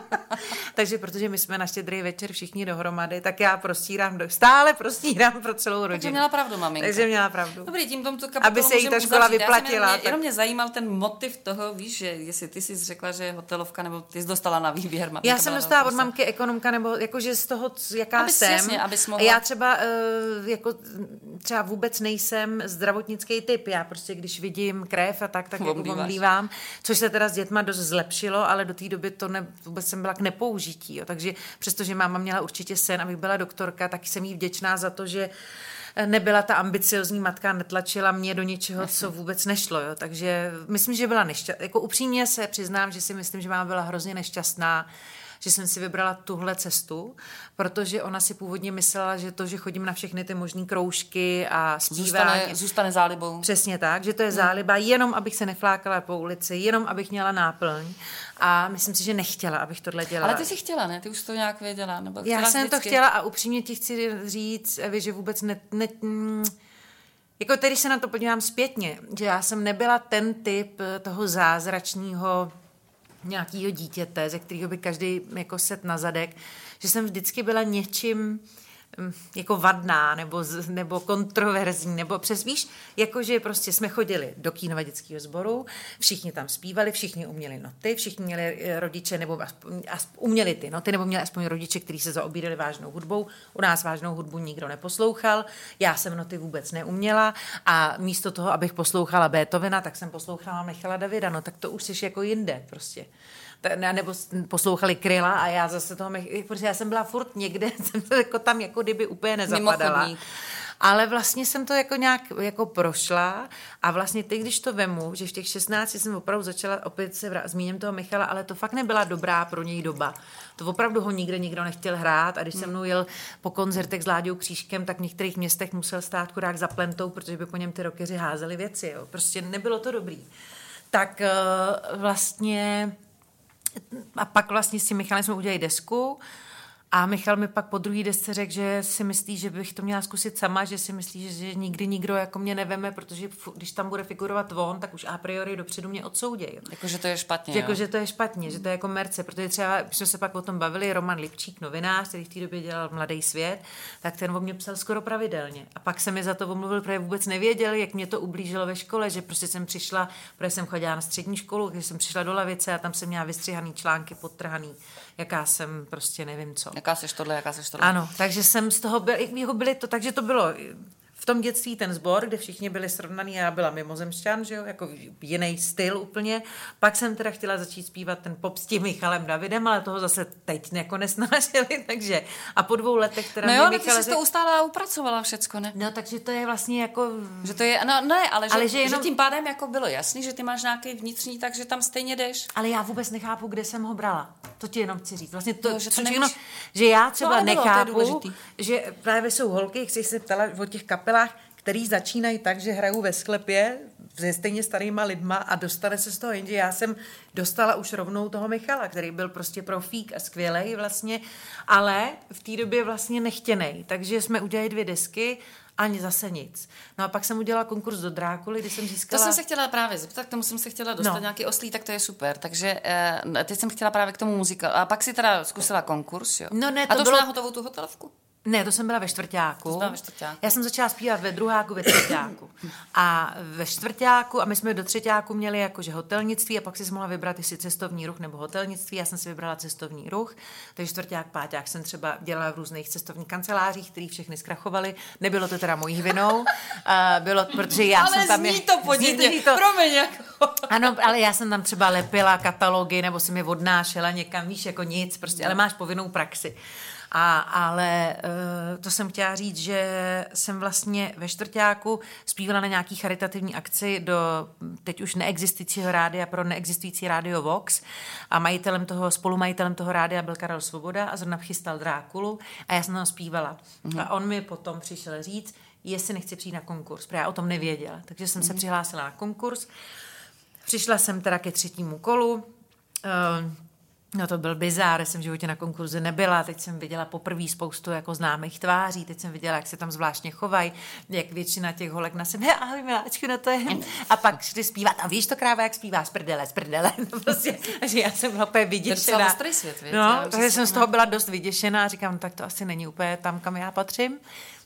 takže protože my jsme na štědrý večer všichni dohromady dohromady, tak já prostírám, do, stále prostírám pro celou rodinu. Takže měla pravdu, maminka. Takže měla pravdu. Dobrý, tím tomto Aby se jí ta škola uzavřít. vyplatila. Jenom mě, jenom mě zajímal ten motiv toho, víš, že jestli ty jsi řekla, že je hotelovka, nebo ty jsi dostala na výběr. Maminka já jsem dostala od mamky ekonomka, nebo jakože z toho, jaká aby jsem. Jasně, abys mohla... Já třeba, uh, jako, třeba vůbec nejsem zdravotnický typ. Já prostě, když vidím krev a tak, tak jako omlívám. Což se teda s dětma dost zlepšilo, ale do té doby to ne, vůbec jsem byla k nepoužití. Jo. Takže přestože máma měla určitě sen, abych byla doktor, doktorka, tak jsem jí vděčná za to, že nebyla ta ambiciozní matka, netlačila mě do něčeho, co vůbec nešlo. Jo. Takže myslím, že byla nešťastná. Jako upřímně se přiznám, že si myslím, že máma byla hrozně nešťastná, že jsem si vybrala tuhle cestu, protože ona si původně myslela, že to, že chodím na všechny ty možné kroužky a zpívání... Zůstane, zůstane zálibou. Přesně tak, že to je hmm. záliba, jenom abych se neflákala po ulici, jenom abych měla náplň. A myslím si, že nechtěla, abych tohle dělala. Ale ty jsi chtěla, ne? Ty už to nějak věděla? Nebo Já jsem vždycky? to chtěla a upřímně ti chci říct, Evi, že vůbec ne, ne, mm, jako tedy se na to podívám zpětně, že já jsem nebyla ten typ toho zázračního nějakého dítěte, ze kterého by každý jako set na zadek, že jsem vždycky byla něčím, jako vadná nebo, nebo kontroverzní, nebo přes víš, jakože prostě jsme chodili do kínova dětského sboru, všichni tam zpívali, všichni uměli noty, všichni měli eh, rodiče, nebo aspoň, aspoň uměli ty noty, nebo měli aspoň rodiče, kteří se zaobírali vážnou hudbou. U nás vážnou hudbu nikdo neposlouchal, já jsem noty vůbec neuměla a místo toho, abych poslouchala Beethovena, tak jsem poslouchala Michala Davida, no tak to už jsi jako jinde prostě nebo poslouchali Kryla a já zase toho, protože já jsem byla furt někde, jsem to jako tam jako kdyby úplně nezapadala. Ale vlastně jsem to jako nějak jako prošla a vlastně teď, když to vemu, že v těch 16 jsem opravdu začala, opět se vrát, zmíním toho Michala, ale to fakt nebyla dobrá pro něj doba. To opravdu ho nikde nikdo nechtěl hrát a když hmm. se mnou jel po koncertech s Láďou Křížkem, tak v některých městech musel stát chudák za plentou, protože by po něm ty rokeři házeli věci. Jo. Prostě nebylo to dobrý. Tak uh, vlastně a pak vlastně s tím Michalem jsme udělali desku a Michal mi pak po druhý desce řekl, že si myslí, že bych to měla zkusit sama, že si myslí, že, že nikdy nikdo jako mě neveme, protože když tam bude figurovat on, tak už a priori dopředu mě odsoudí. Jakože to je špatně. Jako, že to je špatně, že to je jako merce, protože třeba, když jsme se pak o tom bavili, Roman Lipčík, novinář, který v té době dělal Mladý svět, tak ten o mě psal skoro pravidelně. A pak se mi za to omluvil, protože vůbec nevěděl, jak mě to ublížilo ve škole, že prostě jsem přišla, protože jsem chodila na střední školu, když jsem přišla do lavice a tam jsem měla vystřihaný články, podtrhaný jaká jsem prostě nevím co. Jaká seš tohle, jaká seš tohle. Ano, takže jsem z toho, byl, jako byly to, takže to bylo v tom dětství ten sbor, kde všichni byli srovnaný, já byla mimozemšťan, že jo, jako jiný styl úplně. Pak jsem teda chtěla začít zpívat ten pop s tím Michalem Davidem, ale toho zase teď jako nesnášeli, takže a po dvou letech teda No jo, Michale, ty jsi to ustále upracovala všecko, ne? No, takže to je vlastně jako... Že to je, no ne, ale, ale že, že, jenom... že tím pádem jako bylo jasný, že ty máš nějaký vnitřní, takže tam stejně jdeš. Ale já vůbec nechápu, kde jsem ho brala. To ti jenom chci říct. Vlastně to, no, že, to všechno, že já třeba no, nechápu, že právě jsou holky, jak jsi se ptala o těch kapelách, který začínají tak, že hrajou ve sklepě se stejně starýma lidma a dostane se z toho, jenže já jsem dostala už rovnou toho Michala, který byl prostě profík a skvělej vlastně, ale v té době vlastně nechtěnej. Takže jsme udělali dvě desky ani zase nic. No a pak jsem udělala konkurs do Drákuly, kdy jsem získala... To jsem se chtěla právě zeptat, k tomu jsem se chtěla dostat no. nějaký oslí, tak to je super. Takže eh, teď jsem chtěla právě k tomu muzika. A pak si teda zkusila konkurs, jo? No ne, to a to bylo... na hotovou tu hotelovku? Ne, to jsem byla ve čtvrtáku. To byla ve čtvrtáku. Já jsem začala zpívat ve druháku, ve čtvrtáku. A ve čtvrtáku, a my jsme do třetíku měli jakože hotelnictví a pak si mohla vybrat, jestli cestovní ruch nebo hotelnictví. Já jsem si vybrala cestovní ruch, takže čtvrták, páták jsem třeba dělala v různých cestovních kancelářích, které všechny zkrachovaly. Nebylo to teda mojí vinou, bylo, protože já ale jsem tam... zní to podivně, zní to, promiň. Jako. Ano, ale já jsem tam třeba lepila katalogy, nebo jsem je odnášela někam, víš, jako nic, prostě, ale máš povinnou praxi. A, ale uh, to jsem chtěla říct, že jsem vlastně ve čtvrtáku zpívala na nějaký charitativní akci do teď už neexistujícího rádia pro neexistující rádio Vox a majitelem toho, spolumajitelem toho rádia byl Karel Svoboda a zrovna chystal Drákulu a já jsem tam zpívala. Mm. A on mi potom přišel říct, jestli nechci přijít na konkurs, protože já o tom nevěděla. Takže jsem se přihlásila na konkurs. Přišla jsem teda ke třetímu kolu. Uh, No to byl bizár, jsem v životě na konkurzi nebyla, teď jsem viděla poprvé spoustu jako známých tváří, teď jsem viděla, jak se tam zvláštně chovají, jak většina těch holek na sebe, ahoj miláčku, no to je. A pak šli zpívat, a víš to kráva, jak zpívá, z prdele, z prdele, no prostě, že já jsem byla úplně vyděšená. To svět, víc, no, takže jsem z toho byla dost vyděšená, říkám, no, tak to asi není úplně tam, kam já patřím.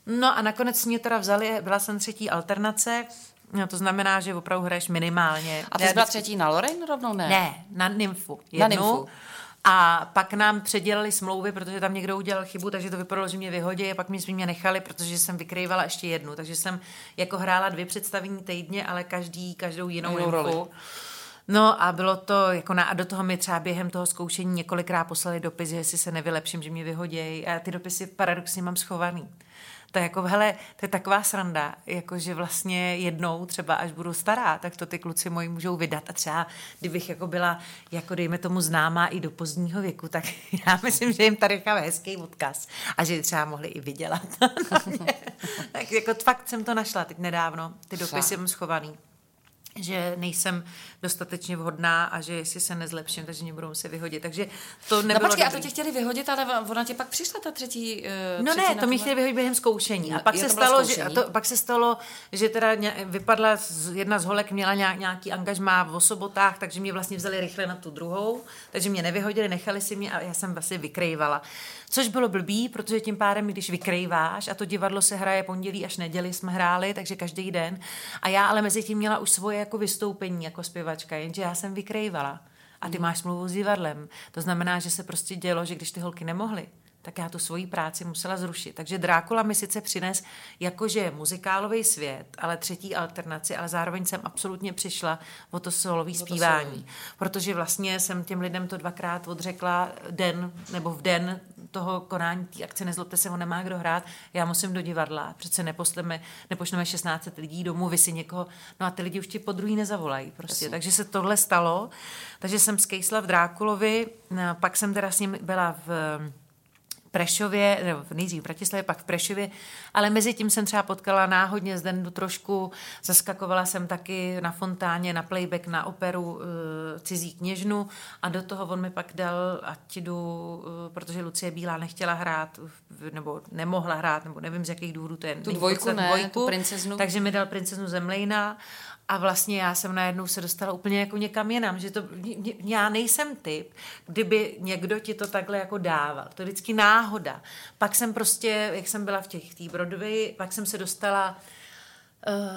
No a nakonec mě teda vzali, byla jsem třetí alternace, No, to znamená, že opravdu hraješ minimálně. A ty jsi byla třetí na Lorraine rovnou, ne? Ne, na Nymfu. Jednu. Na Nymfu. A pak nám předělali smlouvy, protože tam někdo udělal chybu, takže to vypadalo, že mě vyhodí a pak mě, mě nechali, protože jsem vykrývala ještě jednu. Takže jsem jako hrála dvě představení týdně, ale každý, každou jinou, jinou roli. No a bylo to, jako na, a do toho mi třeba během toho zkoušení několikrát poslali dopis, že jestli se nevylepším, že mě vyhodějí. A ty dopisy paradoxně mám schovaný. To je jako, hele, to je taková sranda, jako že vlastně jednou třeba, až budu stará, tak to ty kluci moji můžou vydat. A třeba, kdybych jako byla, jako dejme tomu známá i do pozdního věku, tak já myslím, že jim tady necháme hezký odkaz. A že třeba mohli i vydělat. tak jako fakt jsem to našla teď nedávno, ty dopisy mám schovaný že nejsem dostatečně vhodná a že jestli se nezlepším, takže mě budou se vyhodit. Takže to nebylo No počkej, dobrý. a to tě chtěli vyhodit, ale ona tě pak přišla ta třetí uh, No třetí ne, to mi chtěli vyhodit během zkoušení. A pak, se stalo, že, a to, pak se stalo, že teda vypadla jedna z holek, měla nějaký angažmá v sobotách, takže mě vlastně vzali rychle na tu druhou, takže mě nevyhodili, nechali si mě a já jsem vlastně vykrejvala. Což bylo blbý, protože tím pádem, když vykrejváš a to divadlo se hraje pondělí až neděli jsme hráli, takže každý den. A já ale mezi tím měla už svoje jako vystoupení jako zpěvačka, jenže já jsem vykrejvala. A ty mm. máš smlouvu s divadlem. To znamená, že se prostě dělo, že když ty holky nemohly, tak já tu svoji práci musela zrušit. Takže Drákula mi sice přines jakože muzikálový svět, ale třetí alternaci, ale zároveň jsem absolutně přišla o to solový zpívání. Protože vlastně jsem těm lidem to dvakrát odřekla den nebo v den toho konání té akce Nezlobte se, on nemá kdo hrát, já musím do divadla, přece neposleme, nepošleme 16 lidí domů, vy si někoho, no a ty lidi už ti po druhý nezavolají prostě, Jasně. takže se tohle stalo, takže jsem skejsla v Drákulovi, no, pak jsem teda s ním byla v Prešově, nebo nejdřív v Bratislavě, pak v Prešově, ale mezi tím jsem třeba potkala náhodně z Dendu trošku, zaskakovala jsem taky na fontáně, na playback, na operu uh, Cizí kněžnu a do toho on mi pak dal, ať jdu, uh, protože Lucie Bílá nechtěla hrát, nebo nemohla hrát, nebo nevím z jakých důvodů to je. Tu dvojku ne, dvojku, tu princeznu. Takže mi dal princeznu Zemlejna a vlastně já jsem najednou se dostala úplně jako někam jinam, že to, já nejsem typ, kdyby někdo ti to takhle jako dával. To je vždycky náhoda. Pak jsem prostě, jak jsem byla v těch tý Broadway, pak jsem se dostala Uh,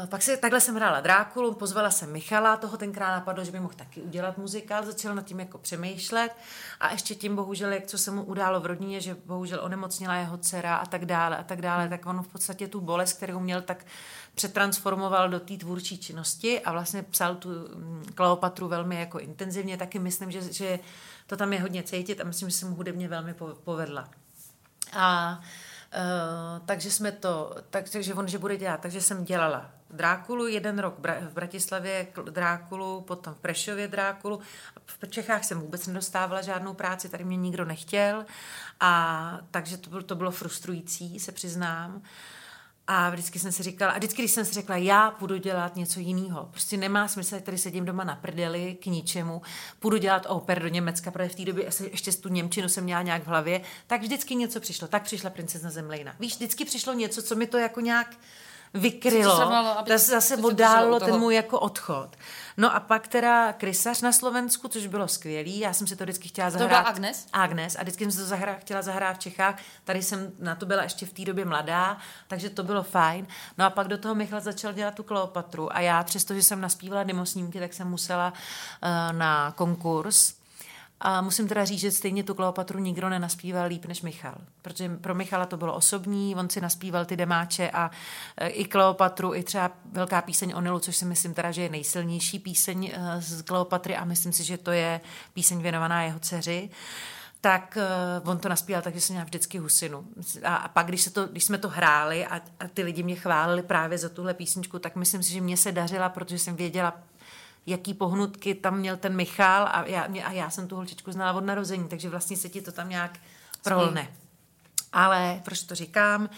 pak se, takhle jsem hrála Drákulu, pozvala jsem Michala, toho tenkrát napadlo, že by mohl taky udělat muzikál, začal nad tím jako přemýšlet a ještě tím bohužel, jak co se mu událo v rodině, že bohužel onemocnila jeho dcera a tak dále a tak dále, tak on v podstatě tu bolest, kterou měl, tak přetransformoval do té tvůrčí činnosti a vlastně psal tu mm, Kleopatru velmi jako intenzivně, taky myslím, že, že to tam je hodně cítit a myslím, že se mu hudebně velmi povedla. A Uh, takže jsme to, tak, takže on, že bude dělat, takže jsem dělala Drákulu jeden rok v Bratislavě, Drákulu, potom v Prešově Drákulu. V Čechách jsem vůbec nedostávala žádnou práci, tady mě nikdo nechtěl a takže to bylo, to bylo frustrující, se přiznám. Uh, a vždycky jsem si říkala, a vždycky, když jsem si řekla, já půjdu dělat něco jiného. Prostě nemá smysl, tady sedím doma na prdeli k ničemu, půjdu dělat oper do Německa, protože v té době ještě tu Němčinu jsem měla nějak v hlavě, tak vždycky něco přišlo. Tak přišla princezna Zemlejna. Víš, vždycky přišlo něco, co mi to jako nějak vykrylo. To zase oddálilo ten můj jako odchod. No a pak teda krysař na Slovensku, což bylo skvělý. Já jsem si to vždycky chtěla zahrát. To byla Agnes? Agnes. A vždycky jsem se to zahrá, chtěla zahrát v Čechách. Tady jsem na to byla ještě v té době mladá, takže to bylo fajn. No a pak do toho Michal začal dělat tu Kleopatru. A já, přestože jsem naspívala demosnímky, tak jsem musela uh, na konkurs a musím teda říct, že stejně tu Kleopatru nikdo nenaspíval líp než Michal. Protože pro Michala to bylo osobní, on si naspíval ty demáče a e, i Kleopatru, i třeba velká píseň o Nilu, což si myslím teda, že je nejsilnější píseň e, z Kleopatry a myslím si, že to je píseň věnovaná jeho dceři tak uh, on to naspíval takže jsem měla vždycky husinu. A, a pak, když, se to, když jsme to hráli a, a ty lidi mě chválili právě za tuhle písničku, tak myslím si, že mě se dařila, protože jsem věděla jaký pohnutky tam měl ten Michal a já, a já jsem tu holčičku znala od narození, takže vlastně se ti to tam nějak prolne. Ale proč to říkám?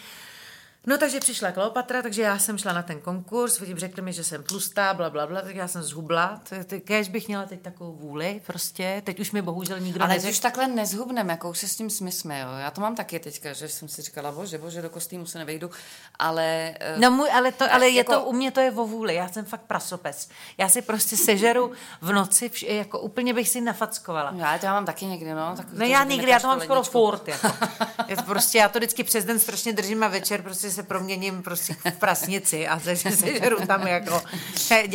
No takže přišla Kleopatra, takže já jsem šla na ten konkurs, vidím, řekli mi, že jsem tlustá, bla, bla, bla, tak já jsem zhubla. Kéž bych měla teď takovou vůli, prostě. Teď už mi bohužel nikdo Ale neřek... už takhle nezhubnem, jako už se s tím smysme, jo. Já to mám taky teďka, že jsem si říkala, bože, bože, do kostýmu se nevejdu, ale... Uh, no můj, ale, to, ale jako... je to, u mě to je o vůli, já jsem fakt prasopec. Já si prostě sežeru v noci, vš, jako úplně bych si nafackovala. Já to já mám taky někdy, no. Tak no já nikdy, já to mám skoro furt, jako. prostě, já to vždycky přes den strašně držím a večer prostě se proměním prostě v prasnici a se, se žeru tam jako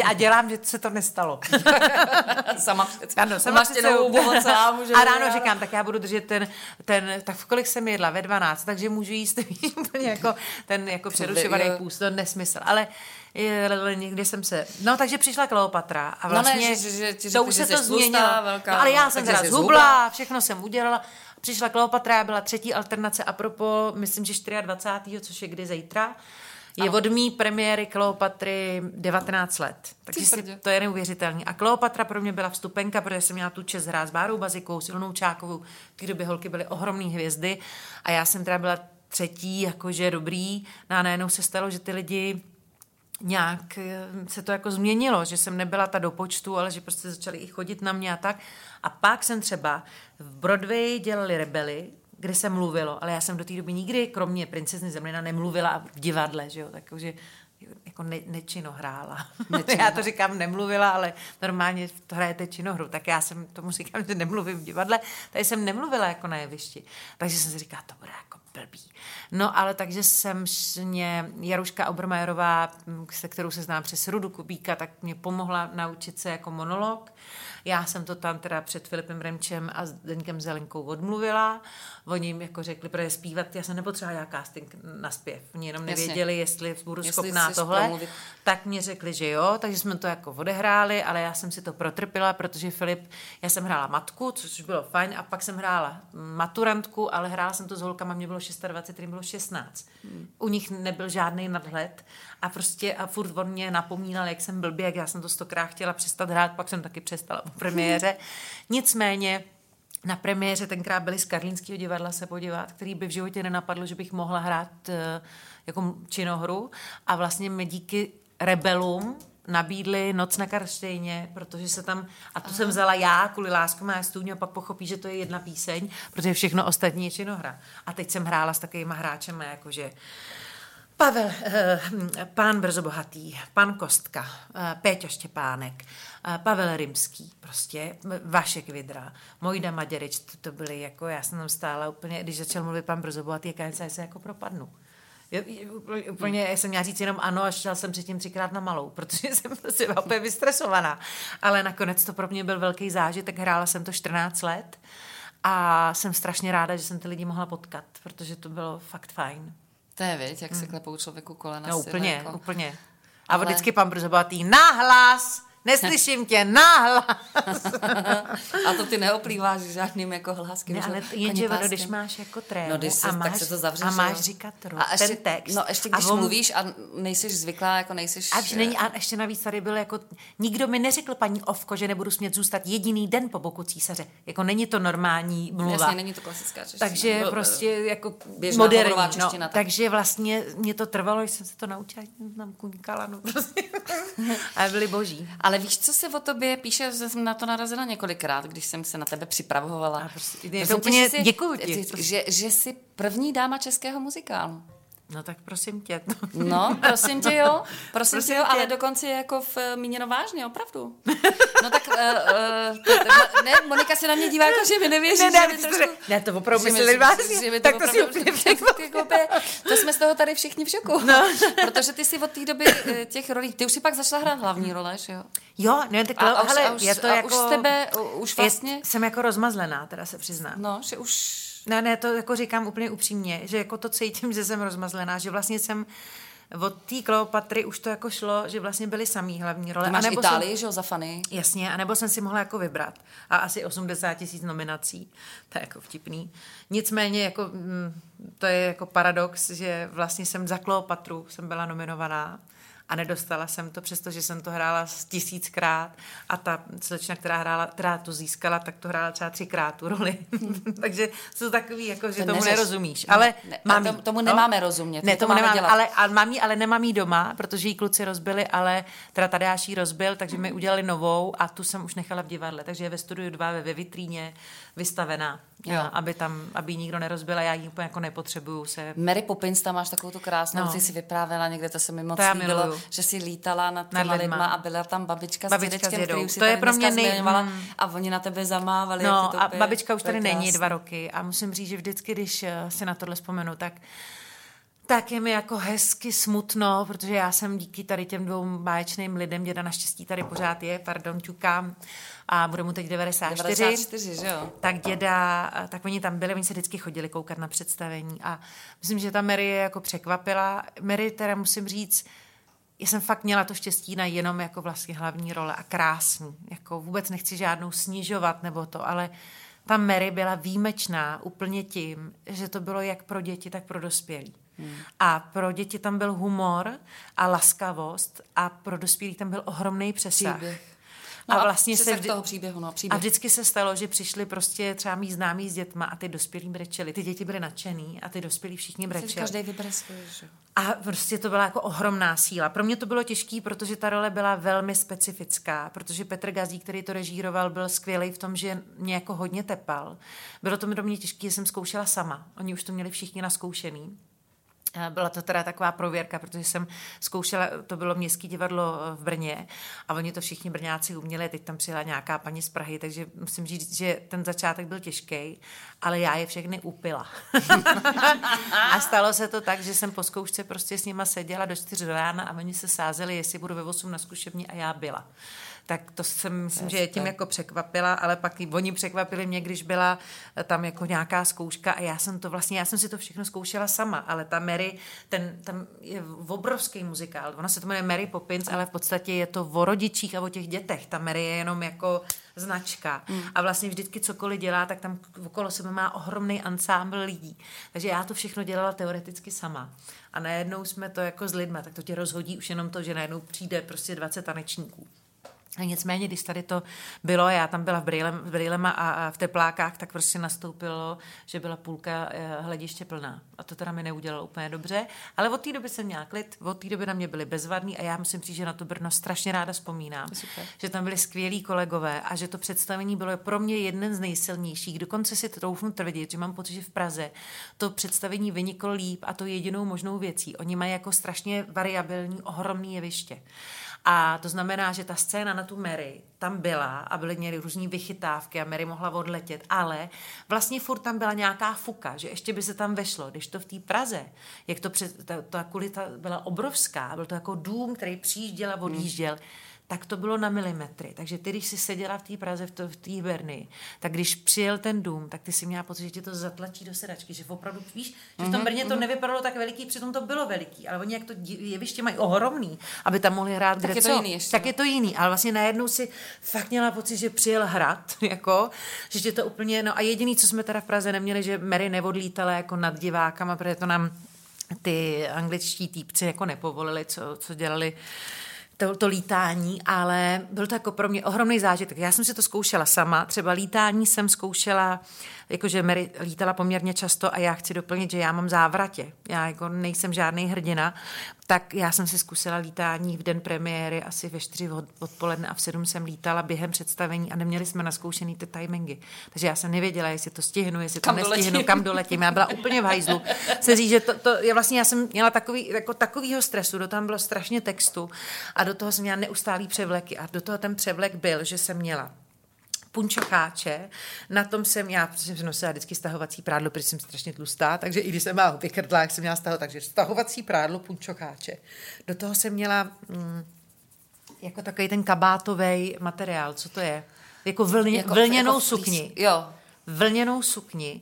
a dělám, že se to nestalo. sama přece. Ano, sama přece. A ráno říkám, tak já budu držet ten, ten, tak v kolik jsem jedla? Ve 12, takže můžu jíst úplně jako ten jako přerušovaný půst, to nesmysl. Ale někdy jsem se... No, takže přišla Kleopatra a vlastně... No ne, vlastně že, že, že, to už se to změnilo. Velká, no, ale já jsem teda zhubla, všechno jsem udělala Přišla Kleopatra, byla třetí alternace a propo, myslím, že 24. což je kdy zítra. Je od mý premiéry Kleopatry 19 let. Takže si, to je neuvěřitelný. A Kleopatra pro mě byla vstupenka, protože jsem měla tu čest hrát s Bárou Bazikou, Silnou Čákovou. V té době holky byly ohromné hvězdy a já jsem teda byla třetí, jakože dobrý. No a najednou se stalo, že ty lidi nějak eh, se to jako změnilo, že jsem nebyla ta do počtu, ale že prostě začali i chodit na mě a tak. A pak jsem třeba v Broadway dělali rebely, kde se mluvilo, ale já jsem do té doby nikdy, kromě princezny Zemlina, nemluvila v divadle, že jo, takže jako ne, nečino hrála. Nečino. já to říkám nemluvila, ale normálně to hrajete činohru, tak já jsem tomu říkám, že nemluvím v divadle, tady jsem nemluvila jako na jevišti. Takže jsem si říkala, to bude jako blbý. No ale takže jsem mě, Jaruška Obermajerová, se kterou se znám přes Rudu Kubíka, tak mě pomohla naučit se jako monolog. Já jsem to tam teda před Filipem Remčem a Deňkem Zelenkou odmluvila. Oni jim jako řekli, protože zpívat, já jsem nepotřebovala casting na zpěv. Oni jenom nevěděli, Jasně. jestli budu jestli schopná tohle. Promluvit. Tak mě řekli, že jo, takže jsme to jako odehráli, ale já jsem si to protrpila, protože Filip, já jsem hrála matku, což bylo fajn, a pak jsem hrála maturantku, ale hrála jsem to s holkama, mě bylo 26, kterým bylo 16. Hmm. U nich nebyl žádný nadhled a prostě a furt on mě napomínal, jak jsem blbě, jak já jsem to stokrát chtěla přestat hrát, pak jsem taky přestala po premiéře. Nicméně na premiéře tenkrát byli z Karlínského divadla se podívat, který by v životě nenapadlo, že bych mohla hrát uh, jako činohru a vlastně mi díky rebelům nabídli Noc na Karštejně, protože se tam, a to Aha. jsem vzala já kvůli lásku má stůň a pak pochopí, že to je jedna píseň, protože všechno ostatní je činohra. A teď jsem hrála s takovými hráčemi, jakože Pavel, eh, pán Brzobohatý, pan Kostka, eh, Péťo Štěpánek, eh, Pavel Rimský, prostě Vašek Vidra, Mojda Maděrič, to, to byly jako, já jsem tam stála úplně, když začal mluvit pan Brzobohatý, jak já se jako propadnu. Úplně hmm. jsem měla říct jenom ano a šla jsem předtím třikrát na malou, protože jsem prostě úplně vystresovaná. Ale nakonec to pro mě byl velký zážitek, hrála jsem to 14 let a jsem strašně ráda, že jsem ty lidi mohla potkat, protože to bylo fakt fajn. To je, věc, jak se hmm. klepou člověku kolena. No úplně, jako... úplně. A Ale... vždycky pan Brzobatý, nahlas! Neslyším tě, nahlas. a to ty neoplýváš žádným jako hláskem. Ne, ale jenže ono, když máš jako trému no, když se, a, máš, tak se to zavřeš, a máš říkat a ještě, ten text. No ještě když a on, mluvíš a nejsi zvyklá, jako nejsi... A, není, a ještě navíc tady byl jako... Nikdo mi neřekl, paní Ovko, že nebudu smět zůstat jediný den po boku císaře. Jako není to normální mluva. Jasně, není to klasická čeština. Takže no, prostě jako moderní. No, čeština, no, tak. Takže vlastně mě to trvalo, že jsem se to naučila, tam kuňkala, no prostě. ale byli boží. Ale víš, co se o tobě píše, že jsem na to narazila několikrát, když jsem se na tebe připravovala. Prostě, je to úplně, děkuji ti. Že, že jsi první dáma českého muzikálu. No tak prosím tě. No, prosím tě jo, prosím, prosím tě jo, tě. ale dokonce jako v, eh, míněno vážně, opravdu. No tak, uh, uh, to, to, ne, Monika se na mě dívá, jako že mi nevěří, ne, ne, trošku, ne, to opravdu mysleli vážně, to tak to si úplně To jsme z toho tady všichni v šoku, no. protože ty si od té doby těch rolí, ty už si pak začala hrát hlavní role, že jo? Jo, ne, tak a, a, hele, a už, je to a jako... už z tebe, už vlastně... Je, jsem jako rozmazlená, teda se přiznám. No, že už ne, ne, to jako říkám úplně upřímně, že jako to cítím, že jsem rozmazlená, že vlastně jsem od té Kleopatry už to jako šlo, že vlastně byly samý hlavní role. Ty máš anebo Itálii, jsem, že jo, za fany. Jasně, anebo jsem si mohla jako vybrat. A asi 80 tisíc nominací. To je jako vtipný. Nicméně jako, mm, to je jako paradox, že vlastně jsem za Kleopatru jsem byla nominovaná a nedostala jsem to, přestože jsem to hrála tisíckrát a ta slečna, která, hrála, která to získala, tak to hrála třeba třikrát tu roli. Takže jsou takový, jako, že to tomu neřeš. nerozumíš. Ale ne, mám jí, tomu nemáme no? rozumět. Ne, tomu nemáme, dělat. ale, ale mám jí, ale nemám jí doma, protože jí kluci rozbili, ale teda Tadeáš jí rozbil, takže mi udělali novou a tu jsem už nechala v divadle, takže je ve studiu dva ve vitríně vystavená, jo. aby tam, aby ji nikdo nerozbil a já ji úplně jako nepotřebuju se. Mary Poppins, tam máš takovou tu krásnou, no. ty si vyprávěla někde, to se mi moc líbilo, že si lítala nad těma nad lidma. a byla tam babička, babička s dědečkem, který už si to je pro mě nej... Mm. a oni na tebe zamávali. No a babička už tady není dva roky a musím říct, že vždycky, když eh, si na tohle vzpomenu, tak tak je mi jako hezky smutno, protože já jsem díky tady těm dvou báječným lidem, děda naštěstí tady pořád je, pardon, ťukám, a bude mu teď 94. 94, že jo? Tak děda, tak oni tam byli, oni se vždycky chodili koukat na představení a myslím, že ta Mary je jako překvapila. Mary teda musím říct, já jsem fakt měla to štěstí na jenom jako vlastně hlavní role a krásný. Jako vůbec nechci žádnou snižovat nebo to, ale ta Mary byla výjimečná úplně tím, že to bylo jak pro děti, tak pro dospělí. Hmm. A pro děti tam byl humor a laskavost a pro dospělí tam byl ohromný přesah. Příběh. No a vlastně se vždy... toho příběhu, no, příběh. A vždycky se stalo, že přišli prostě třeba mý známí s dětma a ty dospělí brečeli. Ty děti byly nadšený a ty dospělí všichni brečeli. Každý vybere svůj, že? A prostě to byla jako ohromná síla. Pro mě to bylo těžké, protože ta role byla velmi specifická, protože Petr Gazí, který to režíroval, byl skvělý v tom, že mě jako hodně tepal. Bylo to mi do mě těžké, že jsem zkoušela sama. Oni už to měli všichni naskoušený. Byla to teda taková prověrka, protože jsem zkoušela, to bylo Městské divadlo v Brně a oni to všichni Brňáci uměli, teď tam přijela nějaká paní z Prahy, takže musím říct, že ten začátek byl těžký, ale já je všechny upila. a stalo se to tak, že jsem po zkoušce prostě s nima seděla do čtyř rána a oni se sázeli, jestli budu ve 8 na zkušební a já byla tak to jsem, myslím, že je tím jako překvapila, ale pak i oni překvapili mě, když byla tam jako nějaká zkouška a já jsem to vlastně, já jsem si to všechno zkoušela sama, ale ta Mary, ten, tam je obrovský muzikál, ona se to jmenuje Mary Poppins, ale v podstatě je to o rodičích a o těch dětech, ta Mary je jenom jako značka. Mm. a vlastně vždycky cokoliv dělá, tak tam okolo sebe má ohromný ansámbl lidí, takže já to všechno dělala teoreticky sama. A najednou jsme to jako s lidma, tak to tě rozhodí už jenom to, že najednou přijde prostě 20 tanečníků. Nicméně, když tady to bylo, já tam byla v, brýlem, v brýlema a, a v teplákách, tak prostě nastoupilo, že byla půlka eh, hlediště plná. A to teda mi neudělalo úplně dobře. Ale od té doby jsem měla klid, od té doby na mě byli bezvadní a já musím říct, že na to Brno strašně ráda vzpomínám. Super. Že tam byli skvělí kolegové a že to představení bylo pro mě jeden z nejsilnějších. Dokonce si to troufnu tvrdit, že mám pocit, že v Praze to představení vyniklo líp a to jedinou možnou věcí. Oni mají jako strašně variabilní, ohromný jeviště. A to znamená, že ta scéna na tu Mary tam byla a byly měly různé vychytávky a Mary mohla odletět, ale vlastně furt tam byla nějaká fuka, že ještě by se tam vešlo. Když to v té Praze, jak to před, ta, ta kulita byla obrovská, byl to jako dům, který přijížděl a odjížděl, hmm tak to bylo na milimetry. Takže ty, když jsi seděla v té Praze, v, to, v té Berny, tak když přijel ten dům, tak ty si měla pocit, že tě to zatlačí do sedačky, že opravdu víš, že v tom mhm, Brně to mhm. nevypadalo tak veliký, přitom to bylo veliký, ale oni jak to jeviště mají ohromný, aby tam mohli hrát tak kde je to co, jiný ještě, tak no. je to jiný, ale vlastně najednou si fakt měla pocit, že přijel hrad, jako, že tě to úplně, no a jediný, co jsme teda v Praze neměli, že Mary neodlítala jako nad divákama, protože to nám ty angličtí týpci jako nepovolili, co, co dělali to, to lítání, ale byl to jako pro mě ohromný zážitek. Já jsem si to zkoušela sama, třeba lítání jsem zkoušela jakože Mary lítala poměrně často a já chci doplnit, že já mám závratě. Já jako nejsem žádný hrdina, tak já jsem si zkusila lítání v den premiéry asi ve 4 odpoledne a v 7 jsem lítala během představení a neměli jsme naskoušený ty timingy. Takže já jsem nevěděla, jestli to stihnu, jestli kam to nestihnu, doletím. kam doletím. Já byla úplně v hajzlu. Se říct, že to, to je vlastně, já jsem měla takový, jako takovýho stresu, do tam bylo strašně textu a do toho jsem měla neustálý převleky a do toho ten převlek byl, že jsem měla punčocháče. Na tom jsem, já jsem nosila vždycky stahovací prádlo, protože jsem strašně tlustá, takže i když jsem byla vykrtlá, jsem měla stahovat, takže stahovací prádlo, punčocháče. Do toho jsem měla mm, jako takový ten kabátový materiál, co to je? Jako, vlně, jako vlněnou jako sukni. Jo. Vlněnou sukni,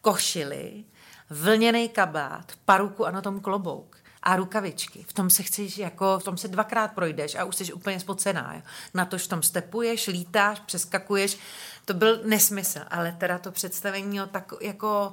košily, vlněný kabát, paruku a na tom klobouk a rukavičky. V tom se chceš, jako, v tom se dvakrát projdeš a už jsi úplně spocená. Jo. Na to, v tom stepuješ, lítáš, přeskakuješ. To byl nesmysl, ale teda to představení mělo tak, jako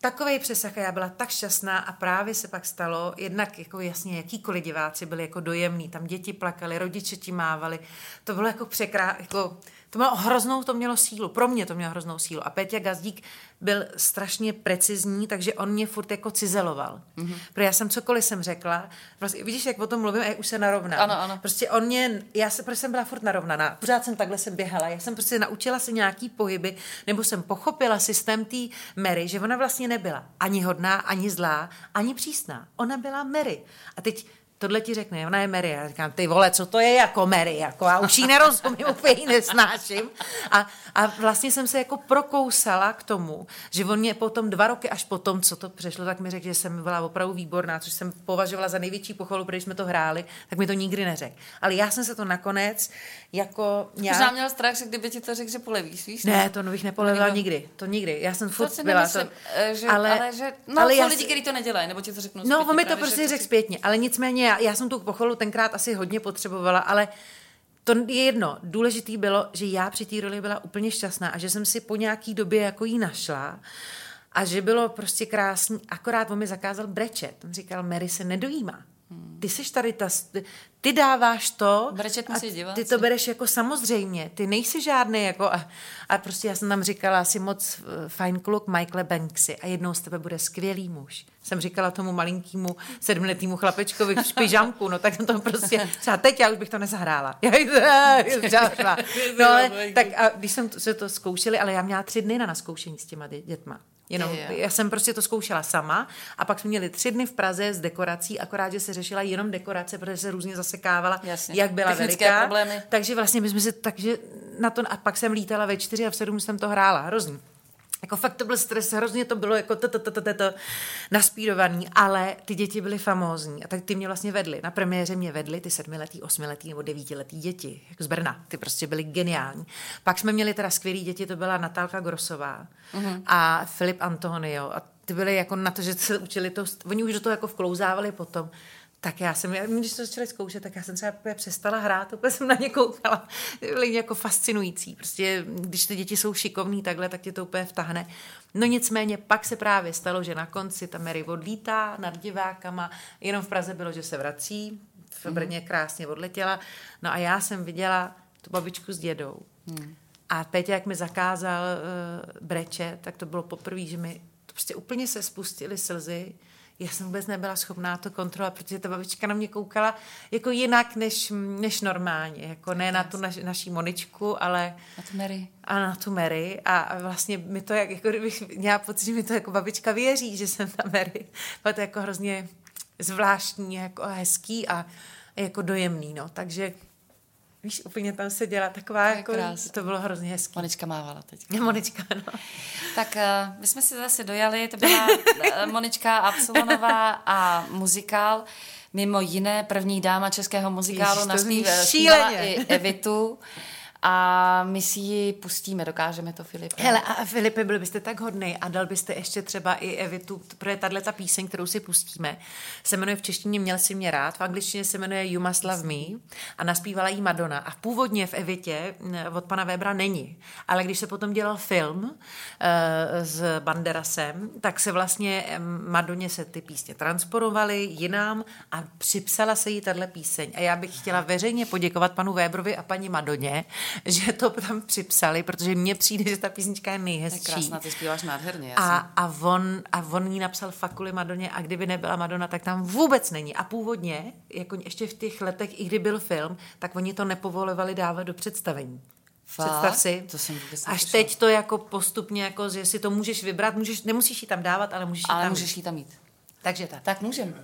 takový přesah a já byla tak šťastná a právě se pak stalo, jednak jako jasně jakýkoliv diváci byli jako dojemní, tam děti plakali, rodiče ti mávali, to bylo jako překrá, jako to mělo hroznou, to mělo sílu, pro mě to mělo hroznou sílu. A Péťa Gazdík byl strašně precizní, takže on mě furt jako cizeloval. Mm-hmm. Protože já jsem cokoliv jsem řekla, vlastně, vidíš, jak o tom mluvím, a jak už se narovnám. Ano, ano. Prostě on mě, já se, prostě jsem byla furt narovnaná, pořád jsem takhle jsem běhala, já jsem prostě naučila se nějaký pohyby, nebo jsem pochopila systém té Mary, že ona vlastně nebyla ani hodná, ani zlá, ani přísná. Ona byla Mary. A teď tohle ti řekne, ona je Mary. Já říkám, ty vole, co to je jako Mary? Jako, já už ji nerozumím, úplně ji nesnáším. A, a vlastně jsem se jako prokousala k tomu, že on mě potom dva roky až potom, co to přešlo, tak mi řekl, že jsem byla opravdu výborná, což jsem považovala za největší pochvalu, protože jsme to hráli, tak mi to nikdy neřekl. Ale já jsem se to nakonec jako nějak... Možná měl strach, že kdyby ti to řekl, že polevíš, víš? Ne, to bych nepolevila nikdy. To nikdy. Já jsem furt to byla. Nemyslím, to... Eh, že, ale, ale, že, no, ale jsou já lidi, kteří to nedělají, nebo ti to řeknou No, on mi to prostě řekl zpětně, ale nicméně já, já jsem tu pochvalu tenkrát asi hodně potřebovala, ale to je jedno. Důležitý bylo, že já při té roli byla úplně šťastná a že jsem si po nějaký době jako jí našla a že bylo prostě krásný. Akorát on mi zakázal brečet. On říkal, Mary se nedojímá. Ty seš tady ta, ty dáváš to Brečet a ty to bereš jako samozřejmě. Ty nejsi žádný jako a, a prostě já jsem tam říkala asi moc uh, fajn kluk Michael Banksy a jednou z tebe bude skvělý muž. Jsem říkala tomu malinkýmu sedmletýmu chlapečkovi v špižamku, no tak to prostě, třeba teď já už bych to nezahrála. no ale, tak a když jsem to, se to zkoušeli, ale já měla tři dny na naskoušení s těma dětma. Jenom, je, je. já jsem prostě to zkoušela sama a pak jsme měli tři dny v Praze s dekorací, akorát, že se řešila jenom dekorace, protože se různě zasekávala, Jasně. jak byla Technické veliká. Problémy. Takže vlastně my jsme si, takže na to, a pak jsem lítala ve čtyři a v sedm jsem to hrála, hrozný. Jako fakt to byl stres, hrozně to bylo jako to, to, to, to, to, to naspírovaný, ale ty děti byly famózní a tak ty mě vlastně vedly. Na premiéře mě vedly ty sedmiletý, osmiletý nebo devítiletý děti, jako z Brna. Ty prostě byly geniální. Pak jsme měli teda skvělý děti, to byla Natálka Grosová mm-hmm. a Filip Antonio a ty byly jako na to, že se učili to, oni už do toho jako vklouzávali potom tak já jsem, když to začali zkoušet, tak já jsem třeba přestala hrát, úplně jsem na ně koukala. Byly jako fascinující. Prostě, když ty děti jsou šikovní takhle, tak tě to úplně vtahne. No nicméně pak se právě stalo, že na konci ta Mary odlítá nad divákama, jenom v Praze bylo, že se vrací, v mhm. Brně krásně odletěla. No a já jsem viděla tu babičku s dědou. Hmm. A Petě, jak mi zakázal uh, breče, tak to bylo poprvé, že mi to prostě úplně se spustily slzy já jsem vůbec nebyla schopná to kontrolovat, protože ta babička na mě koukala jako jinak než, než normálně, jako ne na tu naš, naší Moničku, ale... Na tu Mary. A na tu Mary a vlastně mi to, jak, jako kdybych měla pocit, že mi to jako babička věří, že jsem ta Mary. Bylo to jako hrozně zvláštní, jako hezký a jako dojemný, no, takže Víš, úplně tam se dělá taková, to jako, krás. to bylo hrozně hezké. Monička mávala teď. Monička, no. Tak uh, my jsme si zase dojali, to byla uh, Monička Absolonová a muzikál. Mimo jiné první dáma českého muzikálu naspívala i Evitu. A my si ji pustíme, dokážeme to, Filipe. Hele, a Filipe, byl byste tak hodný a dal byste ještě třeba i Evitu, protože tahle ta píseň, kterou si pustíme, se jmenuje v češtině Měl si mě rád, v angličtině se jmenuje You Must Love Me a naspívala jí Madonna. A původně v Evitě od pana Webra není. Ale když se potom dělal film uh, s Banderasem, tak se vlastně Madoně se ty písně transporovaly jinám a připsala se jí tahle píseň. A já bych chtěla veřejně poděkovat panu Webrovi a paní Madoně, že to tam připsali, protože mně přijde, že ta písnička je nejhezčí. Je krásná, ty zpíváš nádherně. A, a, on, a on jí napsal fakuli Madoně a kdyby nebyla Madonna, tak tam vůbec není. A původně, jako ještě v těch letech, i kdy byl film, tak oni to nepovolovali dávat do představení. Fakt? Představ si. To jsem vůbec Až neslyšela. teď to jako postupně, jako, že si to můžeš vybrat, můžeš, nemusíš ji tam dávat, ale můžeš ji Ale tam můžeš jí tam mít. Takže tak. Tak můžem.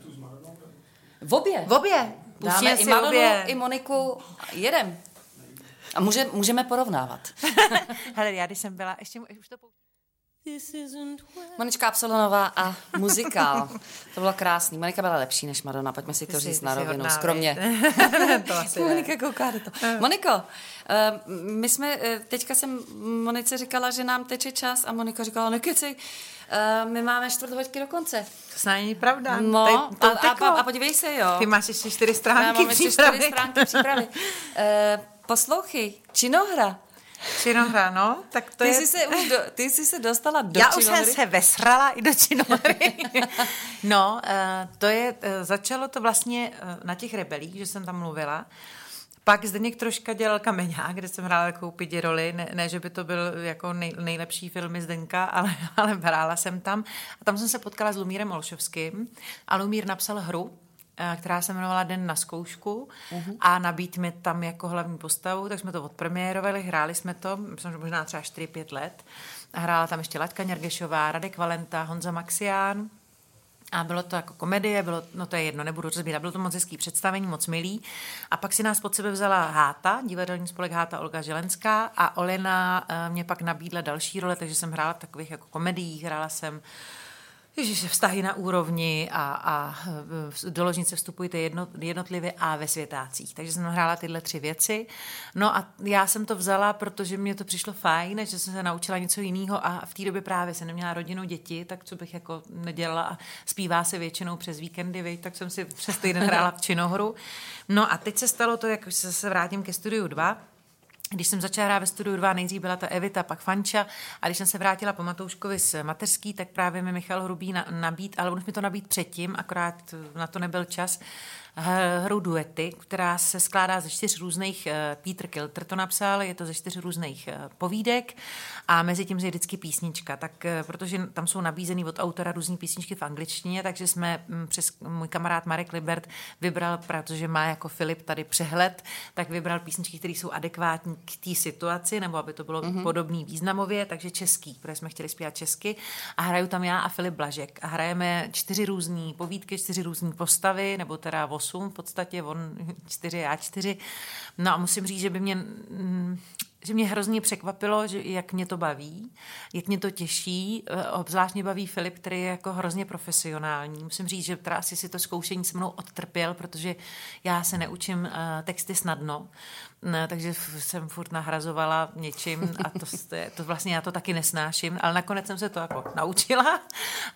V obě. V obě. Dáme i Madonu, obě. i Moniku. Jedem. A může, můžeme porovnávat. Hele, já když jsem byla, ještě už to Monička Absolonová a muzikál. To bylo krásný. Monika byla lepší než Madonna, pojďme si to říct na rovinu, skromně. to asi. Monika kouká do toho. Moniko, eh, my jsme, eh, teďka jsem Monice říkala, že nám teče čas a Monika říkala, nekecej, eh, my máme čtvrt hoďky do konce. To snad není pravda. No, Tady to a, a, a, podívej se, jo. Ty máš ještě čtyři Já stránky mám ještě čtyři stránky přípravy. Eh, poslouchej, činohra. Činohra, no, tak to Ty je... jsi, se už do, ty jsi se dostala do Já už činohry. jsem se vesrala i do činohry. no, eh, to je, eh, začalo to vlastně eh, na těch rebelích, že jsem tam mluvila. Pak Zdeněk troška dělal Kameňák, kde jsem hrála takovou pidi roli. Ne, ne, že by to byl jako nej, nejlepší filmy Zdenka, ale, ale hrála jsem tam. A tam jsem se potkala s Lumírem Olšovským. A Lumír napsal hru, která se jmenovala Den na zkoušku uh-huh. a nabít mi tam jako hlavní postavu, tak jsme to odpremiérovali, hráli jsme to, myslím, že možná třeba 4-5 let. A hrála tam ještě Laďka Něrgešová, Radek Valenta, Honza Maxián, a bylo to jako komedie, bylo, no to je jedno, nebudu rozbírat, bylo to moc hezký představení, moc milý. A pak si nás pod sebe vzala Háta, divadelní spolek Háta Olga Želenská a Olena eh, mě pak nabídla další role, takže jsem hrála v takových jako komediích, hrála jsem Ježiš, vztahy na úrovni a, a e, do ložnice vstupujte jedno, jednotlivě a ve světácích. Takže jsem hrála tyhle tři věci. No a já jsem to vzala, protože mě to přišlo fajn, že jsem se naučila něco jiného a v té době právě jsem neměla rodinu, děti, tak co bych jako nedělala a zpívá se většinou přes víkendy, viď? tak jsem si přes týden hrála v činohru. No a teď se stalo to, jak se vrátím ke studiu 2, když jsem začala hrát ve studiu 2, nejdřív byla to Evita, pak Fanča. A když jsem se vrátila po Matouškovi z mateřský, tak právě mi Michal Hrubý na, nabít, ale on už mi to nabít předtím, akorát na to nebyl čas, hru duety, která se skládá ze čtyř různých, eh, Peter Kilter to napsal, je to ze čtyř různých eh, povídek a mezi tím je vždycky písnička, tak eh, protože tam jsou nabízený od autora různé písničky v angličtině, takže jsme mm, přes můj kamarád Marek Libert vybral, protože má jako Filip tady přehled, tak vybral písničky, které jsou adekvátní k té situaci, nebo aby to bylo mm-hmm. podobný významově, takže český, protože jsme chtěli zpívat česky. A hraju tam já a Filip Blažek. A hrajeme čtyři různé povídky, čtyři různé postavy, nebo teda osm v podstatě, on čtyři, já čtyři. No a musím říct, že by mě mm, že mě hrozně překvapilo, že jak mě to baví, jak mě to těší. Eh, Obzvlášť mě baví Filip, který je jako hrozně profesionální. Musím říct, že teda asi si to zkoušení se mnou odtrpěl, protože já se neučím uh, texty snadno, ne, takže jsem furt nahrazovala něčím a to, to, vlastně já to taky nesnáším, ale nakonec jsem se to jako naučila,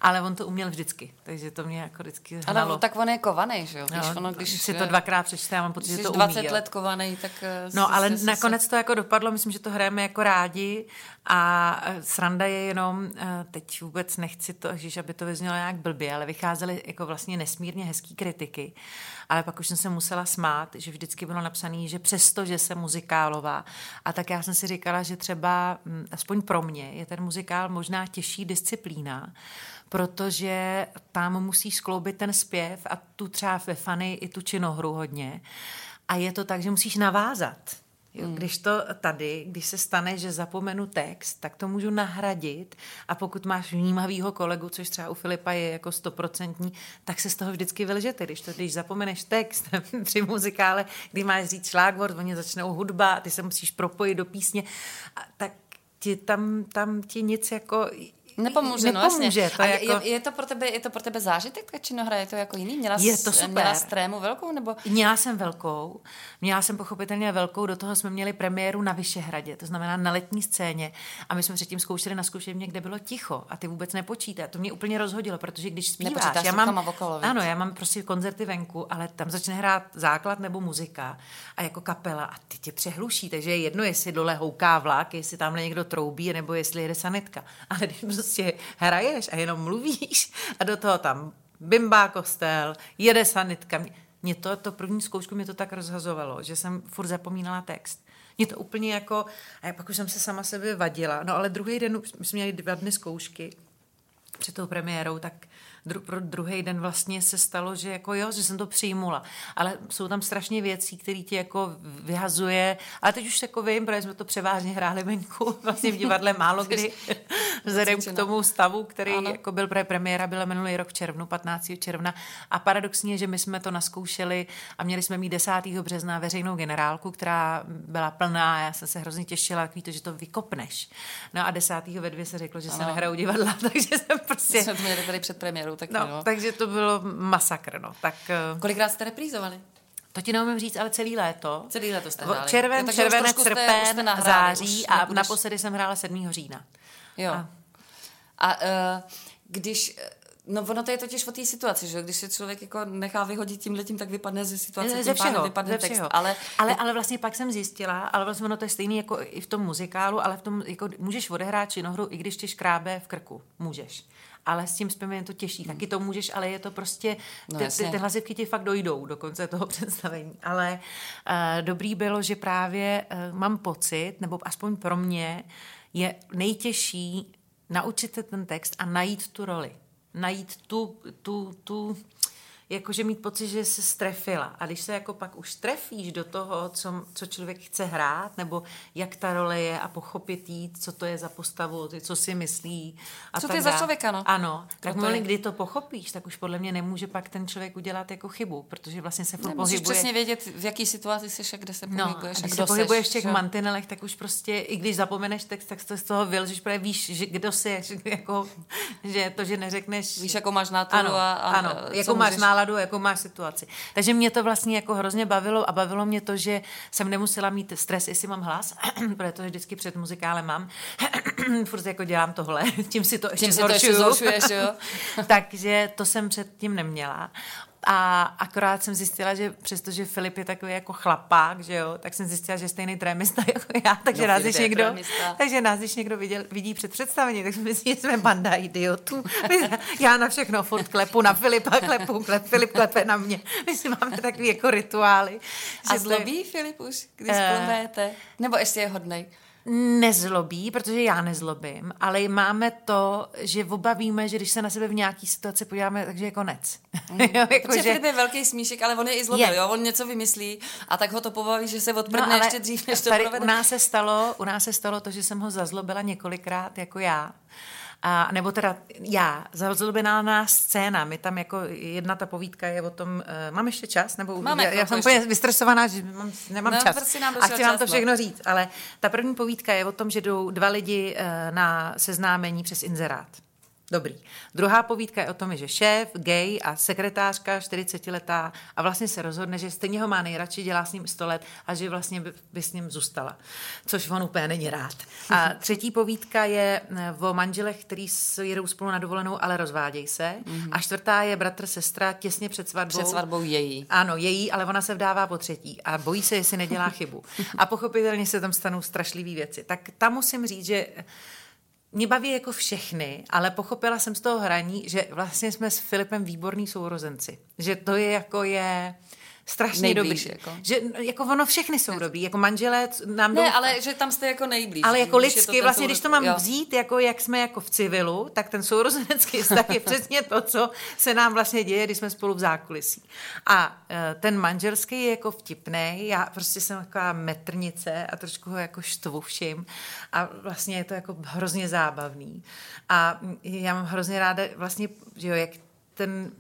ale on to uměl vždycky, takže to mě jako vždycky hnalo. Ale tak on je kovaný, že jo? Když, No, ono, když si to dvakrát přečte, já mám pocit, že to 20 umí. let kovaný, tak... eh, No, ale si- nakonec to jako dopadlo, myslím, že to hrajeme jako rádi a eh, sranda je jenom, eh, teď vůbec nechci to, že aby to vyznělo nějak blbě, ale vycházely jako vlastně nesmírně hezký kritiky, ale pak už jsem se musela smát, že vždycky bylo napsané, že přesto, že jsem muzikálová, a tak já jsem si říkala, že třeba, hm, aspoň pro mě, je ten muzikál možná těžší disciplína, protože tam musíš skloubit ten zpěv a tu třeba ve fany i tu činohru hodně. A je to tak, že musíš navázat. Jo, když to tady, když se stane, že zapomenu text, tak to můžu nahradit a pokud máš vnímavýho kolegu, což třeba u Filipa je jako stoprocentní, tak se z toho vždycky vylžete. Když to, když zapomeneš text při muzikále, kdy máš říct šlágvord, oni začnou hudba ty se musíš propojit do písně, a tak ti tam, tam ti nic jako Nepomůže, no nepomůže. jasně. To je, jako... je, je, to pro tebe, je to pro tebe zážitek, ta činohra? Je to jako jiný? Měla Je to super. Měla jsi trému velkou? Nebo... Měla jsem velkou, měla jsem pochopitelně velkou, do toho jsme měli premiéru na Vyšehradě, to znamená na letní scéně a my jsme předtím zkoušeli na zkušebně, kde bylo ticho a ty vůbec nepočítá. To mě úplně rozhodilo, protože když zpíváš, Nepočítáš já mám, okolo, ano, já mám prostě koncerty venku, ale tam začne hrát základ nebo muzika a jako kapela a ty tě přehluší, takže je jedno, jestli dole houká vlak, jestli tamhle někdo troubí, nebo jestli jede sanitka. Ale když prostě hraješ a jenom mluvíš a do toho tam bimbá kostel, jede sanitka, mě to, to první zkoušku mě to tak rozhazovalo, že jsem furt zapomínala text. Mě to úplně jako, a pak už jsem se sama sebe vadila, no ale druhý den, my jsme měli dva dny zkoušky před tou premiérou, tak dru, pro druhý den vlastně se stalo, že jako jo, že jsem to přijmula. Ale jsou tam strašně věcí, které ti jako vyhazuje. Ale teď už jako vím, protože jsme to převážně hráli venku, vlastně v divadle málo kdy, vzhledem k tomu stavu, který ano. jako byl pre premiéra, byla minulý rok v červnu, 15. června. A paradoxně, že my jsme to naskoušeli a měli jsme mít 10. března veřejnou generálku, která byla plná. Já jsem se hrozně těšila, takový to, že to vykopneš. No a 10. ve dvě se řeklo, že ano. se nehrajou divadla, takže jsem prostě... Jsme to měli tady před premiérou tak no, no. takže to bylo masakr, no. Tak, uh, Kolikrát jste reprízovali? To ti neumím říct, ale celý léto. Celý léto jste hráli. Červen, jo, červenec, srpen, jste, jste září a nebudeš... naposledy jsem hrála 7. října. Jo. A, a uh, když No ono to je totiž o té situaci, že když se člověk jako nechá vyhodit tím letím, tak vypadne ze situace, ze všeho, vypadne ze všeho. text. Ale, ale, ale vlastně pak jsem zjistila, ale vlastně ono to je stejný jako i v tom muzikálu, ale v tom, jako můžeš odehrát činohru, i když tě škrábe v krku. Můžeš ale s tím zpěvem je to těžší. Taky to můžeš, ale je to prostě, no, ty, ty, ty hlasivky ti fakt dojdou do konce toho představení. Ale uh, dobrý bylo, že právě uh, mám pocit, nebo aspoň pro mě, je nejtěžší naučit se ten text a najít tu roli. Najít tu, tu, tu jakože mít pocit, že se strefila. A když se jako pak už trefíš do toho, co, co člověk chce hrát, nebo jak ta role je a pochopit jí, co to je za postavu, co si myslí. A co to je za člověka, no? Ano. Tak moment, kdy to pochopíš, tak už podle mě nemůže pak ten člověk udělat jako chybu, protože vlastně se furt pohybuje. přesně vědět, v jaký situaci jsi a kde se no, pohybuješ. A když se pohybuješ v těch že? mantinelech, tak už prostě, i když zapomeneš text, tak to z toho vylžeš, protože víš, že kdo jsi, jako, že to, že neřekneš... Víš, jako máš náturu ano, a, a ano, jako máš můžeš náladu, jako máš situaci. Takže mě to vlastně jako hrozně bavilo a bavilo mě to, že jsem nemusela mít stres, jestli mám hlas, protože vždycky před muzikálem mám. Furt jako dělám tohle, tím si to ještě tím zhoršuju. To ještě zhoršuješ, jo? Takže to jsem předtím neměla. A akorát jsem zjistila, že přestože Filip je takový jako chlapák, že jo, tak jsem zjistila, že je stejný trémista jako já, takže no, nás, když někdo, takže nás, když někdo viděl, vidí před představení, tak jsme myslí, že jsme banda idiotů. já na všechno furt klepu, na Filipa klepu, klep, Filip klepe na mě. My si máme takový jako rituály. A zlobí Filip už, když uh, Nebo ještě je hodnej? Nezlobí, protože já nezlobím, ale máme to, že oba víme, že když se na sebe v nějaký situaci podíváme, takže je konec. Mm. jo, jako protože že... Filip je velký smíšek, ale on je i zlobil, je. jo? on něco vymyslí a tak ho to pobaví, že se odprdne no, ještě dřív, než to tady provede. U nás, se stalo, u nás se stalo to, že jsem ho zazlobila několikrát jako já a, nebo teda já, zalzubená scéna, my tam jako jedna ta povídka je o tom, uh, mám ještě čas? Nebo Máme já, já jsem úplně vystresovaná, že mám, nemám no, čas. Prostě nám a chci vám to no. všechno říct, ale ta první povídka je o tom, že jdou dva lidi uh, na seznámení přes inzerát. Dobrý. Druhá povídka je o tom, že šéf, gay a sekretářka 40-letá a vlastně se rozhodne, že stejně ho má nejradši, dělá s ním 100 let a že vlastně by, by s ním zůstala. Což on úplně není rád. A třetí povídka je eh, o manželech, který jedou spolu na dovolenou, ale rozvádějí se. Mm-hmm. A čtvrtá je bratr, sestra těsně před svatbou. Před svatbou její. Ano, její, ale ona se vdává po třetí a bojí se, jestli nedělá chybu. A pochopitelně se tam stanou strašlivé věci. Tak tam musím říct, že mě baví jako všechny, ale pochopila jsem z toho hraní, že vlastně jsme s Filipem výborní sourozenci. Že to je jako je strašně nejblíž, dobrý. Jako. Že jako ono všechny jsou dobrý, jako manželé nám Ne, jdou... ale že tam jste jako nejblíž. Ale jako lidsky, vlastně když to mám jo. vzít, jako jak jsme jako v civilu, tak ten sourozenecký vztah je přesně to, co se nám vlastně děje, když jsme spolu v zákulisí. A uh, ten manželský je jako vtipný, já prostě jsem taková metrnice a trošku ho jako štvu všim a vlastně je to jako hrozně zábavný. A já mám hrozně ráda vlastně, že jo, jak ten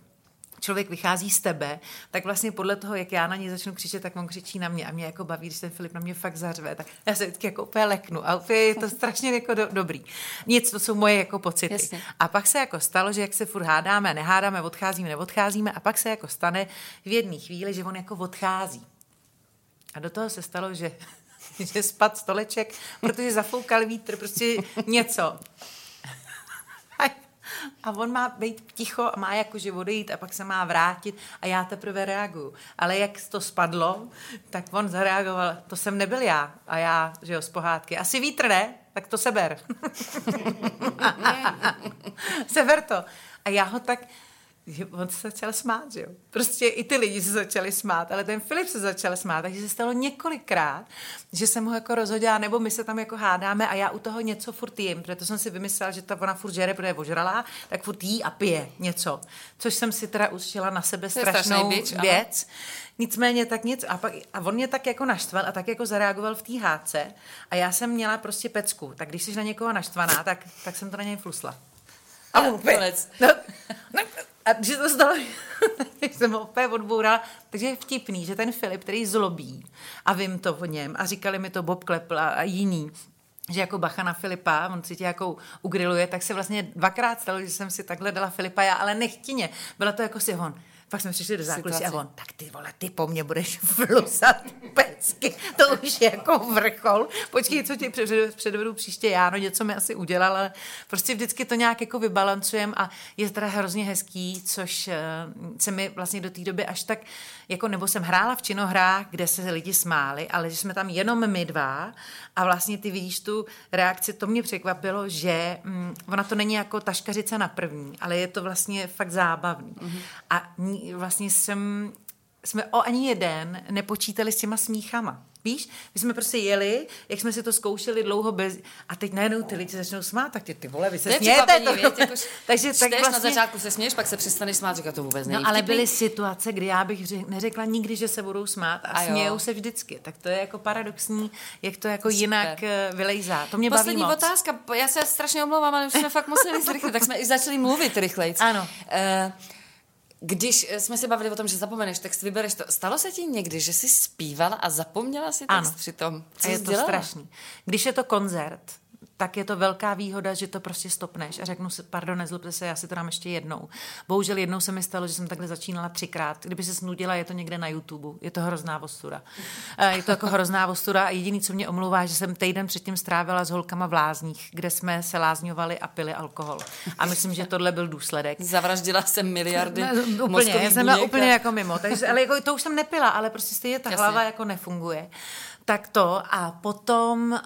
člověk vychází z tebe, tak vlastně podle toho, jak já na něj začnu křičet, tak on křičí na mě a mě jako baví, když ten Filip na mě fakt zařve, tak já se vždycky jako úplně leknu a úplně je to strašně jako do, dobrý. Nic, to jsou moje jako pocity. Jasně. A pak se jako stalo, že jak se furt hádáme, nehádáme, odcházíme, neodcházíme a pak se jako stane v jedné chvíli, že on jako odchází. A do toho se stalo, že, že spad stoleček, protože zafoukal vítr, prostě něco. A on má být ticho a má jakože odejít a pak se má vrátit a já teprve reaguju. Ale jak to spadlo, tak on zareagoval, to jsem nebyl já. A já, že jo, z pohádky. Asi vítr ne? Tak to seber. seber to. A já ho tak, on se začal smát, že jo. Prostě i ty lidi se začali smát, ale ten Filip se začal smát, takže se stalo několikrát, že jsem ho jako rozhodila, nebo my se tam jako hádáme a já u toho něco furt jim, protože jsem si vymyslela, že ta ona furt žere, protože je ožralá, tak furt jí a pije něco, což jsem si teda učila na sebe strašnou bič, věc. Ano. Nicméně tak nic a, pak, a on mě tak jako naštval a tak jako zareagoval v té hádce a já jsem měla prostě pecku, tak když jsi na někoho naštvaná, tak, tak jsem to na něj flusla. A on konec. No, no, a že to stalo, jsem opět odbourala, takže je vtipný, že ten Filip, který zlobí a vím to o něm a říkali mi to Bob Klepl a, a jiní, že jako bacha na Filipa, on si tě jako ugriluje, tak se vlastně dvakrát stalo, že jsem si takhle dala Filipa já, ale nechtině. Byla to jako si hon pak jsme přišli do zákulisí a on, tak ty vole, ty po mně budeš flusat pecky. To už je jako vrchol. Počkej, co ti předvedu příště já, no něco mi asi udělal, ale prostě vždycky to nějak jako vybalancujem a je teda hrozně hezký, což uh, se mi vlastně do té doby až tak, jako nebo jsem hrála v činohrách, kde se lidi smáli, ale že jsme tam jenom my dva a vlastně ty vidíš tu reakci, to mě překvapilo, že mm, ona to není jako taškařice na první, ale je to vlastně fakt zábavný. Mm-hmm. A vlastně jsem, jsme o ani jeden nepočítali s těma smíchama. Víš, my jsme prostě jeli, jak jsme si to zkoušeli dlouho bez... A teď najednou ty lidi začnou smát, tak ty, ty vole, vy se smějete. To, věc, jako takže tak vlastně... na začátku se směješ, pak se přestaneš smát, říká to vůbec není No ale byly situace, kdy já bych řek, neřekla nikdy, že se budou smát a, a smějou se vždycky. Tak to je jako paradoxní, jak to jako Super. jinak eh, vylejzá. To mě Poslední baví moc. otázka, já se strašně omlouvám, ale už jsme fakt museli zrychlit, tak jsme i začali mluvit rychleji. Ano. Uh, když eh, jsme se bavili o tom, že zapomeneš text, vybereš to. Stalo se ti někdy, že jsi zpívala a zapomněla si text ano. přitom? Co a je to dělala? strašný. Když je to koncert, tak je to velká výhoda, že to prostě stopneš a řeknu si, pardon, nezlobte se, já si to dám ještě jednou. Bohužel jednou se mi stalo, že jsem takhle začínala třikrát. Kdyby se snudila, je to někde na YouTube. Je to hrozná ostuda. Eh, je to jako hrozná ostuda a jediný, co mě omlouvá, že jsem týden předtím strávila s holkama v Lázních, kde jsme se lázňovali a pili alkohol. A myslím, že tohle byl důsledek. Zavraždila jsem miliardy no, úplně, já jsem byla úplně jako mimo. Takže, ale jako, to už jsem nepila, ale prostě stejně ta Jasně. hlava jako nefunguje. Tak to a potom,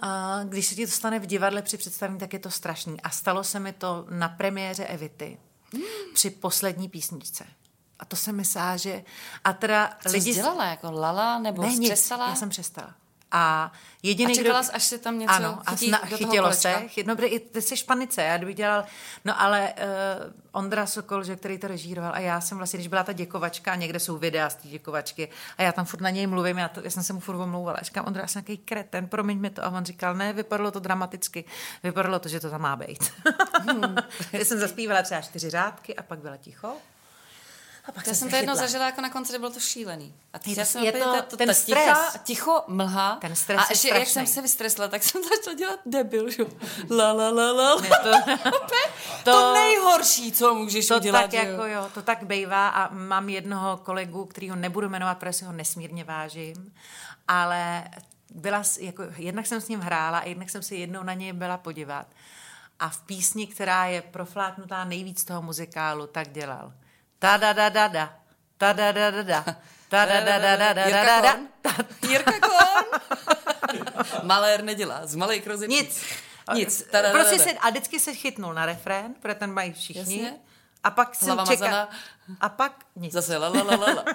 když se ti to stane v divadle při představení, tak je to strašný. A stalo se mi to na premiéře Evity mm. při poslední písničce. A to se mi sáže. A teda Co lidi... jsi dělala? Jako lala nebo ne, přestala? já jsem přestala. A jediný, a čekala kdo... až se tam něco ano, chytí a sna... chytilo se. No, i ty jsi panice, já kdybych dělal, no ale uh, Ondra Sokol, že, který to režíroval a já jsem vlastně, když byla ta děkovačka, někde jsou videa z té děkovačky a já tam furt na něj mluvím, já, to, já jsem se mu furt omlouvala. A říkám, Ondra, já jsem takový kreten, promiň mi to. A on říkal, ne, vypadalo to dramaticky, vypadalo to, že to tam má být. Hmm. já jsem zaspívala třeba čtyři řádky a pak byla ticho. A pak já jsem to jednou zažila jako na konci, bylo to šílený. A teď já jsem je to, to, ten ta stres. Ticha, ticho, mlha. Ten stres a ještě, jak jsem se vystresla, tak jsem začala dělat debil, že? La, la, la, la. Ne, to, to, to, nejhorší, co můžeš to udělat. Tak jako jo, to tak bývá a mám jednoho kolegu, který ho nebudu jmenovat, protože si ho nesmírně vážím, ale byla, jako, jednak jsem s ním hrála a jednak jsem si jednou na něj byla podívat. A v písni, která je profláknutá nejvíc toho muzikálu, tak dělal. Ta da da da da. Ta da da da da. Ta da da da da da da da. Jirka Kon. Malér nedělá. Z malej krozy. Nic. Nic. Prostě se, a vždycky se chytnul na refrén, protože ten mají všichni. A pak jsem čekal. A pak nic. Zase la la la la.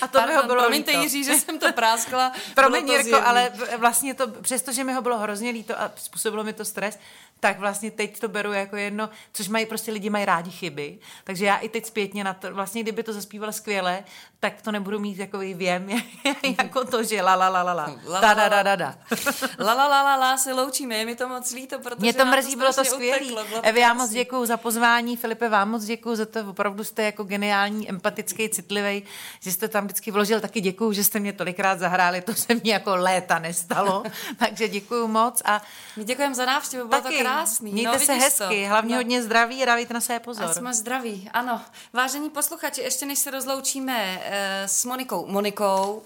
A to Pardon, mi ho bylo promiňte líto. Jiří, že jsem to práskla. Promiň, Jirko, ale vlastně to, přestože mi ho bylo hrozně líto a způsobilo mi to stres, tak vlastně teď to beru jako jedno, což mají prostě lidi mají rádi chyby, takže já i teď zpětně na to, vlastně kdyby to zaspíval skvěle, tak to nebudu mít takový věm, jako to, že la la la la la, da da da da da. La la la la la se loučíme, je mi to moc líto, protože Mě to mrzí, to bylo to skvělé. Evi, já moc děkuji za pozvání, Filipe, vám moc děkuji za to, opravdu jste jako geniální, empatický, citlivý, že jste tam vždycky vložil, taky děkuji, že jste mě tolikrát zahráli, to se mi jako léta nestalo, takže děkuji moc a my děkujeme za návštěvu, bylo taky, to krásný. Mějte no, se hezky, to. hlavně no. hodně zdraví a dávejte na své pozor. A jsme zdraví, ano. Vážení posluchači, ještě než se rozloučíme s Monikou, Monikou,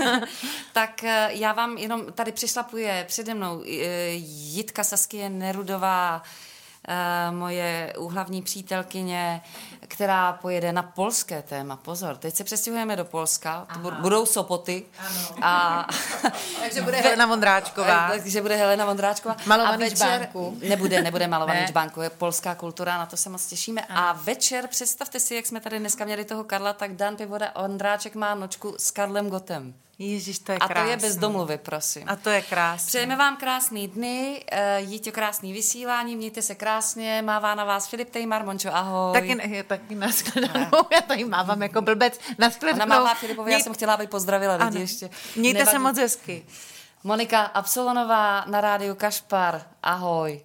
tak uh, já vám jenom, tady přišlapuje přede mnou uh, Jitka Saskie Nerudová, moje úhlavní přítelkyně, která pojede na polské téma. Pozor, teď se přestěhujeme do Polska, to Aha. budou Sopoty. Ano. A... takže bude Helena Vondráčková. Takže bude Helena Vondráčková. Malovaný a večer... čbánku. Nebude, nebude malovaný ne. čbánku, je polská kultura, na to se moc těšíme. Ano. A večer, představte si, jak jsme tady dneska měli toho Karla, tak Dan Pivoda Ondráček má nočku s Karlem Gotem. Ježíš, to je A krásný. to je bez domluvy, prosím. A to je krásné. Přejeme vám krásný dny, uh, to krásný vysílání, mějte se krásně, mává na vás Filip Tejmar, Mončo, ahoj. Taky, ne, taky nashledanou, já tady mávám jako blbec, nashledanou. Ona mává Filipovi, Měj... já jsem chtěla, aby pozdravila lidi ano. ještě. Mějte Nevadí. se moc hezky. Monika Absolonová na rádiu Kašpar, ahoj.